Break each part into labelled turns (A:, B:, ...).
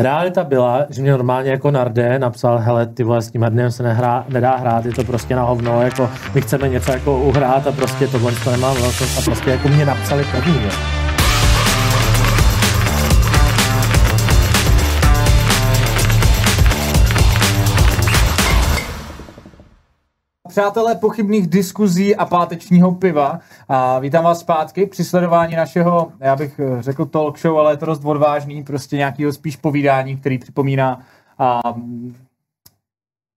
A: Realita byla, že mě normálně jako Narde napsal, hele, ty vole, s tím Hardem se nehrá, nedá hrát, je to prostě na hovno, jako my chceme něco jako uhrát a prostě tohle to nemá vlastnost a prostě jako mě napsali první. Jo.
B: Přátelé pochybných diskuzí a pátečního piva, a vítám vás zpátky při sledování našeho, já bych eh, řekl talk show, ale je to dost odvážný, prostě nějakého spíš povídání, který připomíná a,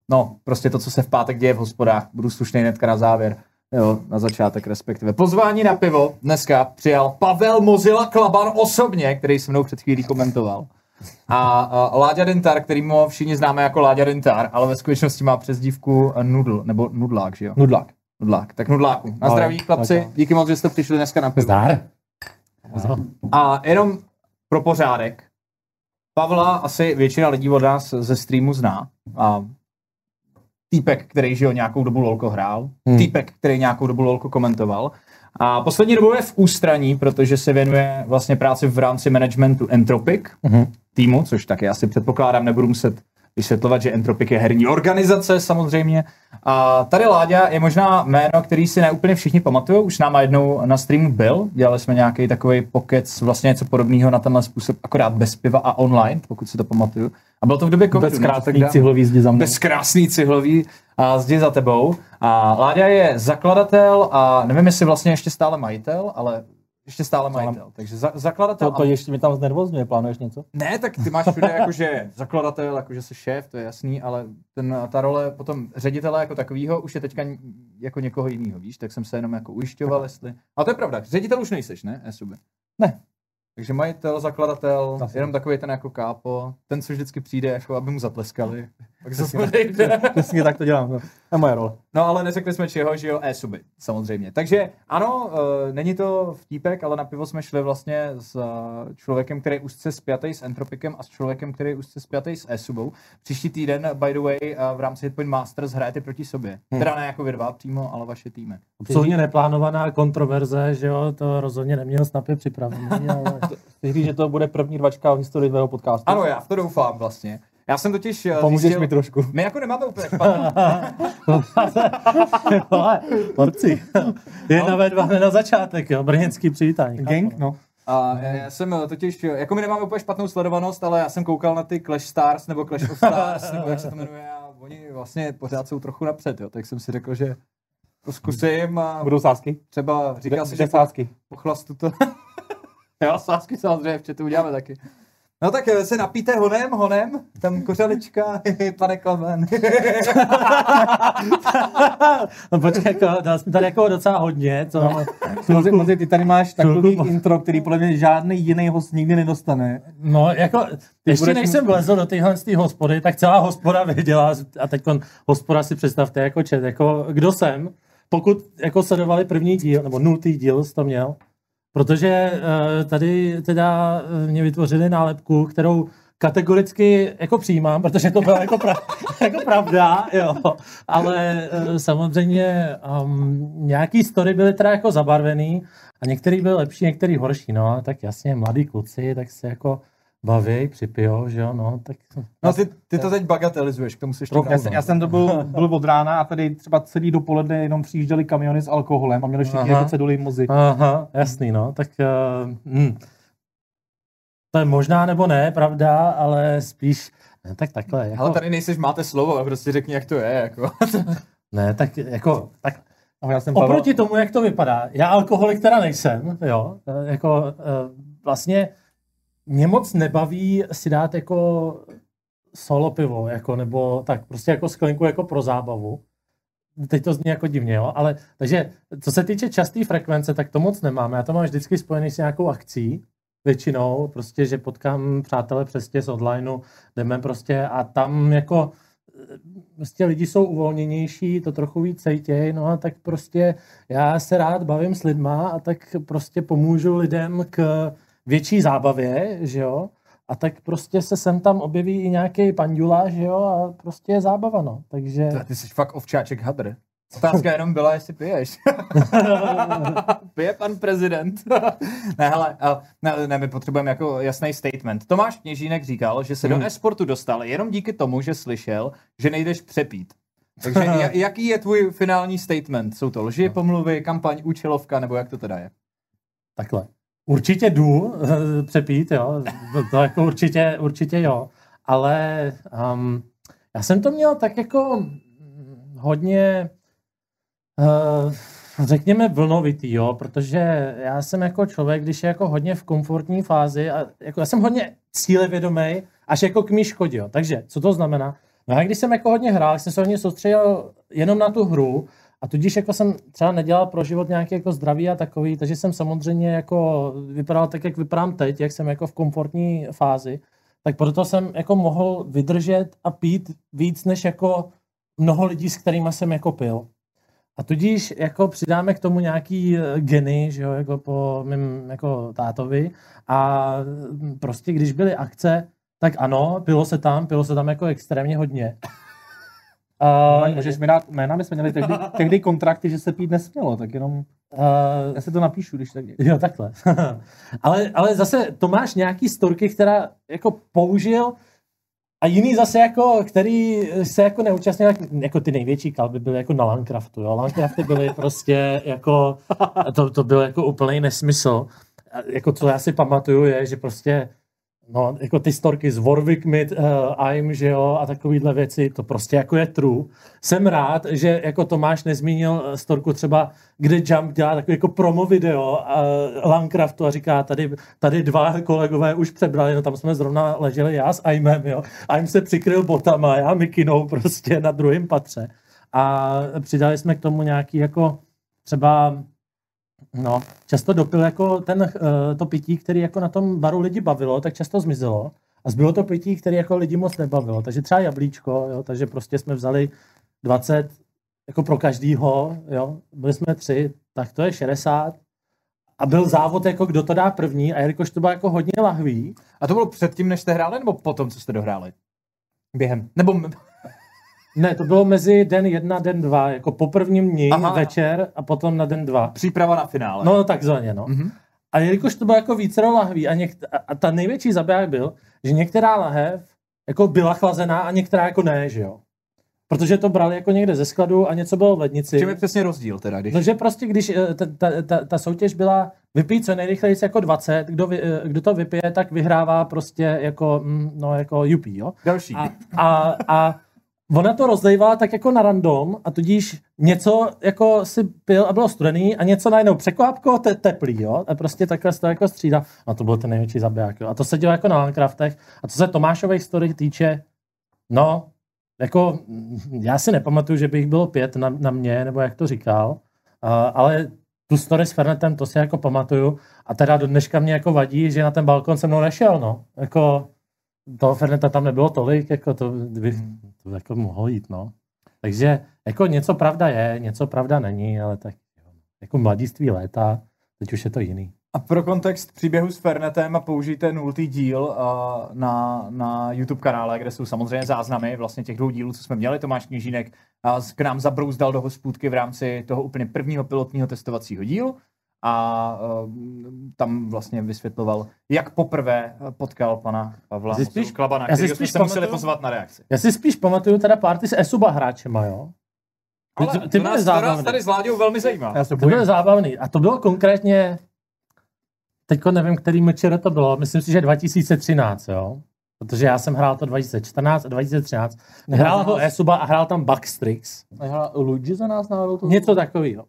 B: no, prostě to, co se v pátek děje v hospodách. Budu slušný hnedka na závěr. Jo, na začátek respektive. Pozvání na pivo dneska přijal Pavel Mozilla Klaban osobně, který se mnou před chvílí komentoval. A, a Láďa Dentar, který mu všichni známe jako Láďa Dentar, ale ve skutečnosti má přezdívku Nudl, nebo Nudlák, že jo?
C: Nudlák.
B: Nudlák. Tak Nudláku. Na zdraví, chlapci. Díky moc, že jste přišli dneska na pivo.
A: Zdar.
B: A jenom pro pořádek. Pavla asi většina lidí od nás ze streamu zná. A týpek, který že jo, nějakou dobu LOLko hrál. Hmm. Týpek, který nějakou dobu LOLko komentoval. A poslední dobou je v ústraní, protože se věnuje vlastně práci v rámci managementu Entropic
A: Mhm.
B: Týmu, což taky asi předpokládám, nebudu muset vysvětlovat, že Entropic je herní organizace samozřejmě. A tady Láďa je možná jméno, který si neúplně všichni pamatují. Už s náma jednou na streamu byl. Dělali jsme nějaký takový pokec, vlastně něco podobného na tenhle způsob, akorát bez piva a online, pokud si to pamatuju. A bylo to v době covidu.
C: Bez
B: ne?
C: krásný cihlový zdi za mnou.
B: bez krásný cihlový a zdi za tebou. A Láďa je zakladatel a nevím, jestli vlastně ještě stále majitel, ale ještě stále majitel. Takže za, zakladatel.
C: To, to ještě mi tam znervozňuje, plánuješ něco?
B: Ne, tak ty máš všude jakože zakladatel, jakože jsi šéf, to je jasný, ale ten, ta role potom ředitele jako takového už je teďka jako někoho jiného, víš, tak jsem se jenom jako ujišťoval, jestli... A to je pravda, ředitel už nejseš, ne, Esuby?
C: Ne.
B: Takže majitel, zakladatel,
C: Zase.
B: jenom takový ten jako kápo, ten, co vždycky přijde, jako aby mu zatleskali. Pak zase odejde.
C: Přesně tak to dělám. To je moje role.
B: No ale neřekli jsme čeho, že jo, e-suby, samozřejmě. Takže ano, uh, není to vtípek, ale na pivo jsme šli vlastně s uh, člověkem, který je úzce spjatý s Entropikem a s člověkem, který je úzce spjatý s e-subou. Příští týden, by the way, uh, v rámci Hitpoint Masters hrajete proti sobě. Hmm. Teda ne jako vy dva přímo, ale vaše týmy.
A: Absolutně neplánovaná kontroverze, že jo, to rozhodně neměl snapy připravený, ale...
C: Říct, že to bude první dvačka v historii tvého podcastu.
B: Ano, já v to doufám vlastně. Já jsem totiž uh,
C: Pomůžeš mi trošku.
B: My jako nemáme úplně špatný.
A: Vole, Porci. Jedna ve dva na začátek, jo, brněnský přivítání.
C: Gang? No.
B: A já, já jsem eh, totiž, jako my nemáme úplně špatnou sledovanost, ale já jsem koukal na ty Clash Stars nebo Clash of Stars, nebo jak se to jmenuje, a oni vlastně pořád jsou trochu napřed, jo, tak jsem si řekl, že to zkusím a
C: Budou sásky?
B: třeba říkal si,
C: Kde
B: že
C: sásky?
B: pochlastu to. jo, sásky samozřejmě, v chatu uděláme taky. No tak eh, se napíte honem, honem, tam kořalička, pane Klamen.
A: No počkej, jako, dal jsi mi tady jako docela hodně, co?
C: Mozi, Mozi, ty tady máš takový intro, který podle mě žádný jiný host nikdy nedostane.
A: No, jako, ještě
C: budeš
A: než jsem vlezl do téhle z té hospody, tak celá hospoda věděla, a teď hospoda si představte jako čet, jako kdo jsem, pokud jako sledovali první díl, nebo nultý díl jsi to měl, protože uh, tady teda eh, mě vytvořili nálepku, kterou kategoricky jako přijímám, protože to byla jako, pra, jako pravda, jo. Ale uh, samozřejmě um, nějaký story byly teda jako zabarvený a některý byl lepší, některý horší, no. Tak jasně, mladí kluci, tak se jako baví, připijou, že jo, no, tak...
B: No ty, ty to teď bagatelizuješ, k tomu se ještě
C: Já,
B: vrátím.
C: jsem, já jsem to byl, byl od rána a tady třeba celý dopoledne jenom přijížděli kamiony s alkoholem a měli všichni jako ceduly mozy.
A: Aha, jasný, no, tak... Uh, hm. To je možná nebo ne, pravda, ale spíš... Ne, tak takhle, jako,
B: Ale tady nejseš, máte slovo, a prostě řekni, jak to je, jako.
A: ne, tak jako, tak
C: A já jsem
A: Oproti tomu, jak to vypadá, já alkoholik teda nejsem, jo, eh, jako eh, vlastně mě moc nebaví si dát jako solo pivo, jako, nebo tak, prostě jako sklenku jako pro zábavu. Teď to zní jako divně, jo, ale takže co se týče časté frekvence, tak to moc nemám. Já to mám vždycky spojený s nějakou akcí, většinou, prostě, že potkám přátele přesně z onlineu, jdeme prostě a tam jako eh, prostě lidi jsou uvolněnější, to trochu víc cejtěj, no a tak prostě já se rád bavím s lidma a tak prostě pomůžu lidem k větší zábavě, že jo, a tak prostě se sem tam objeví i nějaký pandula, že jo, a prostě je zábava, no, takže...
B: Ty jsi fakt ovčáček hadr. Otázka jenom byla, jestli piješ. Pije pan prezident. ne, hele, ne, ne, my potřebujeme jako jasný statement. Tomáš Kněžínek říkal, že se do
A: Hmm.
B: e-sportu dostal jenom díky tomu, že slyšel, že nejdeš přepít. Takže ja- jaký je tvůj finální statement? Jsou to lži, pomluvy, kampaň, účelovka, nebo jak to teda je?
A: Takhle. Určitě jdu eh, přepít, jo. To, to jako určitě, určitě jo. Ale um, já jsem to měl tak jako hodně, uh, řekněme, vlnovitý, jo, protože já jsem jako člověk, když je jako hodně v komfortní fázi, a jako já jsem hodně cílevědomý, až jako k mý škodě, jo. Takže, co to znamená? No já když jsem jako hodně hrál, jsem se hodně soustředil jenom na tu hru, a tudíž jako jsem třeba nedělal pro život nějaký jako zdravý a takový, takže jsem samozřejmě jako vypadal tak, jak vypadám teď, jak jsem jako v komfortní fázi, tak proto jsem jako mohl vydržet a pít víc než jako mnoho lidí, s kterými jsem jako pil. A tudíž jako přidáme k tomu nějaký eh, geny, že jo, jako po mým jako tátovi a mm, prostě když byly akce, tak ano, pilo se tam, pilo se tam jako extrémně hodně. A,
C: Můžeš mi dát jména, my jsme měli tehdy, tehdy kontrakty, že se pít nesmělo, tak jenom
A: a,
C: já si to napíšu, když tak
A: Jo, takhle. ale, ale zase to máš nějaký storky, která jako použil a jiný zase jako, který se jako neúčastnil, jak- jako ty největší kalby byly jako na Landcraftu, jo. Landcrafty byly prostě jako, to, to byl jako úplný nesmysl. A Jako co já si pamatuju je, že prostě No, jako ty storky z Warwick Mid, uh, I'm, že jo, a takovýhle věci, to prostě jako je true. Jsem rád, že jako Tomáš nezmínil eh, storku třeba, kde Jump dělá takový jako promo video uh, Landcraftu a říká, tady, tady dva kolegové už přebrali, no tam jsme zrovna leželi já s Aimem, jo. Aim se přikryl botama, já mikinou prostě na druhém patře. A přidali jsme k tomu nějaký jako třeba No, často dopil jako ten, uh, to pití, který jako na tom baru lidi bavilo, tak často zmizelo. A zbylo to pití, který jako lidi moc nebavilo. Takže třeba jablíčko, jo, takže prostě jsme vzali 20 jako pro každýho, jo, byli jsme tři, tak to je 60. A byl závod, jako kdo to dá první, a jelikož to bylo jako hodně lahví,
B: A to bylo předtím, než jste hráli, nebo potom, co jste dohráli? Během. Nebo
A: ne, to bylo mezi den jedna, den dva, jako po prvním dni
B: Aha.
A: večer a potom na den dva.
B: příprava na finále.
A: No, takzvaně, no.
B: Mhm.
A: A jelikož to bylo jako více lahví a, někt- a- a ta největší zabiják byl, že některá lahev jako byla chlazená a některá jako ne, že jo. Protože to brali jako někde ze skladu a něco bylo v lednici.
B: V čem je přesně rozdíl teda, když...
A: No, že prostě, když eh, ta, ta, ta, ta soutěž byla vypít co nejrychleji jako 20, kdo, vy, eh, kdo to vypije, tak vyhrává prostě jako, mm, no, jako jupí, jo.
B: Další.
A: A, a, a ona to rozlejvala tak jako na random a tudíž něco jako si pil a bylo studený a něco najednou překvapko te, teplý, jo. A prostě takhle se to jako střídá. A to byl ten největší zabiják, jo. A to se dělo jako na Landcraftech. A co se Tomášových story týče, no, jako já si nepamatuju, že by jich bylo pět na, na mě, nebo jak to říkal, a, ale tu story s Fernetem, to si jako pamatuju. A teda do dneška mě jako vadí, že na ten balkon se mnou nešel, no. Jako, toho Ferneta tam nebylo tolik, jako to by to jako mohlo jít, no. Takže jako něco pravda je, něco pravda není, ale tak jako mladiství léta, teď už je to jiný.
B: A pro kontext příběhu s Fernetem a použijte nultý díl uh, na, na YouTube kanále, kde jsou samozřejmě záznamy vlastně těch dvou dílů, co jsme měli. Tomáš Kněžínek uh, k nám zabrouzdal do hospůdky v rámci toho úplně prvního pilotního testovacího dílu a uh, tam vlastně vysvětloval, jak poprvé potkal pana Pavla
A: Já si spíš-
B: Klabana,
A: já si
B: jsme se museli pozvat na reakci.
A: Já si spíš pamatuju teda party s Esuba hráčema, jo. Ty,
B: Ale
A: ty, ty
B: to,
A: byly
B: nás, to nás
A: zábavný.
B: tady s Láďou velmi zajímá.
C: Já se
A: To byly
C: bojím.
A: zábavný. A to bylo konkrétně, teďko nevím, který mečer to bylo, myslím si, že 2013, jo. Protože já jsem hrál to 2014 a 2013. Hrál ho Esuba a hrál tam Buckstrix.
C: Nehra- Luigi za nás náhodou to?
A: Něco takového.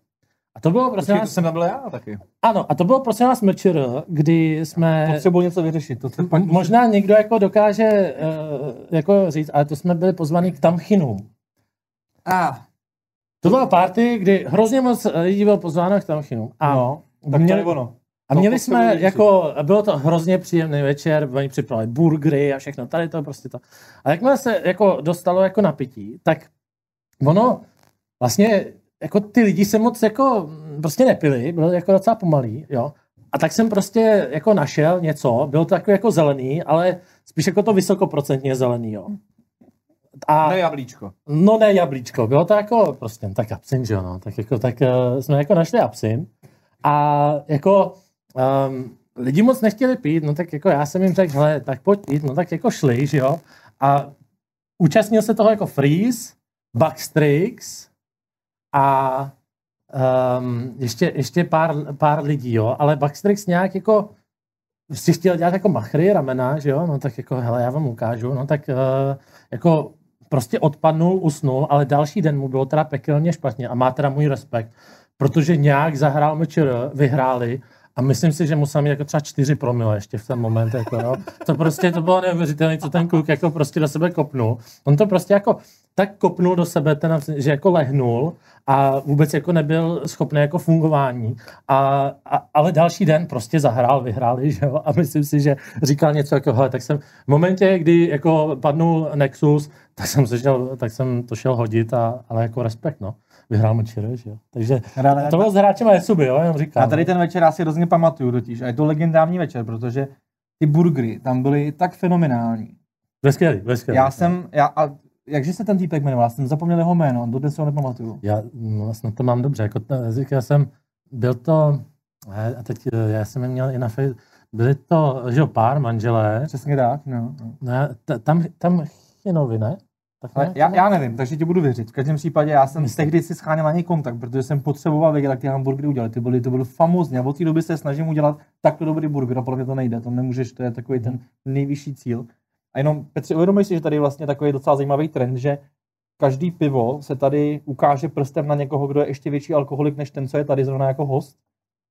A: A to bylo
B: to
A: nás,
B: jsem tam byl já taky.
A: ano, a to bylo prosím nás mečer, kdy jsme,
C: Potřebuji něco vyřešit. To se paní...
A: možná někdo jako dokáže eh, jako říct, ale to jsme byli pozvaní k Tamchinům.
B: Ah,
A: To byla party, kdy hrozně moc lidí bylo pozváno k Tamchinům. A
C: No, tak to
A: měli,
C: ono.
A: a měli jsme, jako, bylo to hrozně příjemný večer, oni připravili burgery a všechno, tady to prostě to. A jakmile se jako dostalo jako na pití, tak ono vlastně jako ty lidi se moc jako mm, prostě nepili, bylo jako docela pomalý, jo. A tak jsem prostě jako našel něco, bylo to takový jako zelený, ale spíš jako to vysokoprocentně zelený, jo. a,
B: No jablíčko.
A: No ne jablíčko, bylo to jako prostě tak absint, že jo, no. Tak jako, tak uh, jsme jako našli absint a jako um, lidi moc nechtěli pít, no tak jako já jsem jim řekl, hele, tak pojď pít, no tak jako šli, že jo. A účastnil se toho jako Freeze, Buckstrix a um, ještě, ještě pár, pár lidí, jo, ale Buckstrix nějak jako si chtěl dělat jako machry, ramena, že jo, no tak jako, hele, já vám ukážu, no tak uh, jako prostě odpadnul, usnul, ale další den mu bylo teda pekelně špatně a má teda můj respekt, protože nějak zahrál mečer, vyhráli a myslím si, že musel mít jako třeba čtyři promile ještě v ten moment. Jako, jo. To prostě to bylo neuvěřitelné, co ten kluk jako prostě do sebe kopnul. On to prostě jako tak kopnul do sebe, ten, že jako lehnul a vůbec jako nebyl schopný jako fungování. A, a, ale další den prostě zahrál, vyhráli, že jo? A myslím si, že říkal něco jako, hele, tak jsem v momentě, kdy jako padnul Nexus, tak jsem, se šel, tak jsem to šel hodit, a, ale jako respekt, no. Vyhrál mu čire, že jo. Takže
C: Ráda-
A: to bylo s hráčem a Jesuby, jo, jenom říkám.
C: Já tady ten večer já si hrozně pamatuju totiž. A je to legendární večer, protože ty burgery tam byly tak fenomenální.
A: Skvělý, skvělý.
C: Já jsem, já, a jakže se ten týpek jmenoval? Já jsem zapomněl jeho jméno, dodnes ho nepamatuju.
A: Já no, snad to mám dobře. Jako, t- říkal jsem, byl to, eh, a teď eh, já jsem je měl i na Facebook, byli to, že jo, pár manželé,
C: Přesně tak, no. no.
A: ne, t- tam, tam Chinovi, ne? Tak
C: Ale
A: ne?
C: já, já nevím, takže ti budu věřit. V každém případě já jsem tehdy si scháněl na něj kontakt, protože jsem potřeboval vědět, jak ty hamburgery udělali. Ty byly, to bylo famózní. A od té doby se snažím udělat takto dobrý burger a podle mě to nejde. To nemůžeš, to je takový ten nejvyšší cíl. A jenom, Petře, uvědomuji si, že tady je vlastně takový docela zajímavý trend, že každý pivo se tady ukáže prstem na někoho, kdo je ještě větší alkoholik než ten, co je tady zrovna jako host.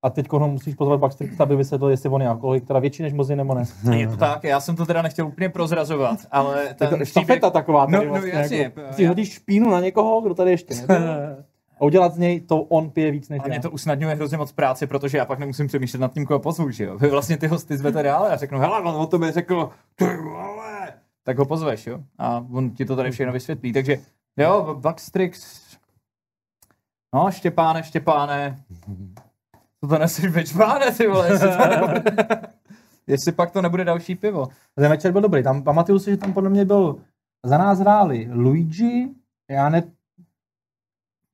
C: A teď ho musíš pozvat Backstreet, aby vysvětlil, jestli on je alkoholik, teda větší než mozi nebo ne.
B: Je to tak, já jsem to teda nechtěl úplně prozrazovat, ale
C: Je
B: ten
C: to
B: příběh...
C: štafeta taková tady
B: No, no,
C: vlastně.
B: jasně,
C: jako,
B: já-
C: si hodíš špínu na někoho, kdo tady ještě nebyl. A udělat z něj to on pije víc než
B: A mě
C: já.
B: to usnadňuje hrozně moc práci, protože já pak nemusím přemýšlet nad tím, koho pozvu, že jo. Vy vlastně ty hosty zvete dál a řeknu, hele, on o tobě řekl, ty tak ho pozveš, jo. A on ti to tady všechno vysvětlí. Takže jo, Backstrix, no, Štěpáne, Štěpáne, co to neseš večpáne, ty vole, jestli, to nebude, jestli pak to nebude další pivo.
C: Ten večer byl dobrý. Tam pamatuju si, že tam podle mě byl za nás hráli Luigi, já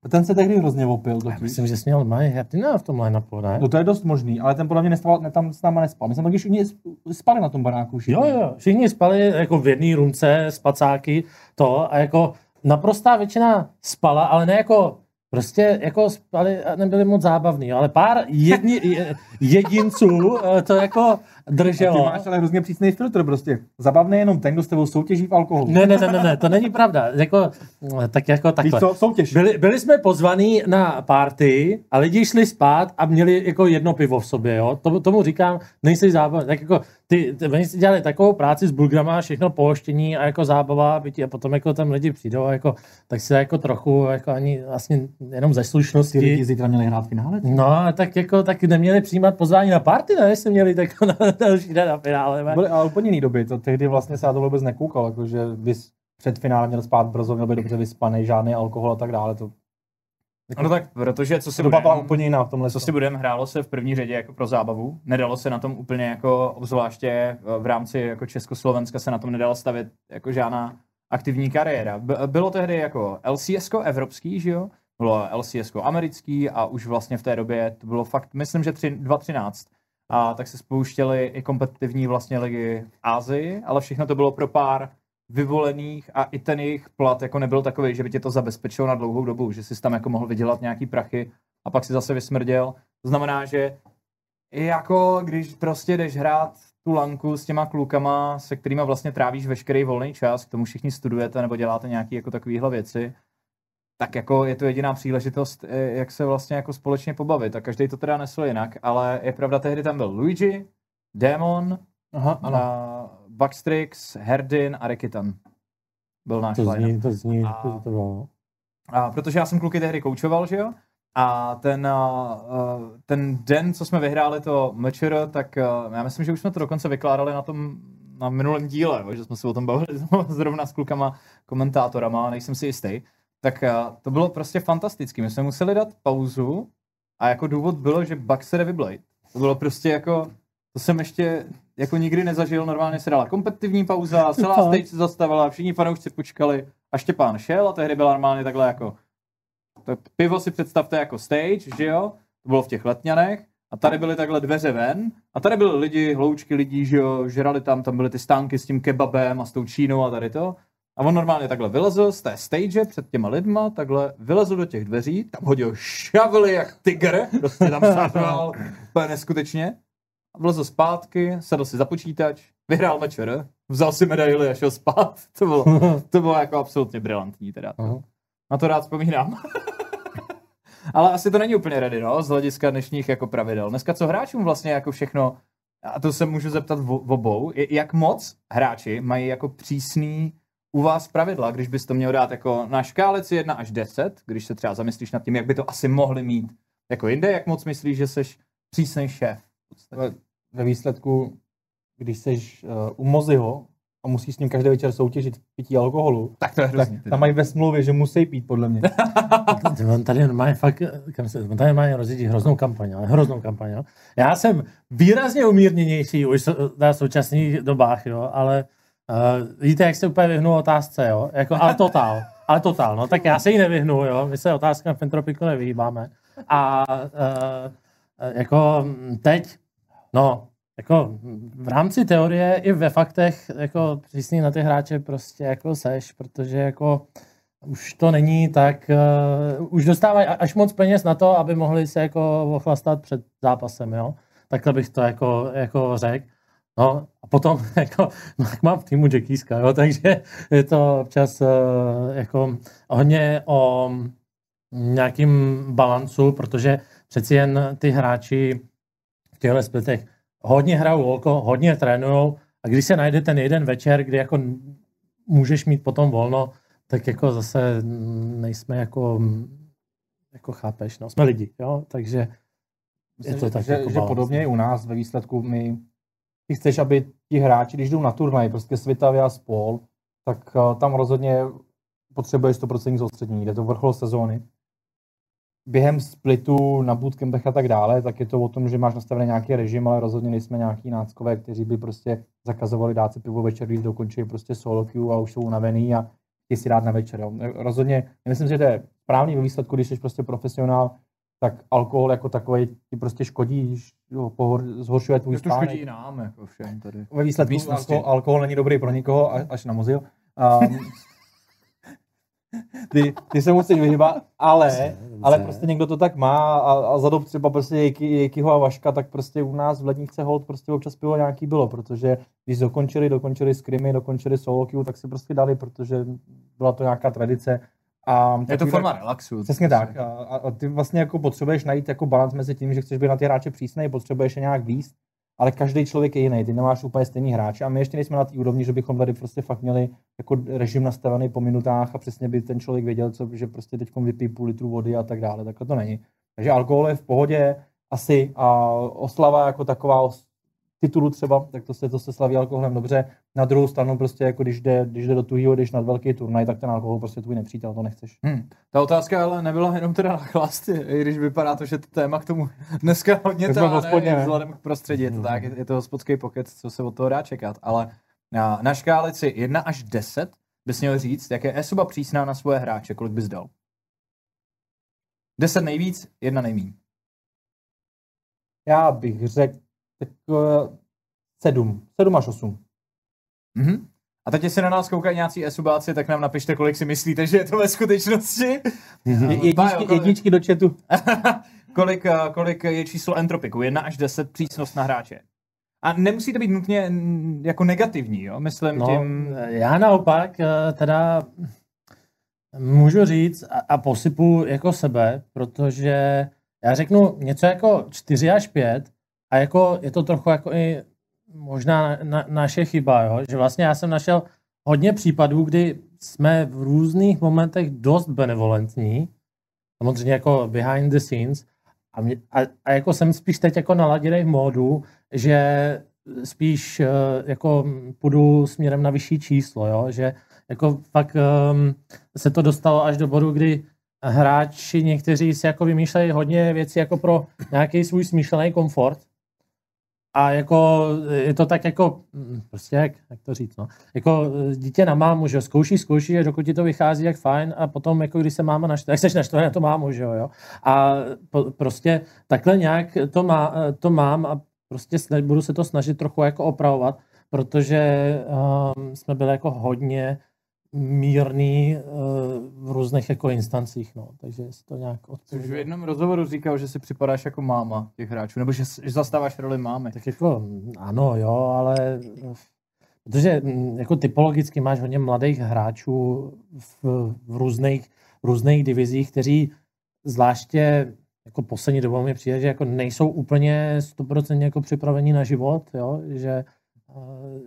C: ne... Ten se tehdy hrozně opil.
A: Já
C: Totiž.
A: myslím, že jsi měl Maj Hertina v tom line-upu, ne?
C: No to je dost možný, ale ten podle mě nespal, ne, tam s náma nespal. My jsme taky všichni spali na tom baráku. Všichni.
A: Jo, jo, všichni spali jako v jedné rumce, spacáky, to a jako naprostá většina spala, ale ne jako Prostě jako spali a nebyli moc zábavný, ale pár jedni, je- jedinců eh, to jako
C: Ty
A: drželo.
C: máš ale hrozně přísný filtr prostě. Zabavný je jenom ten, kdo s tebou soutěží v alkoholu.
A: Ne, ne, ne, ne, ne, to není pravda. Jako, tak jako
C: Víš
A: takhle.
C: co, soutěž.
A: Byli, byli jsme pozvaní na party a lidi šli spát a měli jako jedno pivo v sobě, jo. Tomu, tomu říkám, nejsi zábava. Tak jako ty, ty oni si dělali takovou práci s bulgrama, všechno pohoštění a jako zábava, bytí, a potom jako tam lidi přijdou a jako, tak se jako trochu, jako ani vlastně jenom ze
C: Ty lidi
A: slušnosti.
C: zítra měli hrát finále.
A: No, tak jako, tak neměli přijímat pozvání na party, ne, jestli měli tak na další den na finále. ne?
C: Byly ale úplně jiný doby, to tehdy vlastně se na to vůbec nekoukal, jakože bys před finále měl spát brzo, měl být dobře vyspaný, žádný alkohol a tak dále. To,
B: No tak, protože co si
C: byla
B: budeme,
C: úplně jiná v tomhle.
B: co si budeme, hrálo se v první řadě jako pro zábavu. Nedalo se na tom úplně jako, obzvláště eh, v rámci jako Československa se na tom nedalo stavět jako žádná aktivní kariéra. B- bylo tehdy jako LCS evropský, že jo? Bylo LCS americký a už vlastně v té době to bylo fakt, myslím, že tři- 2013. A tak se spouštěly i kompetitivní vlastně ligy v Ázii, ale všechno to bylo pro pár vyvolených a i ten jejich plat jako nebyl takový, že by tě to zabezpečilo na dlouhou dobu, že jsi tam jako mohl vydělat nějaký prachy a pak si zase vysmrděl. To znamená, že jako když prostě jdeš hrát tu lanku s těma klukama, se kterými vlastně trávíš veškerý volný čas, k tomu všichni studujete nebo děláte nějaké jako takovéhle věci, tak jako je to jediná příležitost, eh, jak se vlastně jako společně pobavit. A každý to teda nesl jinak, ale je pravda, tehdy tam byl Luigi, Demon,
C: Aha, ano.
B: a Herdin a Rekitan. Byl náš
A: To zní, to zní,
B: A-
A: to, to bylo.
B: a protože já jsem kluky tehdy koučoval, že jo? A ten, a, ten den, co jsme vyhráli to MČR, tak a, já myslím, že už jsme to dokonce vykládali na tom na minulém díle, že jsme se o tom bavili zrovna s klukama, komentátorama, nejsem si jistý. Tak a, to bylo prostě fantastický. My jsme museli dát pauzu a jako důvod bylo, že Buck se jde vyblejt. To bylo prostě jako, to jsem ještě jako nikdy nezažil, normálně se dala kompetitivní pauza, celá stage se zastavila, všichni fanoušci počkali a Štěpán šel a tehdy byla normálně takhle jako to pivo si představte jako stage, že jo? To bylo v těch letňanech a tady byly takhle dveře ven a tady byly lidi, hloučky lidí, že jo, žrali tam, tam byly ty stánky s tím kebabem a s tou čínou a tady to. A on normálně takhle vylezl z té stage před těma lidma, takhle vylezl do těch dveří, tam hodil šavely jak tygr, prostě tam sáhnoval, úplně neskutečně. A vylezl zpátky, sedl si za počítač, vyhrál večer, vzal si medaily a šel spát. To bylo, to bylo jako absolutně brilantní teda.
A: Aha.
B: Na to rád vzpomínám. Ale asi to není úplně ready, no, z hlediska dnešních jako pravidel. Dneska co hráčům vlastně jako všechno, a to se můžu zeptat v obou, je- jak moc hráči mají jako přísný u vás pravidla, když bys to měl dát jako na škálici 1 až 10, když se třeba zamyslíš nad tím, jak by to asi mohli mít jako jinde, jak moc myslíš, že jsi přísný šéf?
C: Ve- Ve výsledku, když jsi uh, u Moziho a musíš s ním každý večer soutěžit v pití alkoholu,
B: Tak to je
C: tak
B: hrozný. teda.
C: tam mají ve smlouvě, že musí pít, podle mě.
A: On tady normálně fakt, kam se, on tady rozjíždí hroznou kampaň, ale hroznou kampaň, jo. Já jsem výrazně umírněnější už na současných dobách, jo, ale uh, víte, jak se úplně vyhnu otázce, jo, jako, ale totál, ale totál, no, tak já se jí nevyhnu, jo, my se otázkám v Entropiku nevyhýbáme. A uh, jako teď, no, jako v rámci teorie i ve faktech jako přísný na ty hráče prostě jako seš, protože jako už to není tak, uh, už dostávají až moc peněz na to, aby mohli se jako ochlastat před zápasem, jo. Takhle bych to jako, jako řekl. No a potom jako, no, mám v týmu Jackieska, jo, takže je to občas uh, jako hodně o nějakým balancu, protože přeci jen ty hráči v těchto splitech hodně hrajou volko, hodně trénujou a když se najde ten jeden večer, kdy jako můžeš mít potom volno, tak jako zase nejsme jako, jako chápeš, no, jsme lidi, jo, takže je to tak
C: že,
A: jako
C: že podobně i u nás ve výsledku my ty chceš, aby ti hráči, když jdou na turnaj, prostě Svitavy a spol, tak uh, tam rozhodně potřebuješ 100% soustředění, jde to vrchol sezóny. Během splitu na bootcampech a tak dále, tak je to o tom, že máš nastavený nějaký režim, ale rozhodně nejsme nějaký náckové, kteří by prostě zakazovali dát si pivo večer, když dokončí prostě solo queue a už jsou unavený a chtějí si dát na večer. Rozhodně, myslím, že to je správný výsledku, když jsi prostě profesionál, tak alkohol jako takový ti prostě škodí, jo, pohor, zhoršuje tvůj
B: To
C: spánek.
B: škodí nám, jako všem tady.
C: Ve výsledku alkohol, alkohol není dobrý pro nikoho, a- až na mozil. Um, ty, ty se musíš vyhýbat, ale, ale prostě někdo to tak má a, a za dob třeba prostě Jejky, Jejkyho a Vaška, tak prostě u nás v ledničce hold prostě občas pivo nějaký bylo, protože když dokončili, dokončili skrimy, dokončili solo queue, tak si prostě dali, protože byla to nějaká tradice. A
B: Je to forma relaxu.
C: Přesně tak. A, a a ty vlastně jako potřebuješ najít jako balans mezi tím, že chceš být na ty hráče přísnej, potřebuješ je nějak víc, ale každý člověk je jiný, ty nemáš úplně stejný hráče a my ještě nejsme na té úrovni, že bychom tady prostě fakt měli jako režim nastavený po minutách a přesně by ten člověk věděl, co, že prostě teď vypí půl litru vody a tak dále. Takhle to není. Takže alkohol je v pohodě asi a oslava jako taková os- titulu třeba, tak to se, to se slaví alkoholem dobře. Na druhou stranu prostě jako když jde, když jde do tuhýho, když na velký turnaj, tak ten alkohol prostě tvůj nepřítel, to nechceš.
B: Hmm. Ta otázka ale nebyla jenom teda na chlast, i když vypadá to, že to téma k tomu dneska hodně táhne, vzhledem k prostředí, je to tak, je to hospodský pokec, co se od toho dá čekat, ale na, na škálici 1 až 10 bys měl říct, jak je Esuba přísná na svoje hráče, kolik bys dal? 10 nejvíc, jedna nejmíň.
C: Já bych řekl tak uh, sedm, sedm až osm.
B: Mhm. A teď, jestli na nás koukají nějací esubáci, tak nám napište, kolik si myslíte, že je to ve skutečnosti. Pájo,
C: Jedničky,
B: kolik-
C: jedničky do chatu.
B: kolik, eh, kolik je číslo entropiku? 1 až 10 přísnost na hráče. A nemusí to být nutně jako negativní, jo? Myslím
A: No,
B: tím...
A: já naopak eh, teda můžu říct a, a posypu jako sebe, protože já řeknu něco jako 4 až 5 a jako je to trochu jako i možná na, na, naše chyba, jo? že vlastně já jsem našel hodně případů, kdy jsme v různých momentech dost benevolentní, samozřejmě jako behind the scenes, a, mě, a, a jako jsem spíš teď jako naladěný v módu, že spíš uh, jako půjdu směrem na vyšší číslo, jo? že jako fakt um, se to dostalo až do bodu, kdy hráči někteří si jako vymýšlejí hodně věcí jako pro nějaký svůj smýšlený komfort a jako je to tak jako, mm, prostě jak, jak to říct, no. Jako eh, dítě na mámu, že jo, zkouší, zkouší, a dokud ti to vychází, jak fajn, a potom jako když se máma naštve, jak seš naštvaný na to mámu, že jo, jo. A po, prostě takhle nějak to, má, to mám a prostě sna- budu se to snažit trochu jako opravovat, protože um, jsme byli jako hodně mírný uh, v různých jako instancích, no, takže si to nějak
B: Což v jednom rozhovoru říkal, že si připadáš jako máma těch hráčů, nebo že, že zastáváš roli mámy.
A: Tak jako ano, jo, ale protože mm, jako typologicky máš hodně mladých hráčů v, v různých, v různých divizích, kteří zvláště jako poslední dobou mi přijde, že jako nejsou úplně 100% jako připravení na život, jo, že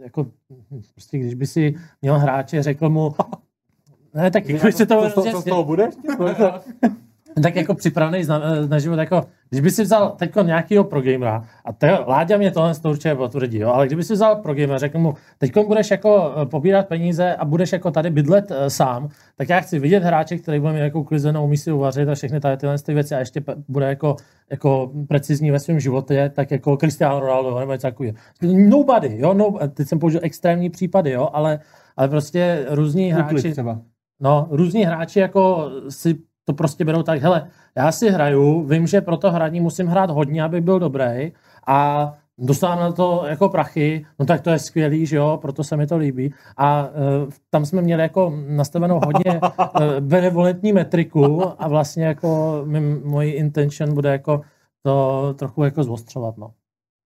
A: jako prostě když by si měl hráče, řekl mu, ne, tak když si to,
C: Co, z toho bude?
A: tak jako připravený na, na život, jako, když by si vzal teď nějakýho progamera, a to, Láďa mě tohle to určitě potvrdí, jo, ale kdyby si vzal progamera, řekl mu, teď budeš jako eh, pobírat peníze a budeš jako tady bydlet uh, sám, tak já chci vidět hráče, který bude mít jako klizenou, umí si uvařit a všechny tady tyhle ty věci a ještě bude jako, jako precizní ve svém životě, tak jako Cristiano Ronaldo nebo něco takového. Nobody, jo, no, teď jsem použil extrémní případy, jo, ale, ale prostě různí hráči,
C: třeba.
A: no, různí hráči jako si to prostě berou tak, hele, já si hraju, vím, že pro to hraní musím hrát hodně, aby byl dobrý a dostávám na to jako prachy, no tak to je skvělý, že jo, proto se mi to líbí. A uh, tam jsme měli jako nastavenou hodně uh, benevolentní metriku a vlastně jako mojí intention bude jako to trochu jako zostřovat, no.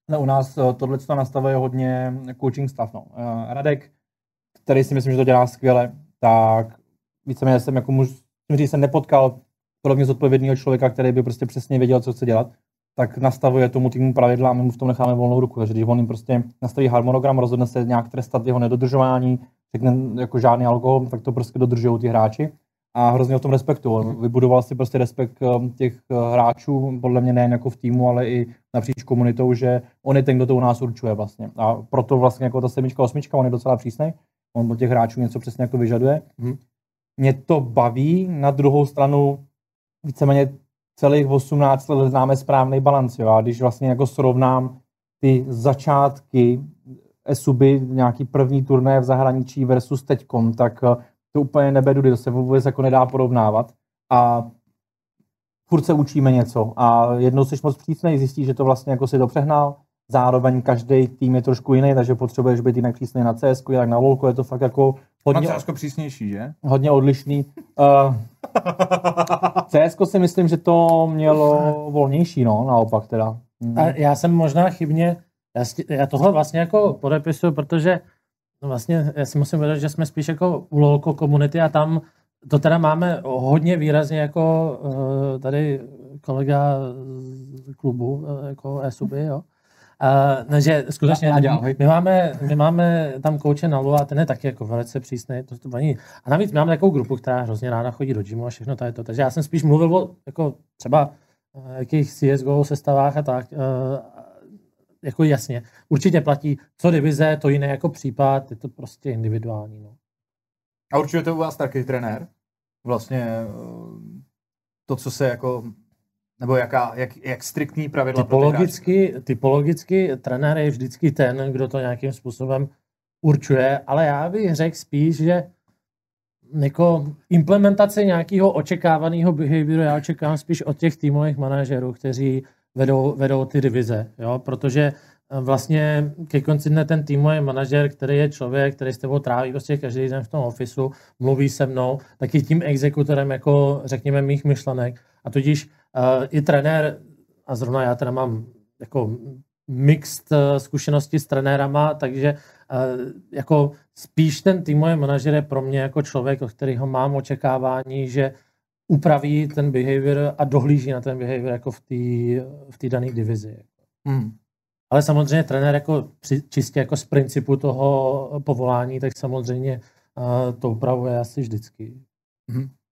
C: No, u nás eh, tohle to nastavuje hodně coaching staff. No. Eh, Radek, který si myslím, že to dělá skvěle, tak víceméně jsem jako muž, musím říct, jsem nepotkal podobně zodpovědného člověka, který by prostě přesně věděl, co chce dělat, tak nastavuje tomu týmu pravidla a my mu v tom necháme volnou ruku. Takže když on jim prostě nastaví harmonogram, rozhodne se nějak trestat jeho nedodržování, řekne jako žádný alkohol, tak to prostě dodržují ty hráči a hrozně o tom respektu. On vybudoval si prostě respekt eh, těch eh, hráčů, podle mě nejen jako v týmu, ale i napříč komunitou, že on je ten, kdo to u nás určuje vlastně. A proto vlastně jako ta sedmička, osmička, on je docela přísný. On od těch hráčů něco přesně jako vyžaduje.
A: Mhm.
C: Mě to baví, na druhou stranu víceméně celých 18 let známe správný balans. Jo? A když vlastně jako srovnám ty začátky Esuby, nějaký první turné v zahraničí versus teďkom, tak eh, to úplně nebedu, to se vůbec jako nedá porovnávat. A furt se učíme něco. A jednou jsi moc přísnej, zjistíš, že to vlastně jako si to přehnal. Zároveň každý tým je trošku jiný, takže potřebuješ být jinak přísnej na CS, jinak na LoLku, je to fakt jako hodně,
B: Hodně přísnější, že?
C: hodně odlišný. Uh, CS si myslím, že to mělo volnější, no, naopak teda. Mm.
A: A já jsem možná chybně, já, já tohle vlastně jako podepisuju, protože vlastně já si musím vědět, že jsme spíš jako u LOLko komunity a tam to teda máme hodně výrazně jako eh, tady kolega z klubu, eh, jako ESUBY, jo. A, ne, že skutečně,
C: Láďa, ahoj.
A: my máme, my máme tam kouče na a ten je taky jako velice přísný. To, to ani, a navíc máme takovou grupu, která hrozně ráda chodí do gymu a všechno tady to. Takže já jsem spíš mluvil o jako třeba eh, jakých CSGO sestavách a tak. eh, Jako jasně, určitě platí, co divize, to jiné jako případ, je to prostě individuální. No.
B: A určitě to u vás taky trenér? Vlastně eh, to, co se jako, nebo jaká, jak, jak striktní pravidla pro ty hráče?
A: Typologicky, typologicky trenér je vždycky ten, kdo to nějakým způsobem určuje, ale já bych řekl spíš, že jako implementace nějakého očekávaného behavioru já očekávám spíš od těch týmových manažerů, kteří vedou, vedou ty divize, jo? protože vlastně ke konci dne ten týmový manažer, který je člověk, který s tebou tráví prostě každý den v tom ofisu, mluví se mnou, tak je tím exekutorem jako řekněme mých myšlenek a tudíž uh, i trenér, a zrovna já teda mám jako mixed eh, zkušenosti s trenérama, takže eh, jako spíš ten týmový manažer je pro mě jako člověk, od kterého mám očekávání, že upraví ten behavior a dohlíží na ten behavior jako v té v dané divizi.
B: Hmm.
A: Ale samozřejmě trenér jako při, čistě jako z principu toho povolání, tak samozřejmě uh, to upravuje asi vždycky.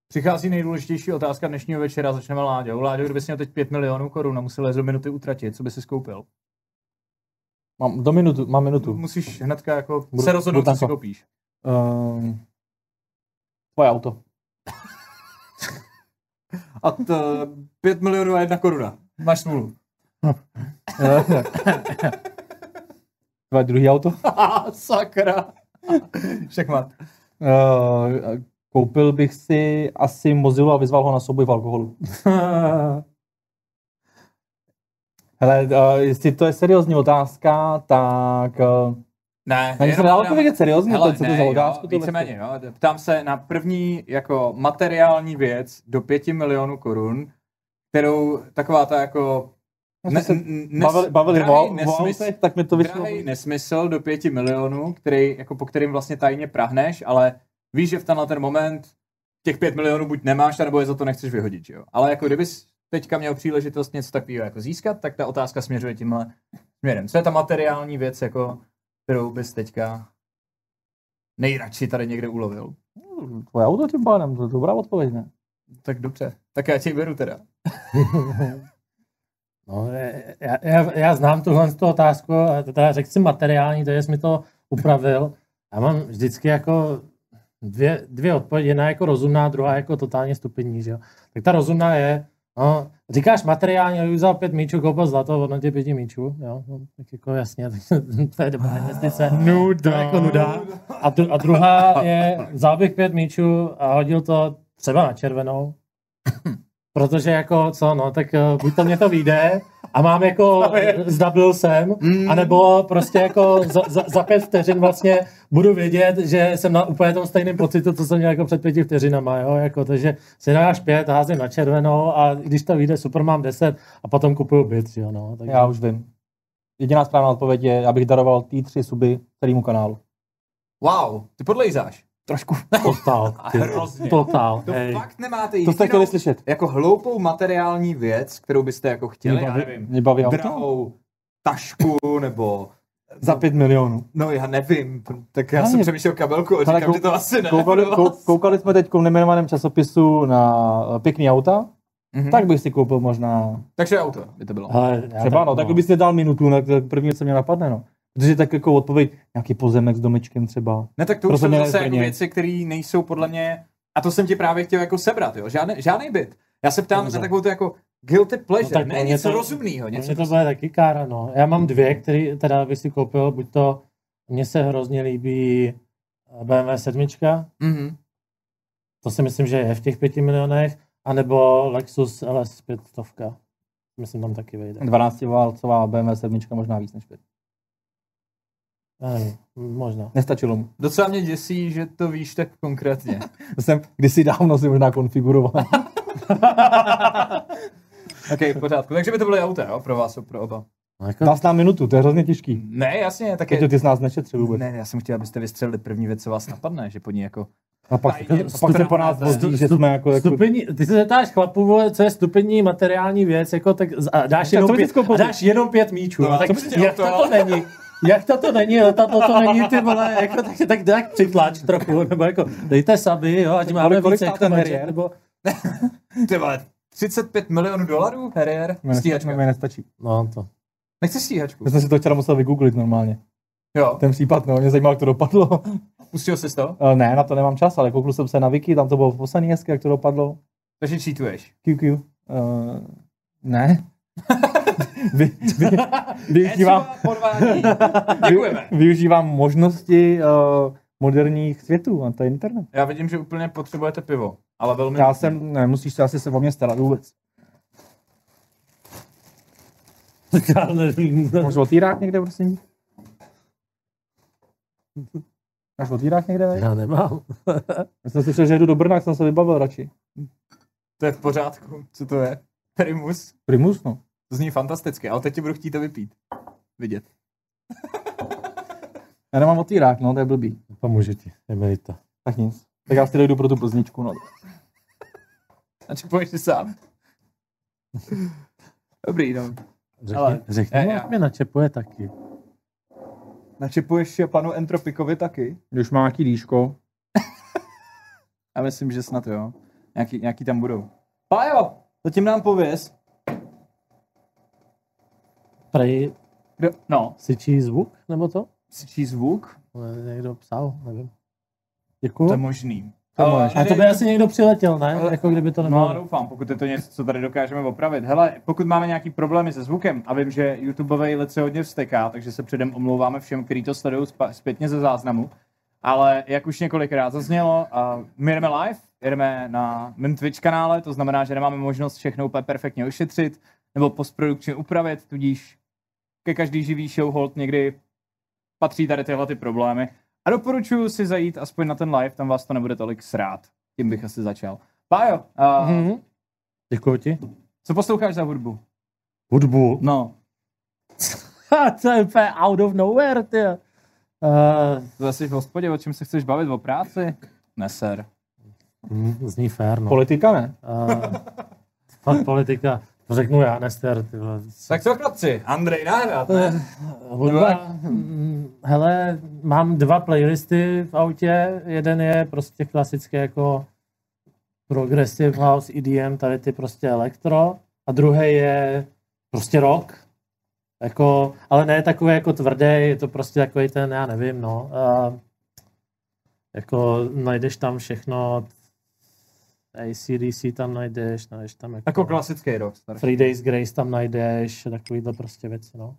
B: Přichází nejdůležitější otázka dnešního večera, začneme Láďou. Láďo, kdybys měl teď 5 milionů korun a musel do minuty utratit, co by si skoupil?
C: Mám, do minutu, mám minutu.
B: Musíš hnedka jako
C: Budu-
B: se rozhodnout,
C: budu
B: co si koupíš.
C: Um, tvoje auto.
B: A to 5 milionů a jedna koruna. Máš smůlu.
C: Tvoje druhý auto?
B: Sakra. Však má.
C: Uh, koupil bych si asi Mozilu a vyzval ho na souboj v alkoholu. Hele, uh, jestli to je seriózní otázka, tak... Uh,
B: Ne,
C: ani se nedá odpovědět seriózně,
B: Hele,
C: to, co to
B: ne,
C: za
B: jo,
C: otázku? tohle?
B: víceméně, no. Ptám se na první jako materiální věc do pěti milionů korun, kterou taková ta jako
C: Ne, se
B: nes-
C: bavili, bavili
B: drahej
C: o, o
B: nesmysl-
C: autech, tak mi to vyšlo.
B: nesmysl do pěti milionů, který, jako po kterým vlastně tajně prahneš, ale víš, že v tenhle ten moment těch pět milionů buď nemáš, nebo je za to nechceš vyhodit, že jo. Ale jako kdybys teďka měl příležitost něco takového jako získat, tak ta otázka směřuje tímhle směrem. Co je ta materiální věc, jako, kterou bys teďka nejradši tady někde ulovil?
C: Tvoje auto tím pádem, to je dobrá odpověď, ne?
B: Tak dobře, tak já tě beru teda.
A: No, já, já, já znám tuhle tu otázku, a teda řekl si materiální, to jsi mi to upravil. Já mám vždycky jako dvě, dvě odpovědi, jedna jako rozumná, druhá jako totálně stupidní, že jo. Tak ta rozumná je, no, říkáš materiální, ale vzal pět míčů, koupil zlato, hodnotě pěti míčů, jo, no, tak jako jasně, to je dobrá investice.
C: Nuda.
A: To je jako nuda. A, dru- a druhá je, vzal bych pět míčů a hodil to třeba na červenou, protože jako co, no, tak eh, buď to mě to vyjde a mám jako, zdabil jsem, anebo prostě jako za, za, za pět vteřin vlastně budu vědět, že jsem na úplně tom stejném pocitu, co jsem měl jako před pěti vteřinama, jo, jako, takže si dáš pět, házím na červenou a když to vyjde, super, mám deset a potom kupuju byt, jo, no. Takže...
C: Já už vím. Jediná správná odpověď je, abych daroval ty tři suby celému kanálu.
B: Wow, ty podlejzáš.
C: Trošku.
A: Totál, ty,
B: Hrozně.
A: totál,
B: To
A: hej.
B: fakt nemáte
C: To
B: jedinou,
C: jste chtěli slyšet.
B: jako hloupou materiální věc, kterou byste jako chtěli,
C: Mě
B: já
C: baví-
B: nevím,
C: Mě baví auto?
B: drahou tašku, nebo
C: Za pět milionů.
B: No já nevím, tak já
C: Ale
B: jsem
C: mě-
B: přemýšlel kabelku říkám,
C: kou-
B: že to asi ne.
C: Koukali, kou, koukali jsme teď v nejmenovaném časopisu na eh, pěkný auta,
B: Mhm.
C: tak bych si koupil možná
B: Takže auto by to bylo.
A: Ale já
C: Třeba, no, tak kdybys si dal minutu, tak tak první, co mě napadne, no. Protože tak jako odpověď, nějaký pozemek s domečkem třeba.
B: Ne, tak to už jsou
C: mě
B: zase jako věci, které nejsou podle mě, a to jsem ti právě chtěl jako sebrat, jo, žádný, žádný byt. Já se ptám
A: Dobře.
B: na takovou to jako guilty pleasure,
A: No tak
B: ne
A: mě
B: něco
A: to-
B: rozumného, něco
A: Mně to bude taky kára, no. Já mám dvě, které teda bych si koupil, buď to, mně se hrozně líbí BMW 7,
B: Mhm.
A: to si myslím, že je v těch pěti milionech, anebo Lexus LS 500. Myslím, tam taky vejde.
C: 12 válcová BMW 7, možná víc než 5.
A: Já nevím, možná.
C: Nestačilo mu.
B: Docela mě děsí, že to víš tak konkrétně.
C: To jsem kdysi dávno si možná konfiguroval.
B: OK, v pořádku. Takže by to byly auta, jo, pro vás, pro oba.
A: No, jako,
C: Nás na minutu, to je hrozně těžký.
B: Ne, jasně, tak je...
C: ty jsi nás nešetřil vůbec.
B: Ne, já jsem chtěl, abyste vystřelili první věc, co vás napadne, že pod ní jako...
C: A pak, a pak se po nás
B: stup-
C: vozí, že jsme jako... jako
A: Stupení, ty se zeptáš chlapu, vole, co je stupení materiální věc, jako, tak z- a dáš,
C: Tak
A: jenom pět, a dáš jenom pět míčů.
B: No,
A: No, tak
B: co dělal
A: jak
B: to,
A: to, není? Jak to to není? Jo, to, to, to není, ty vole, jako, tak, tak, tak přitlač trochu, nebo jako, dejte saby, jo, ať máme
C: kolik
A: víc
C: stál
A: jako
C: ten Harrier?
A: nebo,
B: Ty vole, 35 milionů dolarů, Harrier?
C: mi
B: Stíhačka.
C: mi nestačí.
A: no to.
B: Nechceš stíhačku?
C: Já jsem si to včera musel vygooglit normálně.
B: Jo,
C: Ten případ, no, mě zajímalo, jak to dopadlo.
B: pustil jsi to?
C: Eh, ne, na to nemám čas, ale koukl jsem se na Wiki, tam to bylo poslední hezky, jak to dopadlo.
B: Takže cheatuješ.
C: QQ. Uh, ne. vy, vy, využívám.
B: Děkujeme.
C: využívám možnosti uh, moderních světů, a to je internet.
B: Já vidím, že úplně potřebujete pivo, ale velmi...
C: Já jsem, ne, musíš se asi se o mě starat vůbec.
A: Já nevím.
C: Máš otýrák někde, prosím? Máš otýrák někde? Ne?
A: Já nemám.
C: Já jsem slyšel, že jdu do Brna, tak jsem se vybavil radši.
B: To je v pořádku. Co to je? Primus?
C: Primus, no.
B: To zní fantasticky, ale teď ti budu chtít to vypít. Vidět.
C: Já nemám otýrák, no, to je blbý.
A: Pomůžu ti, je to.
C: Tak nic. Tak já si dojdu pro tu plzničku, no.
B: A čepuješ si sám. Dobrý, no.
A: Řekni,
B: Ale-
A: řekni
B: já-
A: jak mě načepuje taky.
B: Načepuješ panu Entropikovi taky?
C: Když má nějaký dýško.
B: Já myslím, že snad jo. Nějaký, nějaký tam budou. Pájo, zatím nám pověz.
A: Prej?
B: No,
A: syčí zvuk, nebo to?
B: syčí zvuk?
A: Někdo psal, nevím.
B: To je
A: Děkuju.
B: možný.
C: To
B: Ale-.
A: A to by asi někdo přiletěl, ne? Jako kdyby to
B: No,
A: nebylo.
B: doufám, pokud je to něco, co tady dokážeme opravit. Hele, pokud máme nějaký problémy se zvukem, a vím, že YouTubeový let se hodně vsteká, takže se předem omlouváme všem, kteří to sledují zpětně ze záznamu. Ale jak už několikrát zaznělo, uh, my jdeme live, jdeme na mém Twitch kanále, to znamená, že nemáme možnost všechno úplně perfektně ošetřit nebo postprodukčně upravit, tudíž ke každý živý show hold někdy patří tady tyhle ty problémy. A doporučuji si zajít aspoň na ten live, tam vás to nebude tolik srát. Tím bych asi začal. Pájo, uh,
A: Mhm. Děkuji ti.
B: co posloucháš za hudbu?
A: Hudbu.
B: No,
A: to je úplně out of nowhere, ty. Uh,
B: to asi v hospodě, o čem se chceš bavit, o práci? Neser.
A: hm, zní fér, no.
C: Politika ne?
A: Uh, fakt politika. To řeknu já, Nester, ty vole.
B: Tak co chlapci, Andrej nahrát,
A: Eh, Hudba, hm, hele, mám dva playlisty v autě. Jeden je prostě klasický jako progressive house, EDM, tady ty prostě elektro. A druhý je prostě rock. Jako, ale ne takový jako tvrdý, je to prostě takový ten, já nevím, no. Uh, jako najdeš tam všechno, ACDC tam najdeš, najdeš tam jako,
B: Jako klasický rock, starší.
A: Three Days Grace tam najdeš, takovýhle prostě věci, no.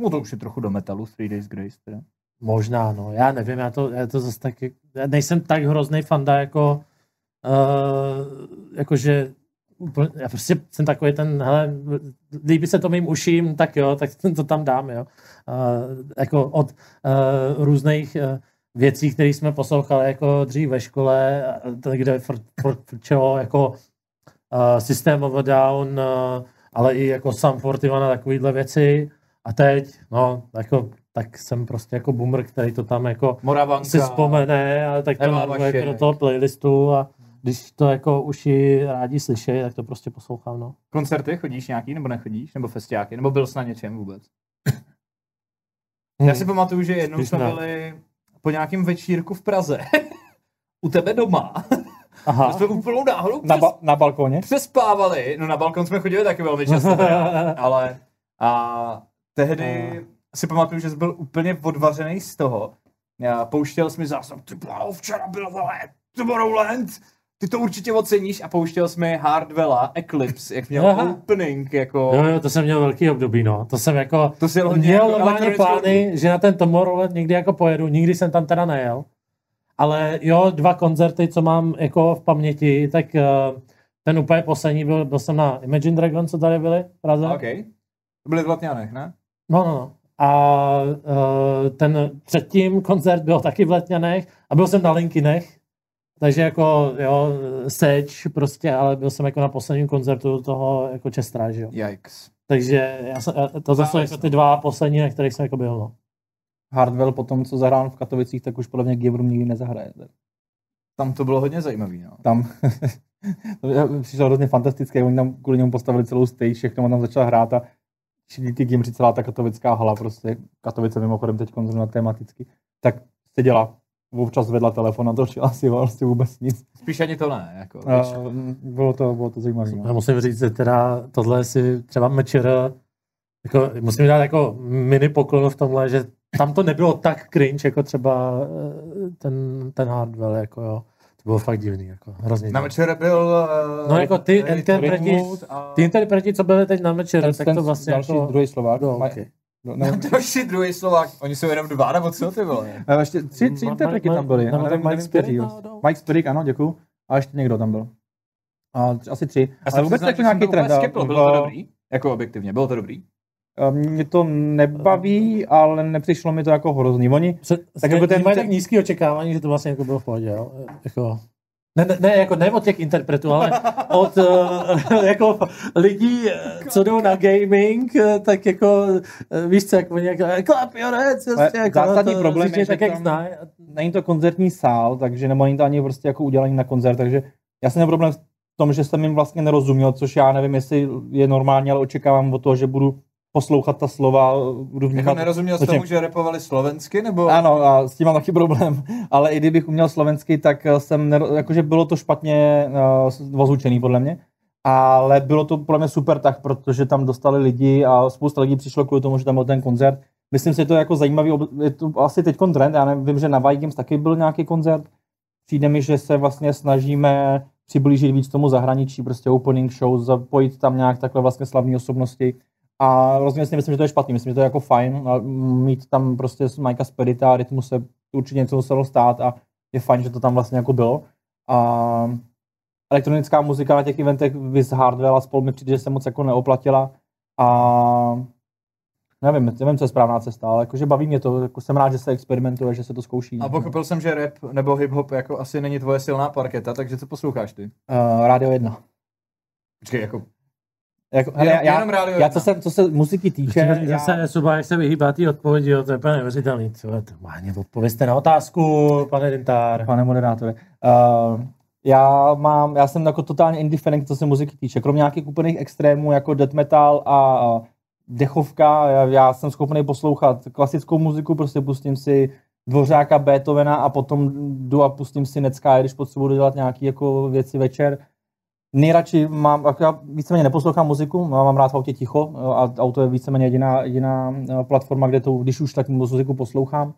B: No to už je trochu do metalu, Three Days Grace, teda.
A: Možná, no, já nevím, já to, já to zase taky, já nejsem tak hrozný fanda, jako, uh, jakože, úplně- já prostě jsem takový ten, hele, líbí se to mým uším, tak jo, tak to tam dám, jo. Uh, jako od uh, různých uh, věcí, které jsme poslouchali jako dřív ve škole, kde fr- fr- frčelo jako uh, System of a Down, uh, ale i jako Sam 41 a takovýhle věci. A teď, no, jako, tak jsem prostě jako boomer, který to tam jako
B: Moravanka.
A: si vzpomene a tak to jako
B: Vašek.
A: do toho playlistu a když to jako uši rádi slyšejí, tak to prostě poslouchám, no.
B: Koncerty chodíš nějaký, nebo nechodíš? Nebo festiáky? Nebo byl jsi na něčem vůbec? Já si pamatuju, že jednou
A: Spíš
B: jsme
A: ne.
B: byli po nějakém večírku v Praze. U tebe doma.
A: Aha.
B: A jsme úplnou náhodou
C: Na,
B: přes,
C: ba- na balkoně?
B: přespávali. No na balkon jsme chodili taky velmi často. teda. ale a tehdy si pamatuju, že jsi byl úplně odvařený z toho. Já pouštěl jsi mi záznam, ty bláho, včera bylo vole, Tomorrowland, ty to určitě oceníš a pouštěl jsi mi Hardwella, Eclipse, jak měl
A: Aha.
B: opening, jako...
A: Jo, jo, to jsem měl velký období, no. To jsem jako,
B: To si hodně
A: měl
B: jako
A: plány, že na ten Tomorrowland někdy jako pojedu, nikdy jsem tam teda nejel. Ale jo, dva koncerty, co mám jako v paměti, tak uh, ten úplně poslední byl, byl jsem na Imagine Dragons, co tady byli v Praze.
B: OK. To byly v Letňanech, ne?
A: No, no, no. A uh, ten předtím koncert byl taky v Letňanech a byl jsem na Linkinech, takže jako, jo, seč prostě, ale byl jsem jako na posledním koncertu toho jako Čestra, že jo.
B: Yikes.
A: Takže já jsem, to zase jako ty dva poslední, na kterých jsem jako byl, no.
C: Hardwell po tom, co zahrál v Katovicích, tak už podle mě Givrum nikdy nezahraje. Tak
B: Tam to bylo hodně zajímavý, no.
C: Tam přišlo hrozně fantastické, oni tam kvůli němu postavili celou stage, všechno on tam začal hrát a díky Gimři celá ta katovická hala, prostě Katovice mimochodem teď zrovna tematicky, tak seděla, občas vedla telefon a točila si ho, prostě vůbec nic.
B: Spíš ani to ne, jako.
C: A, bylo to, bylo to zajímavé.
A: Já
C: No.
A: musím říct, že teda tohle si třeba mečer, jako, musím dát jako mini poklon v tomhle, že tam to nebylo tak cringe, jako třeba eh, ten, ten Hardwell, jako jo. To bylo fakt divný, jako hrozně
B: Na večer byl... Uh,
A: No jako ty interpreti,
B: a...
A: ty interpreti, co byli teď na mečer,
C: Ten,
A: tak
C: ten
A: to vlastně
C: další
A: jako...
C: druhý Slovák.
A: No, okay.
C: No, ne,
B: Další druhý Slovák. Oni jsou jenom dva, nebo co ty vole?
C: a ještě tři, tři interpreti tam byli.
A: Ma-
C: Já nevím,
A: Mike náhodou?
C: Mike Spirik, ano, děkuju. A ještě někdo tam byl. A tři- asi tři.
B: Já
C: Ale vůbec jako nějaký trend.
B: Bylo to dobrý? Jako objektivně, bylo to dobrý?
C: a Mě to nebaví, ale nepřišlo mi to jako hrozný. Oni,
A: Před,
C: Tak jako ten-
A: mají tak nízký očekávání, že to vlastně jako bylo v pohodě, jo. Jako, ne, ne, ne, jako ne od těch interpretů, ale od uh, jako lidí, eh, co jdou na gaming, eh, tak jako víš co, jako jako clap your hands, prostě, jako,
C: zásadní
A: to
C: problém je, že
A: tak, jak
C: tam-
A: znají.
C: není to koncertní sál, takže nebo není to ani prostě jako udělaný na koncert, takže já jsem problém v tom, že jsem jim vlastně nerozuměl, což já nevím, jestli je normální, ale očekávám od toho, že budu poslouchat ta slova, budu
B: Jako
C: vnímat.
B: nerozuměl jsi tomu, že repovali slovensky, nebo?
C: Ano, a s tím mám taky problém, ale i kdybych uměl slovensky, tak eh, jsem, nero- jakože bylo to špatně uh, ozvučený podle mě, ale bylo to podle mě super tak, protože tam dostali lidi a spousta lidí přišlo kvůli tomu, že tam byl ten koncert. Myslím si, že to je jako zajímavý, ob- je to asi teď trend, já nevím, vím, že na Vikings taky byl nějaký koncert, přijde mi, že se vlastně snažíme přiblížit víc tomu zahraničí, prostě opening show, zapojit tam nějak takhle vlastně slavné osobnosti. A rozhodně si myslím, že to je špatný. Myslím, že to je jako fajn a mít tam prostě Majka Spedita, rytmu se určitě něco muselo stát a je fajn, že to tam vlastně jako bylo. A elektronická muzika na těch eventech Viz Hardwell a spolu mi přijde, že se moc jako neoplatila. A nevím, nevím, co je správná cesta, ale jakože baví mě to, jako jsem rád, že se experimentuje, že se to zkouší.
B: A pochopil jsem, že rap nebo hip-hop jako asi není tvoje silná parketa, takže co posloucháš ty?
C: Uh, Radio 1.
B: Počkej, jako
C: Jako,
B: Jenom-
C: hele, já,
B: jenom Radio
C: já,
B: 1.
C: co se, co se muziky týče,
A: Zase,
C: já,
A: zase Suba, jak se vyhýbá té odpovědi, jo, to je úplně neuvěřitelný. Co je to? Máně, odpovězte na otázku, pane Dintár.
C: pane moderátore, uh, já mám, já jsem jako totálně indifferent, co se muziky týče, kromě nějakých úplných extrémů, jako death metal a dechovka, já, já jsem schopný poslouchat klasickou muziku, prostě pustím si Dvořáka, Beethovena a potom jdu a pustím si Necka, když potřebuji dělat nějaké jako věci večer. Nejradši mám, jako já víceméně neposlouchám muziku, mám rád v autě ticho a auto je víceméně jediná, jediná eh, platforma, kde to, když už tak muziku poslouchám.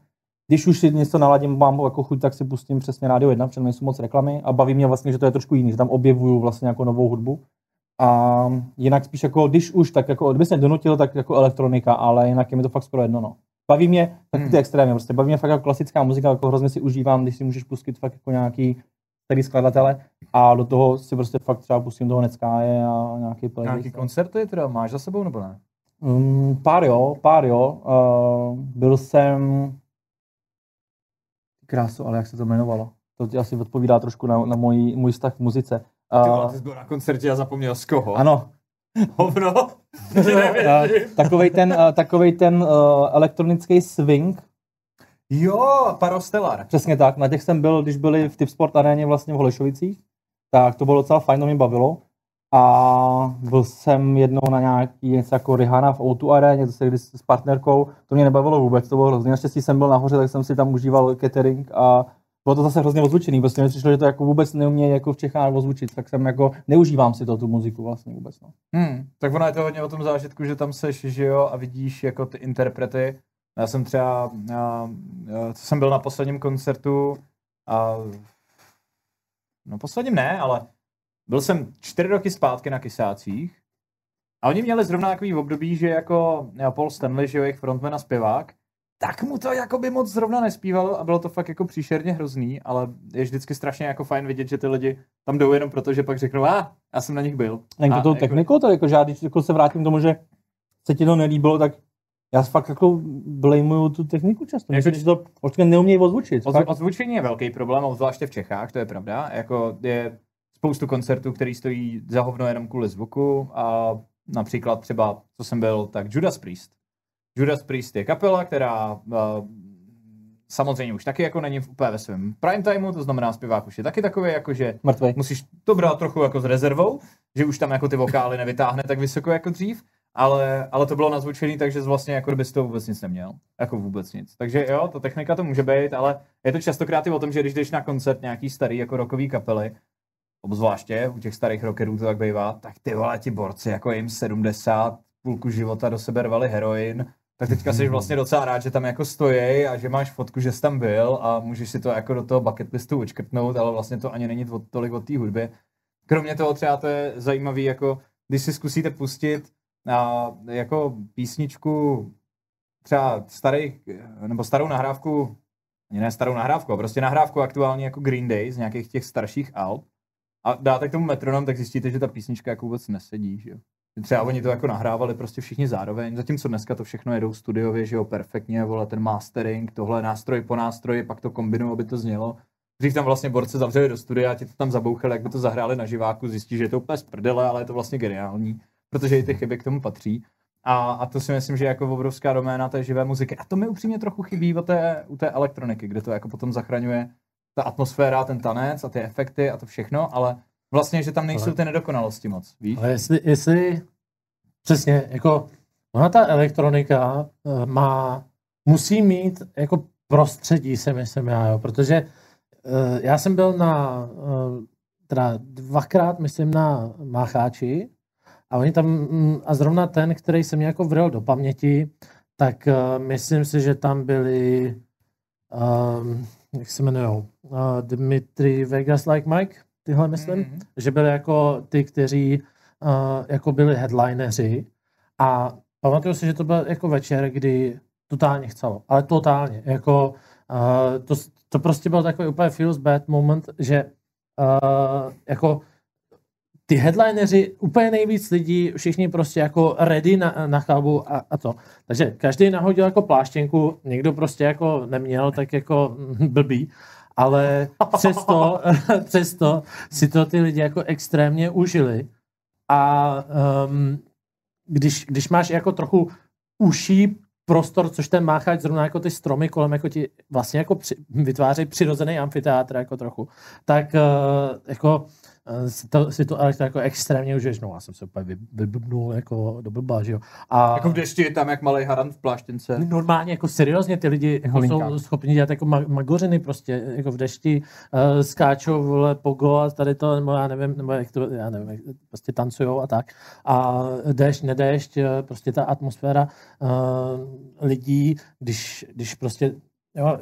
C: Když už si něco naladím, mám jako chuť, tak si pustím přesně rádio 1, protože nejsou moc reklamy a baví mě vlastně, že to je trošku jiný, že tam objevuju vlastně jako novou hudbu. A jinak spíš jako, když už, tak jako, kdyby se donutil, tak jako elektronika, ale jinak je mi to fakt skoro jedno, no. Baví mě taky ty
B: Hmm.
C: extrémy, prostě baví mě fakt jako klasická muzika, jako hrozně si užívám, když si můžeš pustit fakt jako nějaký starý skladatele a do toho si prostě fakt třeba pustím toho Neckáje a nějaký playlist.
B: nějaký koncerty teda máš za sebou nebo ne?
C: Um, pár jo, pár jo. Uh, byl jsem... Krásu, ale jak se to jmenovalo? To ti asi odpovídá trošku na, na můj, můj vztah k muzice.
B: Ty vole,
C: Uh,
B: ty jsi byl na koncertě a zapomněl z koho?
C: ano,
B: Hovno?
C: uh, takovej ten, uh, takovej ten uh, elektronický swing,
B: Jo, Parostellar.
C: přesně tak, na těch jsem byl, když byli v Tipsport aréně vlastně v Holešovicích, tak to bylo docela fajn, to mě bavilo. A byl jsem jednou na nějaký něco jako Rihanna v O2 aréně, to se když s partnerkou, to mě nebavilo vůbec, to bylo hrozně. Naštěstí jsem byl nahoře, tak jsem si tam užíval catering a bylo to zase hrozně ozvučený, prostě mi přišlo, že to jako vůbec neumějí jako v Čechách ozvučit, tak jsem jako, neužívám si to, tu muziku vlastně vůbec. No.
B: Hmm, tak ono je to hodně o tom zážitku, že tam seš, že jo, a vidíš jako ty interprety. Já jsem třeba, já, já, co jsem byl na posledním koncertu, a, no posledním ne, ale byl jsem čtyři roky zpátky na Kysácích a oni měli zrovna takový období, že jako já, Paul Stanley, že jo, jejich frontman a zpěvák, tak mu to jako by moc zrovna nespívalo a bylo to fakt jako příšerně hrozný, ale je vždycky strašně jako fajn vidět, že ty lidi tam jdou jenom proto, že pak řeknou, a ah, já jsem na nich byl. A
C: to tou
B: jako-
C: technikou, to jako, když jako se vrátím k tomu, že se ti to nelíbilo, tak já fakt jako blamuju tu techniku často.
B: Jako-
C: že to prostě neumějí ozvučit.
B: Ozv-
C: Fakt.
B: Ozvučení je velký problém, obzvláště v Čechách, to je pravda. Jako je spoustu koncertů, který stojí za hovno jenom kvůli zvuku a například třeba, co jsem byl, tak Judas Priest. Judas Priest je kapela, která uh, samozřejmě už taky jako není v- úplně ve svém prime timeu, to znamená zpěvák už je taky takový, jako že
C: Mrtvej.
B: musíš to brát trochu jako s rezervou, že už tam jako ty vokály nevytáhne tak vysoko jako dřív, ale, ale to bylo nazvučený, takže vlastně jako bys to vůbec nic neměl. Jako vůbec nic. Takže jo, ta technika to může být, ale je to častokrát i o tom, že když jdeš na koncert nějaký starý jako rokový kapely, obzvláště u těch starých rockerů to tak bývá, tak ty vole, ti borci, jako jim 70, půlku života do sebe rvali heroin, tak teďka jsi vlastně docela rád, že tam jako stojí a že máš fotku, že jsi tam byl a můžeš si to jako do toho bucket listu učkrtnout, ale vlastně to ani není od, tolik o té hudbě. Kromě toho třeba to je zajímavý, jako když si zkusíte pustit a, jako písničku třeba starý, nebo starou nahrávku, ne starou nahrávku, prostě nahrávku aktuálně jako Green Day z nějakých těch starších alb a dáte k tomu metronom, tak zjistíte, že ta písnička jako vůbec nesedí, že jo. Třeba oni to jako nahrávali prostě všichni zároveň, zatímco dneska to všechno jedou studiově, že jo, perfektně, vole, ten mastering, tohle nástroj po nástroji, pak to kombinují, aby to znělo. Dřív tam vlastně borci zavřeli do studia ti to tam zabouchali, jak by to zahráli na živáku, zjistí, že je to úplně z prdele, ale je to vlastně geniální, protože i ty chyby k tomu patří. A, a to si myslím, že je jako obrovská doména té živé muziky. A to mi upřímně trochu chybí u té, u té elektroniky, kde to jako potom zachraňuje ta atmosféra, ten tanec a ty efekty a to všechno, ale vlastně, že tam nejsou
A: Ale-
B: ty nedokonalosti moc, víš?
A: Ale jestli, jestli přesně, jako ona ta elektronika eh, má, musí mít jako prostředí, si myslím já, jo, protože eh, já jsem byl na, eh, teda dvakrát, myslím, na Mácháči a oni tam, mm, a zrovna ten, který se mě jako vril do paměti, tak eh, myslím si, že tam byli um, jak se jmenují, uh, Dimitri Vegas Like Mike, tyhle myslím,
B: Mhm.
A: že byli jako ty, kteří uh, jako byli headlineři a pamatuju si, že to byl jako večer, kdy totálně chcelo, ale totálně, jako uh, to, to prostě byl takový úplně feels bad moment, že uh, jako ty headlineři, úplně nejvíc lidí, všichni prostě jako ready na, na chalbu a, a to. Takže každý nahodil jako pláštěnku, někdo prostě jako neměl, tak jako blbý, ale přesto, přesto si to ty lidi jako extrémně užili a um, když, když máš jako trochu uší prostor, což ten máchač zrovna jako ty stromy kolem jako ti vlastně jako při, vytváří přirozený amfiteátr jako trochu, tak uh, jako to, si to elektro jako extrémně užiješ. No, já jsem se úplně vy- vyblbnul jako do blba, že jo. A
B: Jako v dešti je tam jak malý harant v pláštěnce.
A: normálně jako seriózně ty lidi jako jsou schopni dělat jako ma- magořiny prostě, jako v dešti uh, skáčou vole pogo a tady to, nebo já nevím, nebo jak to, já nevím, jak prostě tancujou a tak. A déšť, nedéšť, eh, prostě ta atmosféra uh, lidí, když, když prostě, jo,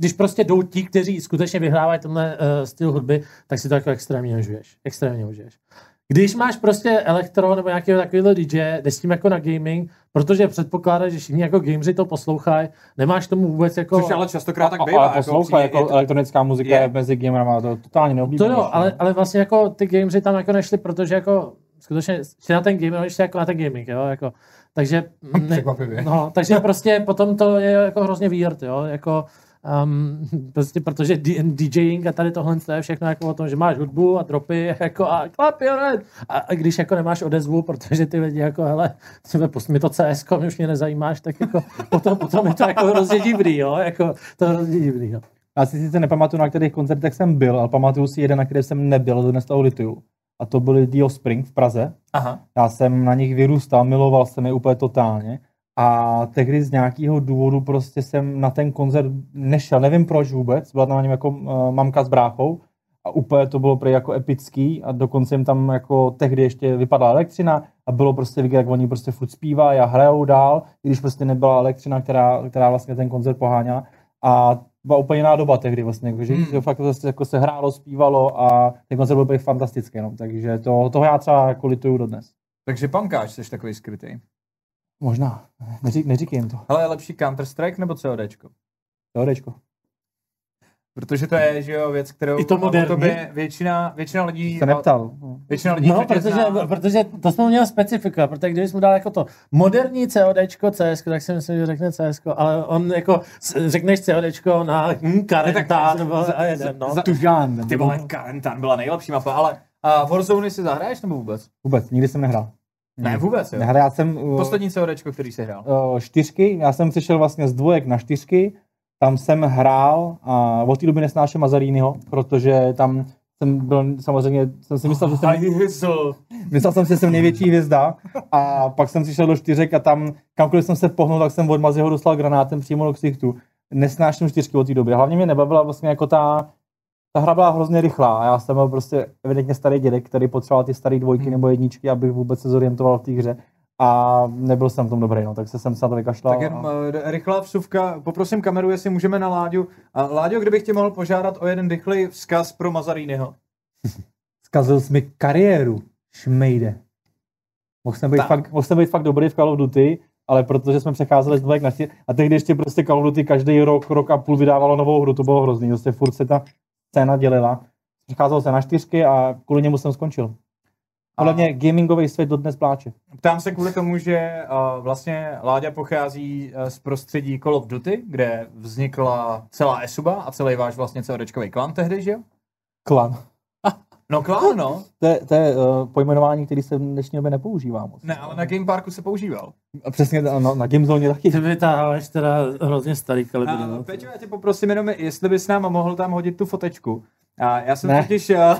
A: když prostě jdou ti, kteří skutečně vyhrávají tenhle uh, styl hudby, tak si to jako extrémně užiješ. Extrémně užiješ. Když máš prostě elektro nebo nějakého takového DJ, jdeš s tím jako na gaming, protože předpokládáš, že všichni jako gameři to poslouchají, nemáš tomu vůbec jako...
B: Což ale častokrát tak bývá.
C: Ale poslouchej,
B: přijde-
C: jako elektronická muzika
B: Je.
C: je mezi gamerama, to totálně
A: to
C: neoblíbené.
A: jo, ale, ale vlastně jako ty gameři tam jako nešli, protože jako skutečně šli na ten gaming, šli jako na ten gaming, jo, jako, takže... Ne,
B: Překvapivě.
A: no, takže prostě potom to je jako hrozně weird, jo, jako Um, prostě protože DJing a tady tohle to je všechno jako o tom, že máš hudbu a dropy jako a hand. A, a když jako nemáš odezvu, protože ty lidi jako hele, třeba pust mi to CS, mě už mě nezajímáš, tak jako potom, potom je to jako hrozně divný, jo, jako to hrozně divný, jo.
C: Já si sice nepamatuju, na kterých koncertech jsem byl, ale pamatuju si jeden, na který jsem nebyl, dnes toho lituju. A to byly Dio Spring v Praze.
B: Aha.
C: Já jsem na nich vyrůstal, miloval jsem je úplně totálně. A tehdy z nějakého důvodu prostě jsem na ten koncert nešel, nevím proč vůbec, byla tam na něm jako uh, mamka s bráchou a úplně to bylo prý jako epický a dokonce jim tam jako tehdy ještě vypadla elektřina a bylo prostě vidět, jak oni prostě furt zpívají a hrajou dál, i když prostě nebyla elektřina, která, která vlastně ten koncert poháněla. A byla úplně jiná doba tehdy vlastně, jako, že
B: Hmm.
C: fakt vlastně jako se hrálo, zpívalo a ten koncert byl fantastický, no. takže to, toho já třeba jako lituju dodnes.
B: Takže pankáč, jsi takový skrytý.
C: Možná, Neří, neříkej jim to,
B: Hele, je lepší Counter-Strike nebo CODčko?
C: teorečko.
B: Protože to je, že jo, věc, kterou
A: I to moderní.
B: tobě většina, většina lidí...
C: Se neptal.
B: Většina lidí
A: No, protože,
B: zná.
A: protože to jsme měli specifika, protože kdybych mu dal jako to moderní CODčko, CS, tak si myslím, že řekne CS, ale on jako řekneš CODčko na hm, Karenta,
B: za-
A: nebo
B: za-
A: a jeden, no.
B: za-
C: Tu žádný.
B: Ty vole, Karentan byla nejlepší mapa, ale a Warzone si zahraješ nebo vůbec?
C: Vůbec, nikdy jsem nehrál.
B: Ne, vůbec, jo.
C: Já jsem uh,
B: Poslední CODčko, který jsi hrál.
C: uh, čtyřky, já jsem přešel vlastně z dvojek na čtyřky, tam jsem hrál a od té doby nesnáším Mazarínyho, protože tam jsem byl, samozřejmě, jsem si myslel, že jsem, myslel jsem si, že jsem největší hvězda a pak jsem přišel do čtyřek a tam, kamkoliv jsem se pohnul, tak jsem od Maziho dostal granátem přímo do ksichtu. Nesnáším čtyřky od té doby. Hlavně mě nebavila vlastně jako ta, ta hra byla hrozně rychlá a já jsem byl prostě evidentně starý dědek, který potřeboval ty staré dvojky
B: Hmm.
C: nebo jedničky, abych vůbec se zorientoval v té hře. A nebyl jsem v tom dobrý, no, tak se jsem se na to vykašlal.
B: Tak jen
C: a...
B: eh, rychlá vsuvka. Poprosím kameru, jestli můžeme na Láďu. A Láďo, kdybych tě mohl požádat o jeden rychlý vzkaz pro Mazarínyho.
C: Zkazil jsi mi kariéru, šmejde. Mohl jsem, být
B: Tak.
C: fakt, mohl jsem být fakt dobrý v Call of Duty, ale protože jsme přecházeli z dvojek na čtyři, a tehdy ještě prostě Call of Duty každý rok, rok a půl vydávalo novou hru, to bylo hrozný, prostě furt se ta scéna dělila. Přecházelo se na čtyřky a kvůli němu jsem skončil. Podle
B: A-
C: mě gamingový svět dodnes pláče.
B: Ptám se kvůli tomu, že uh, vlastně Láďa pochází uh, z prostředí Call of Duty, kde vznikla celá Esuba a celý váš vlastně CODčkový klan tehdy, že jo?
C: Klan.
B: No klan, no.
C: To je, to je uh, pojmenování, který se v dnešní době nepoužívá moc.
B: Ne, ale na Game Parku se používal.
C: A Přesně, no, na Gamezone taky.
A: Ty vytáháváš teda hrozně starý kalibr.
B: A,
A: no.
B: Peťo, já tě poprosím jenom, jestli bys nám mohl tam hodit tu fotečku. A já jsem
C: Ne.
B: totiž... Uh,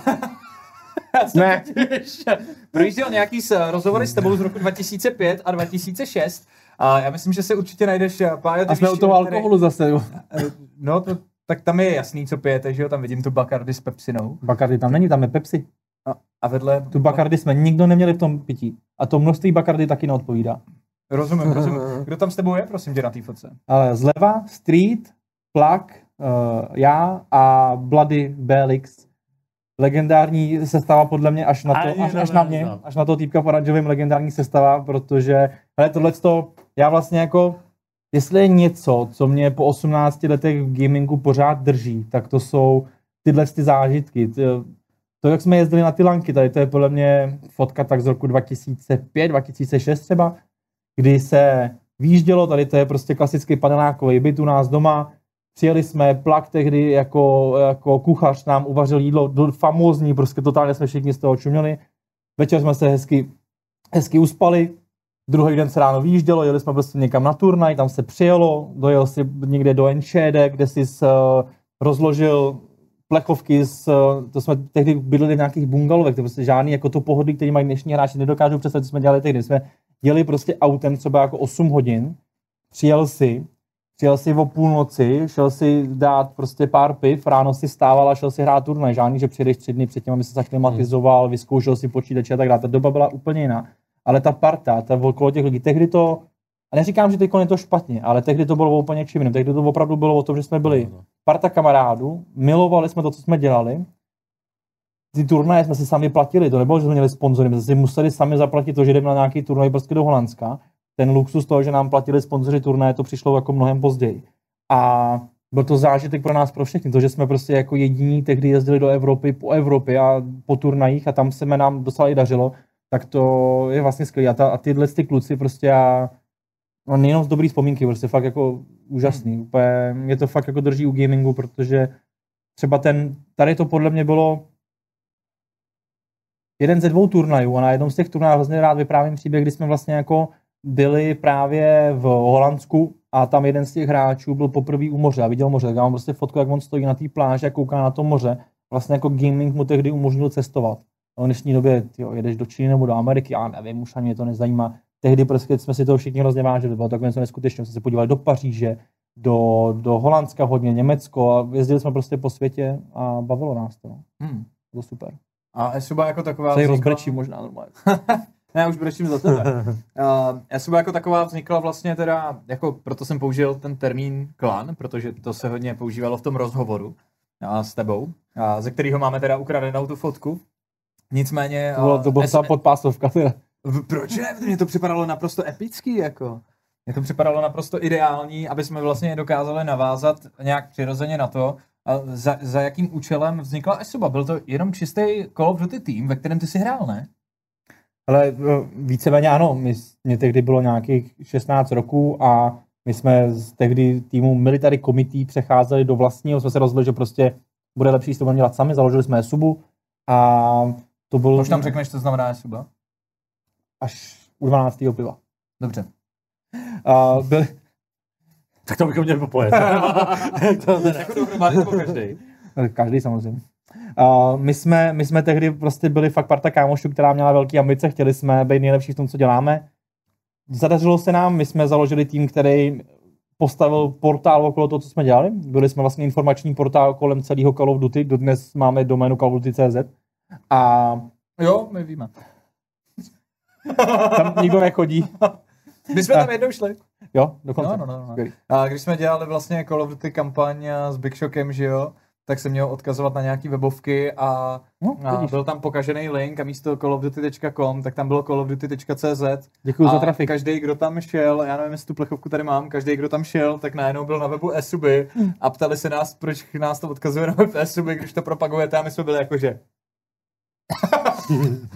B: já jsem
C: Ne.
B: totiž projížděl nějaký s, rozhovory s tebou z roku 2005 a 2006. A já myslím, že se určitě najdeš... eh, ty
C: A jsme u toho
B: který-
C: alkoholu zase.
B: Eh, No, to, tak tam je jasný, co pijete, že jo? Tam vidím tu Bacardi s Pepsinou.
C: Bacardi tam není, tam je Pepsi.
B: A, a vedle...
C: Tu Bacardi jsme nikdo neměli v tom pití. A to množství Bacardi taky neodpovídá.
B: Rozumím, rozumím. Kdo tam s tebou je, prosím tě, na té fotce?
C: Ale zleva, street, plak já a Bloody Belix. Legendární sestava podle mě až na to,
A: Ani
C: až, až na mě, až na to týpka po Ranžovým legendární sestava, protože ale tohle já vlastně jako jestli je něco, co mě po 18 letech v gamingu pořád drží, tak to jsou tyhle ty zážitky. To, jak jsme jezdili na ty lanky, tady to je podle mě fotka tak z roku 2005, 2006 třeba, kdy se výjíždělo, tady to je prostě klasický panelákový byt u nás doma, přijeli jsme, plak tehdy jako, jako kuchař nám uvařil jídlo, do, famózní, prostě totálně jsme všichni z toho čuměli. Večer jsme se hezky, hezky uspali, druhý den se ráno vyjíždělo, jeli jsme prostě někam na turnaj, tam se přijelo, dojel si někde do Enschede, kde si uh, rozložil plechovky, s, uh, to jsme tehdy bydleli v nějakých bungalovech, to prostě žádný jako to pohodlí, který mají dnešní hráči, nedokážu představit, co jsme dělali tehdy. Jsme jeli prostě autem třeba jako 8 hodin, přijel si, přijel si o půlnoci, šel si dát prostě pár piv, ráno si stával a šel si hrát turnaj. Žádný, že přijdeš tři dny předtím, aby se zaklimatizoval, vyzkoušel si počítače a tak dále. Ta doba byla úplně jiná. Ale ta parta, ta okolo těch lidí, tehdy to, a neříkám, že teď je to špatně, ale tehdy to bylo úplně čím jiným. Tehdy to opravdu bylo o tom, že jsme byli parta kamarádů, milovali jsme to, co jsme dělali. Ty turnaje jsme si sami platili, to nebylo, že jsme měli sponzory, my jsme si museli sami zaplatit to, že jdeme na nějaký turnaj prostě do Holandska. Ten luxus toho, že nám platili sponzoři turnaje, to přišlo jako mnohem později. A byl to zážitek pro nás, pro všechny, to, že jsme prostě jako jediní tehdy jezdili do Evropy, po Evropě a po turnajích a tam se nám docela i dařilo, tak to je vlastně skvělé. A, ta, a tyhle ty kluci prostě já, no nejenom z dobrý vzpomínky, prostě fakt jako úžasný.
B: Hmm.
C: Úplně, mě to fakt jako drží u gamingu, protože třeba ten, tady to podle mě bylo jeden ze dvou turnajů a na jednom z těch turnajů hrozně rád vyprávím příběh, kdy jsme vlastně jako byli právě v Holandsku a tam jeden z těch hráčů byl poprvé u moře a viděl moře. Tak já mám prostě fotku, jak on stojí na té pláži a kouká na to moře. Vlastně jako gaming mu tehdy umožnil cestovat. A v dnešní době tyjo, jedeš do Číny nebo do Ameriky, já nevím, už ani mě to nezajímá. Tehdy prostě jsme si to všichni hrozně vážili, bylo to takové něco neskutečného. Jsme se podívali do Paříže, do, do Holandska hodně, Německo a jezdili jsme prostě po světě a bavilo nás to. no.
B: Hmm.
C: Bylo super.
B: A Esuba jako taková
C: Se
B: vznikla-
C: možná normálně.
B: ne, už brečím za tebe. uh, Esuba jako taková vznikla vlastně teda, jako proto jsem použil ten termín klan, protože to se hodně používalo v tom rozhovoru a s tebou, a ze kterého máme teda ukradenou tu fotku. Nicméně...
C: To bylo, to
B: Es-
C: docela podpásovka teda.
B: Proč ne? Mně to připadalo naprosto epický, jako. Mně to připadalo naprosto ideální, aby jsme vlastně dokázali navázat nějak přirozeně na to, a za, za jakým účelem vznikla Esuba. Byl to jenom čistý Call of Duty tým, ve kterém ty si hrál, ne?
C: Ale eh, víceméně ano, my, mě tehdy bylo nějakých 16 roků a my jsme z tehdy týmu Military Committee přecházeli do vlastního, jsme se rozhodli, že prostě bude lepší si to budeme dělat sami, založili jsme subu a to bylo
B: Už nám řekneš, co znamená Esuba?
C: až u 12. piva.
B: Dobře.
C: A byli,
A: Tak to bychom měli popojet. to ne,
B: každý?
C: každý samozřejmě. A my, jsme, my jsme tehdy prostě byli fakt parta kámošů, která měla velký ambice, chtěli jsme být nejlepší v tom, co děláme. Zadařilo se nám, my jsme založili tým, který postavil portál okolo toho, co jsme dělali. Byli jsme vlastně informační portál kolem celého Call of Duty, dodnes máme doménu Call of Duty.cz a
B: Jo, my víme.
C: tam nikdo nechodí.
B: My jsme tam jednou šli.
C: Jo, dokonce.
B: No, no, no. no. A když jsme dělali vlastně Call of Duty kampaň s Big Shockem, že jo, tak jsem měl odkazovat na nějaký webovky a,
C: No,
B: a byl tam pokažený link a místo callofduty.com, tak tam bylo callofduty.cz
C: Děkuji za trafik.
B: každý, kdo tam šel, já nevím, jestli tu plechovku tady mám, každý, kdo tam šel, tak najednou byl na webu Esuby a ptali se nás, proč nás to odkazuje na web Esuby, když to propagujete a my jsme byli jakože.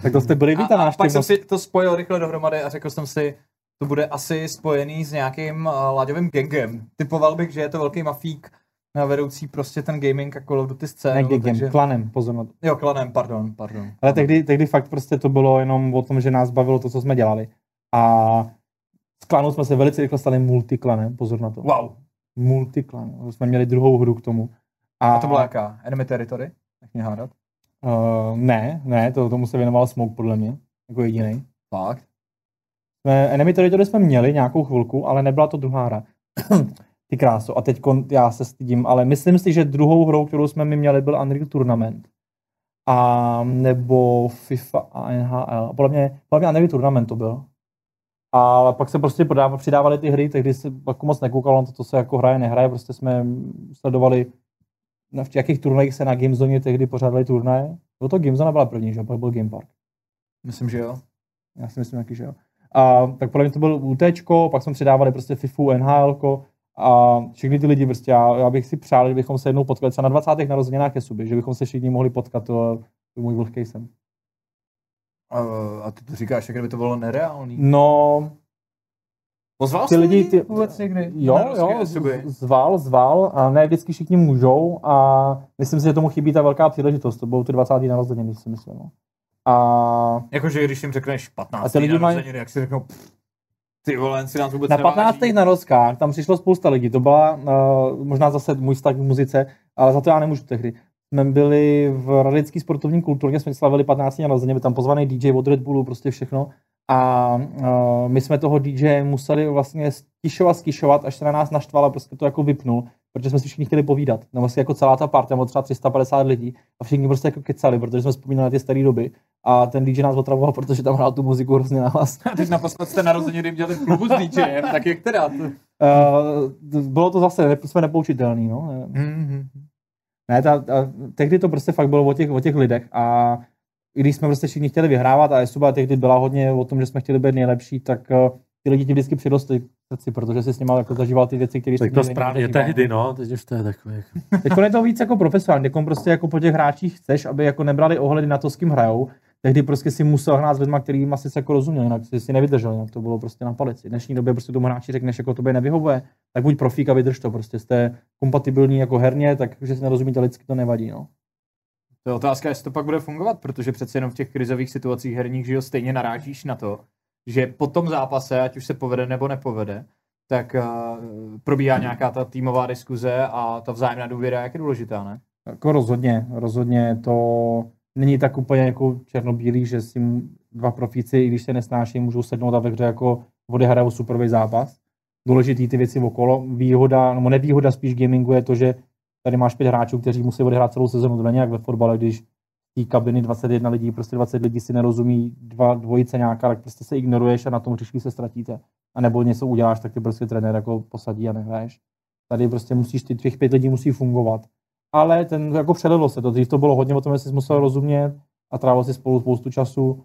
C: Tak to jste byli vy ta
B: A, a pak jsem si to spojil rychle dohromady a řekl jsem si, to bude asi spojený s nějakým uh, Láďovým gangem. Typoval bych, že je to velký mafík na vedoucí prostě ten gaming a Call of Duty
C: Ne,
B: scénu.
C: gigem,
B: takže...
C: klanem, pozor na to.
B: Jo, klanem, pardon, pardon.
C: Ale tehdy, tehdy fakt prostě to bylo jenom o tom, že nás bavilo to, co jsme dělali. A z klanu jsme se velice rychle stali multiklanem, pozor na to.
B: Wow.
C: Multiklan, jsme měli druhou hru k tomu.
B: A to byla jaká? Enemy Territory? Tak mě hádat.
C: Uh, ne, ne, to, tomu se věnoval Smoke podle mě, jako jediný.
B: Fakt?
C: Enemy Territory jsme měli nějakou chvilku, ale nebyla to druhá hra. Ty kráso. A teď já se stydím, ale myslím si, že druhou hrou, kterou jsme my měli, byl Unreal Tournament. A nebo FIFA a NHL. Podle mě, podle mě Unreal Tournament to byl. Ale pak se prostě přidávali ty hry, tehdy se jako moc nekoukalo na to, co se jako hraje, nehraje, prostě jsme sledovali v jakých turnajích se na Gamezone tehdy pořádaly turnaje. Bylo to Gamezone byla první, že jo, pak byl Game Park.
B: Myslím, že jo.
C: Já si myslím taky, že jo. A tak podle mě to byl UT, pak jsme přidávali prostě FIFU, NHL, a všechny ty lidi prostě, já, já bych si přál, kdybychom se jednou potkali třeba na 20. narozeninách Jesuby, že bychom se všichni mohli potkat, to je můj vlhký sen.
B: A, a ty to říkáš, jak kdyby to bylo nereálný.
C: No,
B: Pozval
C: ty lidi, ty,
B: vůbec někdy?
C: jo, jo, zval, zval a ne vždycky všichni můžou a myslím si, že tomu chybí ta velká příležitost, to budou ty 20. narozeniny, si myslím. No. A
B: Jakože když jim řekneš 15.
C: A ty lidi mají-
B: narozeniny, jak si řeknou, "Pff, ty vole, si nás vůbec
C: Na
B: neváží."
C: 15. narozkách tam přišlo spousta lidí. To byla uh, možná zase můj vztah k muzice, ale za to já nemůžu tehdy. Jsme byli v Radecký sportovní kulturně, jsme slavili 15. narozeniny, byl tam pozvaný DJ od Red Bullu, prostě všechno. A uh, my jsme toho DJ museli vlastně stišovat, stišovat, až se na nás naštval a prostě to jako vypnul, protože jsme si všichni chtěli povídat. No vlastně jako celá ta party, tam třeba 350 lidí a všichni prostě jako kecali, protože jsme vzpomínali na ty staré doby. A ten DJ nás otravoval, protože tam hrál tu muziku hrozně nahlas.
B: A teď naposled jste narozeniny dělali v klubu s DJem, tak jak teda? To...
C: Uh, bylo to zase, ne, jsme nepoučitelní, no.
B: Mm-hmm.
C: Ne, ta, ta, tehdy to prostě fakt bylo o těch, o těch lidech a i když jsme prostě všichni chtěli vyhrávat a Esuba tehdy byla hodně o tom, že jsme chtěli být nejlepší, tak uh, ty lidi ti vždycky přirostli k srdci, protože jsi s nimi jako zažíval ty věci, které
A: Tak to správně tehdy, no, teď už to je takový. Jako...
C: Teď je to víc jako profesionální, teď prostě jako po těch hráčích chceš, aby jako nebrali ohledy na to, s kým hrajou. Tehdy prostě si musel hrát s lidmi, kterým asi se jako rozuměl, jinak si, si nevydržel, jinak to bylo prostě na palici. V dnešní době prostě tomu hráči řekneš, jako tobě nevyhovuje, tak buď profík a vydrž to, prostě jste kompatibilní jako herně, tak že si nerozumíte lidsky, to nevadí, no.
B: To je otázka, jestli to pak bude fungovat, protože přece jenom v těch krizových situacích herních, že jo, stejně narážíš na to, že po tom zápase, ať už se povede nebo nepovede, tak uh, probíhá nějaká ta týmová diskuze a ta vzájemná důvěra, jak je důležitá, ne?
C: Jako rozhodně, rozhodně to není tak úplně jako černobílý, že si dva profíci, i když se nesnáší, můžou sednout a ve hře jako odehrajou superový zápas. Důležitý ty věci okolo. Výhoda, nebo nevýhoda spíš gamingu je to, že tady máš pět hráčů, kteří musí odehrát celou sezonu. To jak ve fotbale, když té kabiny 21 lidí, prostě 20 lidí si nerozumí, dva dvojice nějaká, tak prostě se ignoruješ a na tom hřišti se ztratíte. A nebo něco uděláš, tak ty prostě trenér jako posadí a nehraješ. Tady prostě musíš, ty těch pět lidí musí fungovat. Ale ten jako přelilo se to, dřív to bylo hodně o tom, že jsi musel rozumět a trávil si spolu spoustu času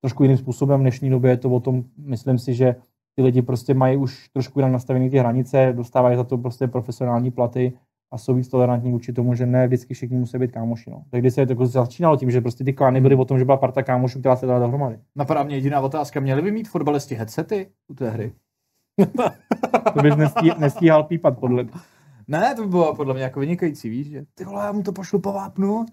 C: trošku jiným způsobem. V dnešní době je to o tom, myslím si, že ty lidi prostě mají už trošku jinak nastavené ty hranice, dostávají za to prostě profesionální platy a jsou víc tolerantní vůči tomu, že ne vždycky všichni musí být kámoši. No. Tehdy se to začínalo tím, že prostě ty klany byly o tom, že byla parta kámošů, která se dala dohromady.
B: Napadá mě jediná otázka, měli by mít fotbalisti headsety u té hry?
C: To bys nestí, nestíhal pípat podle mě.
B: Ne, to by bylo podle mě jako vynikající, víš, že ty vole, já mu to pošlu po vápnu,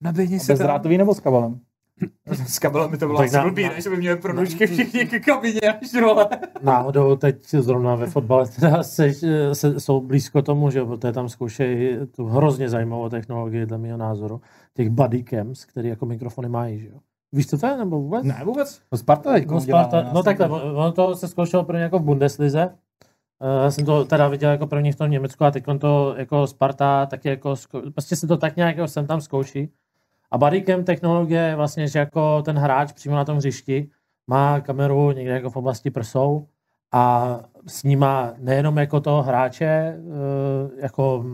B: naběhni si.
C: Bezdrátový nebo s kabelem?
B: S kabelem by to bylo asi blbý, ne, že by měli prodlužky všichni k kabině, až vole.
A: Náhodou teď zrovna ve fotbale teda se, se, jsou blízko tomu, že protože tam zkoušejí tu hrozně zajímavou technologii, dle mého názoru, těch body cams, který jako mikrofony mají, že jo. Víš, co to je, nebo vůbec?
B: Ne, vůbec.
C: No Sparta teď
A: No, Sparta, no takhle, ono to se zkoušelo prvně jako v Bundeslize. Eh, Já jsem to teda viděl jako první v tom Německu a teď to jako Sparta taky jako, prostě se to tak nějak jako sem tam zkouší. A bodycam technologie je vlastně, že jako ten hráč přímo na tom hřišti má kameru někde jako v oblasti prsou a snímá nejenom jako toho hráče, eh, jako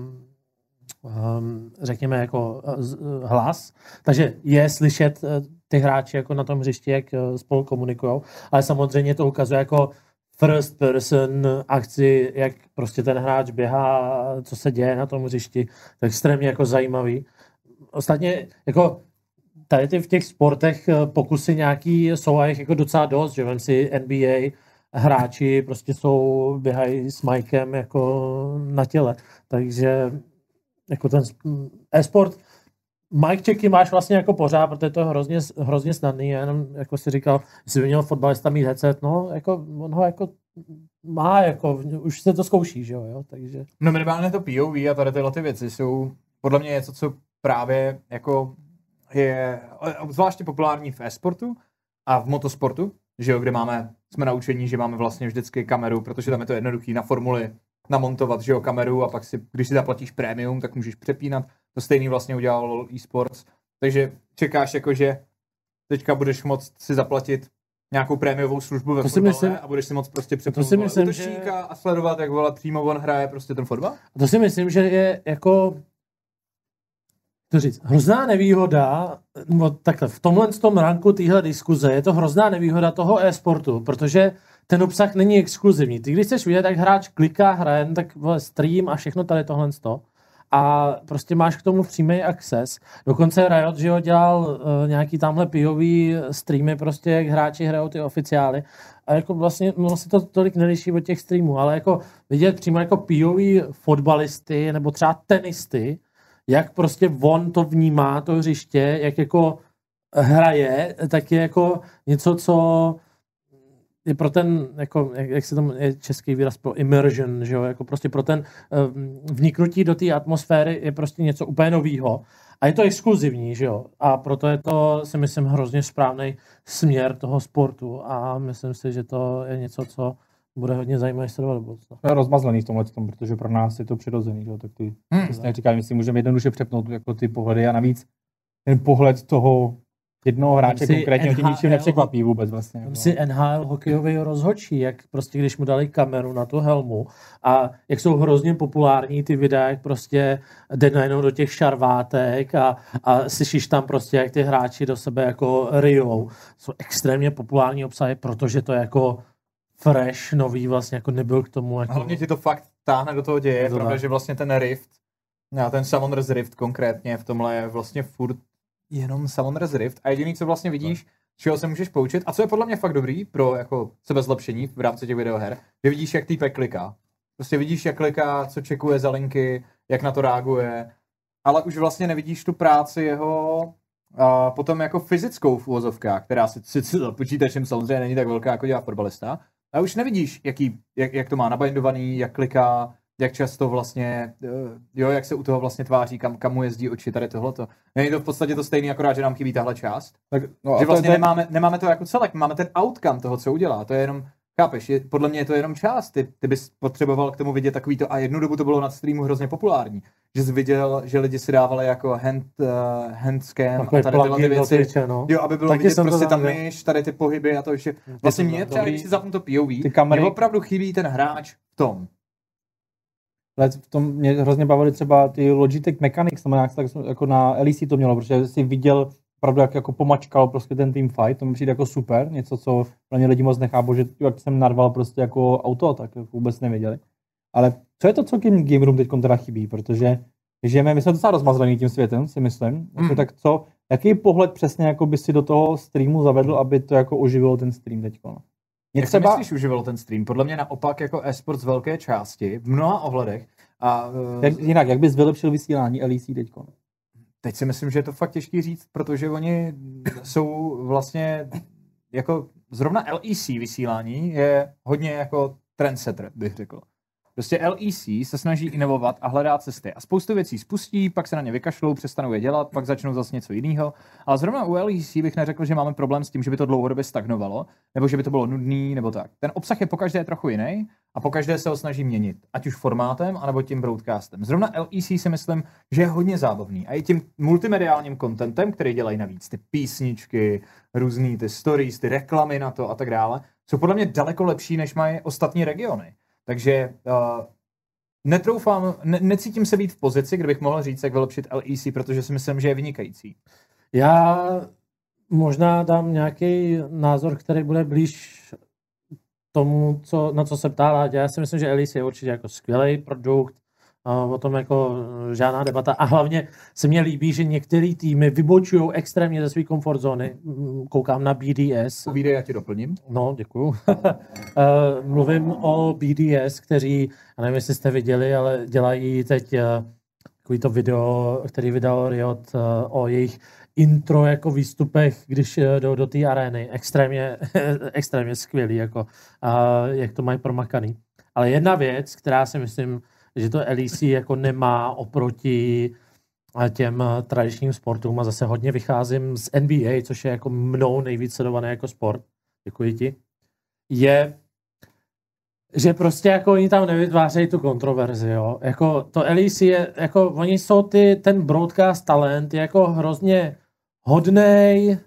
A: ehm, řekněme jako eh, eh, hlas, takže je slyšet ty hráči jako na tom hřišti, jak spolu komunikují, ale samozřejmě to ukazuje jako first person akci, jak prostě ten hráč běhá, co se děje na tom hřišti, to je extrémně jako zajímavý. Ostatně jako tady ty v těch sportech eh, pokusy nějaký jsou a jich jako docela dost, že vem si NBA, hráči prostě jsou, běhají s Mikem jako na těle, takže jako ten sp- e-sport, Mike checky máš vlastně jako pořád, protože to je hrozně, hrozně snadný, já jenom jako si říkal, jestli by měl fotbalista mít headset, no, jako, on ho jako má, jako, už se to zkouší, že jo, jo, takže.
B: No minimálně to POV a tady tyhle ty věci jsou podle mě něco, co právě jako je zvláště populární v e-sportu a v motosportu, že jo, kde máme, jsme naučení, že máme vlastně vždycky kameru, protože tam je to jednoduchý na formuli namontovat, že jo, kameru a pak si, když si zaplatíš prémium, tak můžeš přepínat. To stejný vlastně udělal e-sports. Takže čekáš jako, že teďka budeš moct si zaplatit nějakou prémiovou službu ve
A: To
B: fotbale
A: myslím-
B: a budeš si moc prostě přepnout
A: myslím,
B: útočníka a sledovat, jak vole, přímo on hraje prostě ten fotbal?
A: To si myslím, že je jako to říct, hrozná nevýhoda, no takhle, v tomhle tom ranku téhle diskuze je to hrozná nevýhoda toho e-sportu, protože ten obsah není exkluzivní. Ty když chceš vidět, jak hráč kliká, hraje, tak stream a všechno tady tohle to. A prostě máš k tomu přímý access. Dokonce Riot, že jo, dělal uh, nějaký tamhle pijový streamy, prostě jak hráči hrajou ty oficiály. A jako vlastně, no se to tolik neliší od těch streamů, ale jako vidět přímo jako pijový fotbalisty nebo třeba tenisty, jak prostě on to vnímá, to hřiště, jak jako hraje, tak je jako něco, co je pro ten, jako, jak, jak se tam je český výraz pro immersion, že jo, jako prostě pro ten um, vniknutí do té atmosféry je prostě něco úplně novýho. A je to exkluzivní, že jo. A proto je to, si myslím, hrozně správný směr toho sportu a myslím si, že to je něco, co bude hodně zajímavé sledovat do budoucna.
C: To je rozmazlený v tomhle, tom, protože pro nás je to přirozený, že? jo, tak ty
B: Hmm.
C: přesně jak říkám, my si můžeme jednoduše přepnout jako ty pohledy a navíc ten pohled toho jednoho hráče konkrétně tě ničím nepřekvapí vůbec vlastně. Jako.
A: si NHL hokejový rozhodčí, jak prostě když mu dali kameru na tu helmu a jak jsou hrozně populární ty videa, jak prostě jde najednou do těch šarvátek a, a slyšíš tam prostě, jak ty hráči do sebe jako ryjou. Jsou extrémně populární obsahy, protože to je jako fresh, nový vlastně, jako nebyl k tomu. Jako...
B: Hlavně ti to fakt táhne do toho děje.
A: Je
B: Je
A: to
B: pravda,
A: tak.
B: že vlastně ten Rift, no, ten Summoner's Rift konkrétně v tomhle je vlastně furt jenom Summoner's Rift a jediný, co vlastně vidíš, čeho se můžeš poučit a co je podle mě fakt dobrý pro jako sebezlepšení v rámci těch videoher, že vidíš, jak týpek kliká. Prostě vidíš, jak kliká, co čekuje za linky, jak na to reaguje, ale už vlastně nevidíš tu práci jeho a potom jako fyzickou v která si sice za počítačem samozřejmě není tak velká, jako dělá fotbalista, a už nevidíš, jaký, jak, jak to má nabindovaný, jak kliká, jak často vlastně, eh, jo, jak se u toho vlastně tváří, kam, kam mu jezdí oči, tady tohleto. Není to v podstatě to stejné, akorát, že nám chybí tahle část.
C: Tak, no, a
B: že vlastně
C: to je-
B: nemáme, nemáme to jako celek, máme ten outcome toho, co udělá. To je jenom, chápeš, je, podle mě je to jenom část. Ty, ty bys potřeboval k tomu vidět takový to, a jednu dobu to bylo na streamu hrozně populární, že jsi viděl, že lidi si dávali jako hand, uh, handscam a
A: Takový
B: tady tyhle ty věci.
A: Twitche, no.
B: Jo, aby bylo
A: Taky
B: vidět prostě ta
A: tam
B: myš, tady ty pohyby a to ještě. Vlastně
A: to
B: mě třeba, když si zapnu to POV,
C: Ty kamery-
B: mě opravdu chybí ten hráč v tom.
C: Ale v tom mě hrozně bavily třeba ty Logitech Mechanics, nebo nějak tak jako na LEC to mělo, protože si viděl opravdu, jak jako pomačkal prostě ten team fight, to mi přijde jako super, něco, co pro ně lidi moc nechápou, že jak jsem narval prostě jako auto, tak jako vůbec nevěděli. Ale co je to, co Game, game Room teď teda chybí, protože žijeme, my jsme docela rozmazlený tím světem, si myslím, jako,
B: Mm.
C: tak co, jaký pohled přesně jako by si do toho streamu zavedl, aby to jako oživilo ten stream teď? Mě
B: Jak třeba... myslíš uživilo ten stream? Podle mě naopak jako e-sport z velké části, v mnoha ohledech. A eh,
C: jak, jinak, jak bys vylepšil vysílání LEC teď?
B: Teď si myslím, že je to fakt těžký říct, protože oni jsou vlastně jako zrovna LEC vysílání je hodně jako trendsetter, bych řekl. Prostě LEC se snaží inovovat a hledá cesty. A spoustu věcí spustí, pak se na ně vykašlou, přestanou je dělat, pak začnou zase něco jiného. Ale zrovna u LEC bych neřekl, že máme problém s tím, že by to dlouhodobě stagnovalo, nebo že by to bylo nudný, nebo tak. Ten obsah je pokaždé trochu jiný a pokaždé se ho snaží měnit, ať už formátem, anebo tím broadcastem. Zrovna LEC si myslím, že je hodně zábavný. A i tím multimediálním contentem, který dělají navíc, ty písničky, různý ty stories, ty reklamy na to a tak dále, jsou podle mě daleko lepší, než mají ostatní regiony. Takže uh, netroufám, ne, necítím se být v pozici, kde bych mohl říct, jak vylepšit LEC, protože si myslím, že je vynikající.
A: Já možná dám nějaký názor, který bude blíž tomu, co, na co se ptá. Já si myslím, že Elise je určitě jako skvělý produkt, o tom jako žádná debata. A hlavně se mně líbí, že některé týmy vybočují extrémně ze své komfort zóny. Mm, Koukám na BDS.
B: Povídej, já ti doplním.
A: No, děkuju. Eh, Mluvím o BDS, kteří, já nevím, jestli jste viděli, ale dělají teď eh, takový to video, který vydal Riot eh, o jejich intro jako výstupech, když eh, jdou do té arény. Extrémně, extrémně skvělý, jako, a jak to mají promakaný. Ale jedna věc, která si myslím, že to LEC jako nemá oproti eh, těm eh, tradičním sportům. A zase hodně vycházím z NBA, což je jako mnou nejvíc sledované jako sport, děkuji ti, je, že prostě jako oni tam nevytvářejí tu kontroverzi, jo. Jako to LEC je, jako oni jsou ty, ten broadcast talent je jako hrozně hodnej,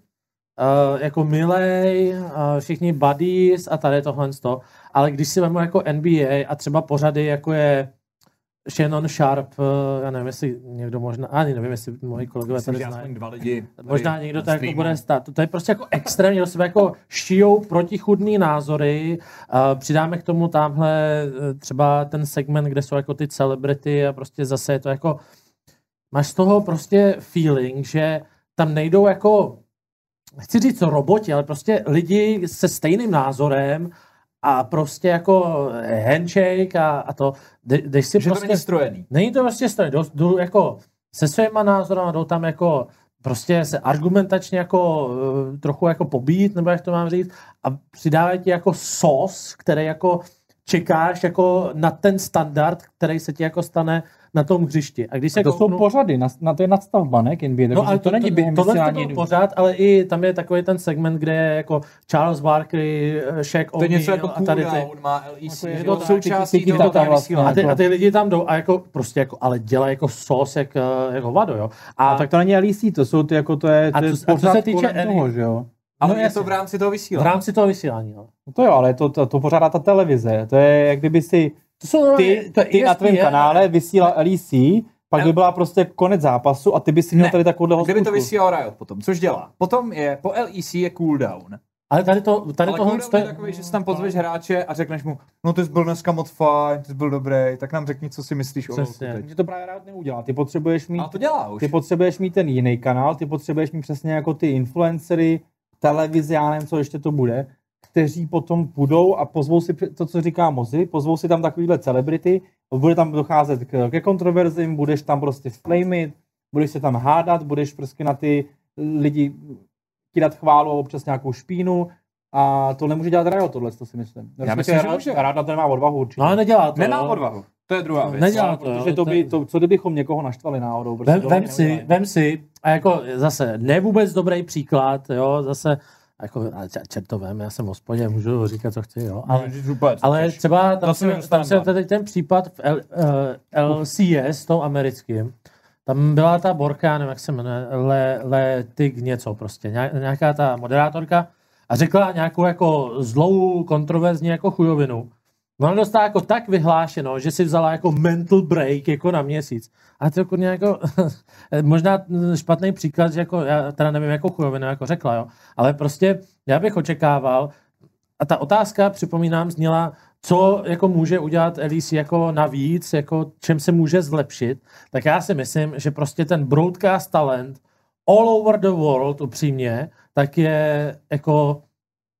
A: uh, jako milej, uh, všichni buddies a tady tohle to, ale když si vezmu jako NBA a třeba pořady, jako je Shannon Sharp, uh, já nevím, jestli někdo možná, ani nevím, jestli moji kolegové
B: Myslím,
A: tady znají.
B: dva lidi.
A: Možná někdo to jako bude stát. To je prostě jako extrémně do sebe jako šijou protichudný názory. Uh, přidáme k tomu tamhle eh, třeba ten segment, kde jsou jako ty celebrity a prostě zase je to jako máš z toho prostě feeling, že tam nejdou jako chci říct roboti, ale prostě lidi se stejným názorem a prostě jako handshake a, a to, jdeš si
B: Že to
A: prostě...
B: není strojený.
A: Není to prostě strany. Jdu, jdu jako se svýma názorama, jdou tam jako prostě se argumentačně jako uh, trochu jako pobít, nebo jak to mám říct, a přidávají ti jako sos, který jako čekáš jako na ten standard, který se ti jako stane na tom hřišti. A když se
C: To jsou
A: kouknu-
C: pořady, na, na to je nadstavba, ne? NBA,
A: No, ale
C: to, není během
A: tohle to
C: vysílání.
A: byl pořád, ale i tam je takový ten segment, kde je jako Charles Barkley, eh, Shaq
B: To je něco
A: O'Neal
B: jako
A: a tady ty.
B: cooldown, má LEC.
C: Jako je to
B: to součástí toho vysílání.
A: A ty,
C: Jako-
A: a ty lidi tam jdou a jako prostě jako, ale dělají jako sos jak, eh, jako vado, jo. A,
C: A tak to není LEC, to jsou ty jako to je,
A: A
C: to
A: a co
C: pořád
A: se týče
C: toho, že jo.
B: Ale
A: No
B: je to v rámci toho
A: v
B: vysílání.
A: rámci toho vysílání, no.
C: No to jo, ale to, to, to pořádá ta televize. To je, jak kdyby si
A: To jsou,
C: ty,
A: je
C: ty na tvém kanále vysílal LEC, pak by byla prostě konec zápasu a ty bys si měl
B: Ne.
C: tady takovouhle
B: Kdyby to vysílal Riot potom, což dělá. Potom je, po LEC je cooldown.
A: Ale tady to, tady
B: Ale
A: tohle
B: je takový, že si tam pozveš hráče a řekneš mu, no ty jsi byl dneska moc fajn, ty jsi byl dobrý, tak nám řekni, co si myslíš o
A: Přesně.
C: Že to právě rád neudělá. Ty potřebuješ mít,
B: A to dělá už.
C: ty potřebuješ mít ten jiný kanál, ty potřebuješ mít přesně jako ty influencery, televizi, já nevím, co ještě to bude, kteří potom budou a pozvou si to, co říká Mozi, pozvou si tam takovýhle celebrity, bude tam docházet k, ke kontroverzím, budeš tam prostě flamit, budeš se tam hádat, budeš prostě na ty lidi kydat chválu a občas nějakou špínu a to nemůže dělat Riot, tohle to si myslím.
B: Já myslím, že může.
C: Rád na to nemá odvahu určitě.
A: No ale nedělá to.
B: Nemá odvahu. To je druhá věc.
A: Nedělá to,
C: Protože to by, to, co kdybychom někoho naštvali náhodou? Prostě
A: Vem, vem si, vem si, a jako zase ne vůbec dobrý příklad, jo, zase, jako, ale č- čert to vem, já jsem v hospodě, můžu říkat, co chci, jo, ale,
B: Vůbec,
A: ale třeba tam
B: nedostaneme
A: tam jsem
B: ban.
A: teď ten případ v L, uh, LCS, tom americkým, tam byla ta Borka, nevím, jak se jmenuje, Le, Le Tig něco prostě, nějak- nějaká ta moderátorka a řekla nějakou jako zlou, kontroverzní jako chujovinu. Ona dostala jako tak vyhlášeno, že si vzala jako mental break jako na měsíc. A to jako nějako, možná špatný příklad, že jako, já teda nevím, jakou chujovinu jako řekla, jo, ale prostě já bych očekával, a ta otázka, připomínám, zněla, co jako může udělat Elise jako navíc, jako čem se může zlepšit, tak já si myslím, že prostě ten broadcast talent all over the world, upřímně, tak je jako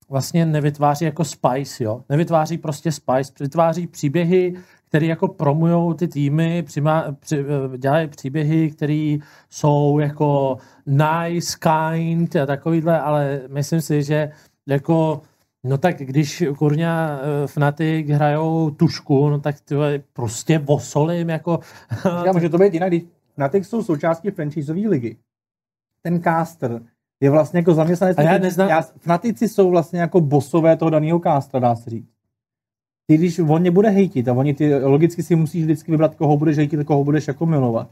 A: vlastně nevytváří jako spice, jo. Nevytváří prostě spice, vytváří příběhy, které jako promujou ty týmy, přima, při, eh, dělají příběhy, které jsou jako nice, kind a takovýhle, ale myslím si, že jako No tak když kurňa uh, Fnatic hrajou tušku, no tak ty prostě vosolím jako...
C: Já může to být jinak, když Fnatic jsou součástí franchiseové ligy. Ten caster je vlastně jako zaměstnanec.
A: A já neznám-
C: Já, Fnatici jsou vlastně jako bosové toho daného castera, dá se říct. Ty, když on ně bude hejtit a oni ty, logicky si musíš vždycky vybrat, koho budeš hejtit a koho budeš jako milovat.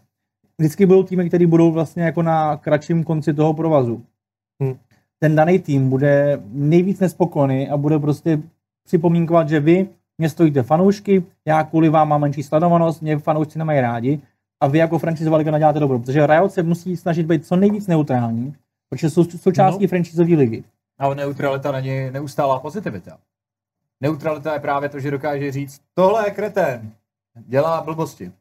C: Vždycky budou týmy, které budou vlastně jako na kratším konci toho provazu.
A: Hm.
C: Ten daný tým bude nejvíc nespokojený a bude prostě připomínkovat, že vy mě stojíte fanoušky, já kvůli vám mám menší sledovanost, mě fanoušci nemají rádi a vy jako franchiseová liga naděláte dobro. Protože Riot se musí snažit být co nejvíc neutrální, protože jsou součástí no. franchiseové ligy.
B: Ale neutralita není neustálá pozitivita. Neutralita je právě to, že dokáže říct, tohle je kretén, dělá blbosti.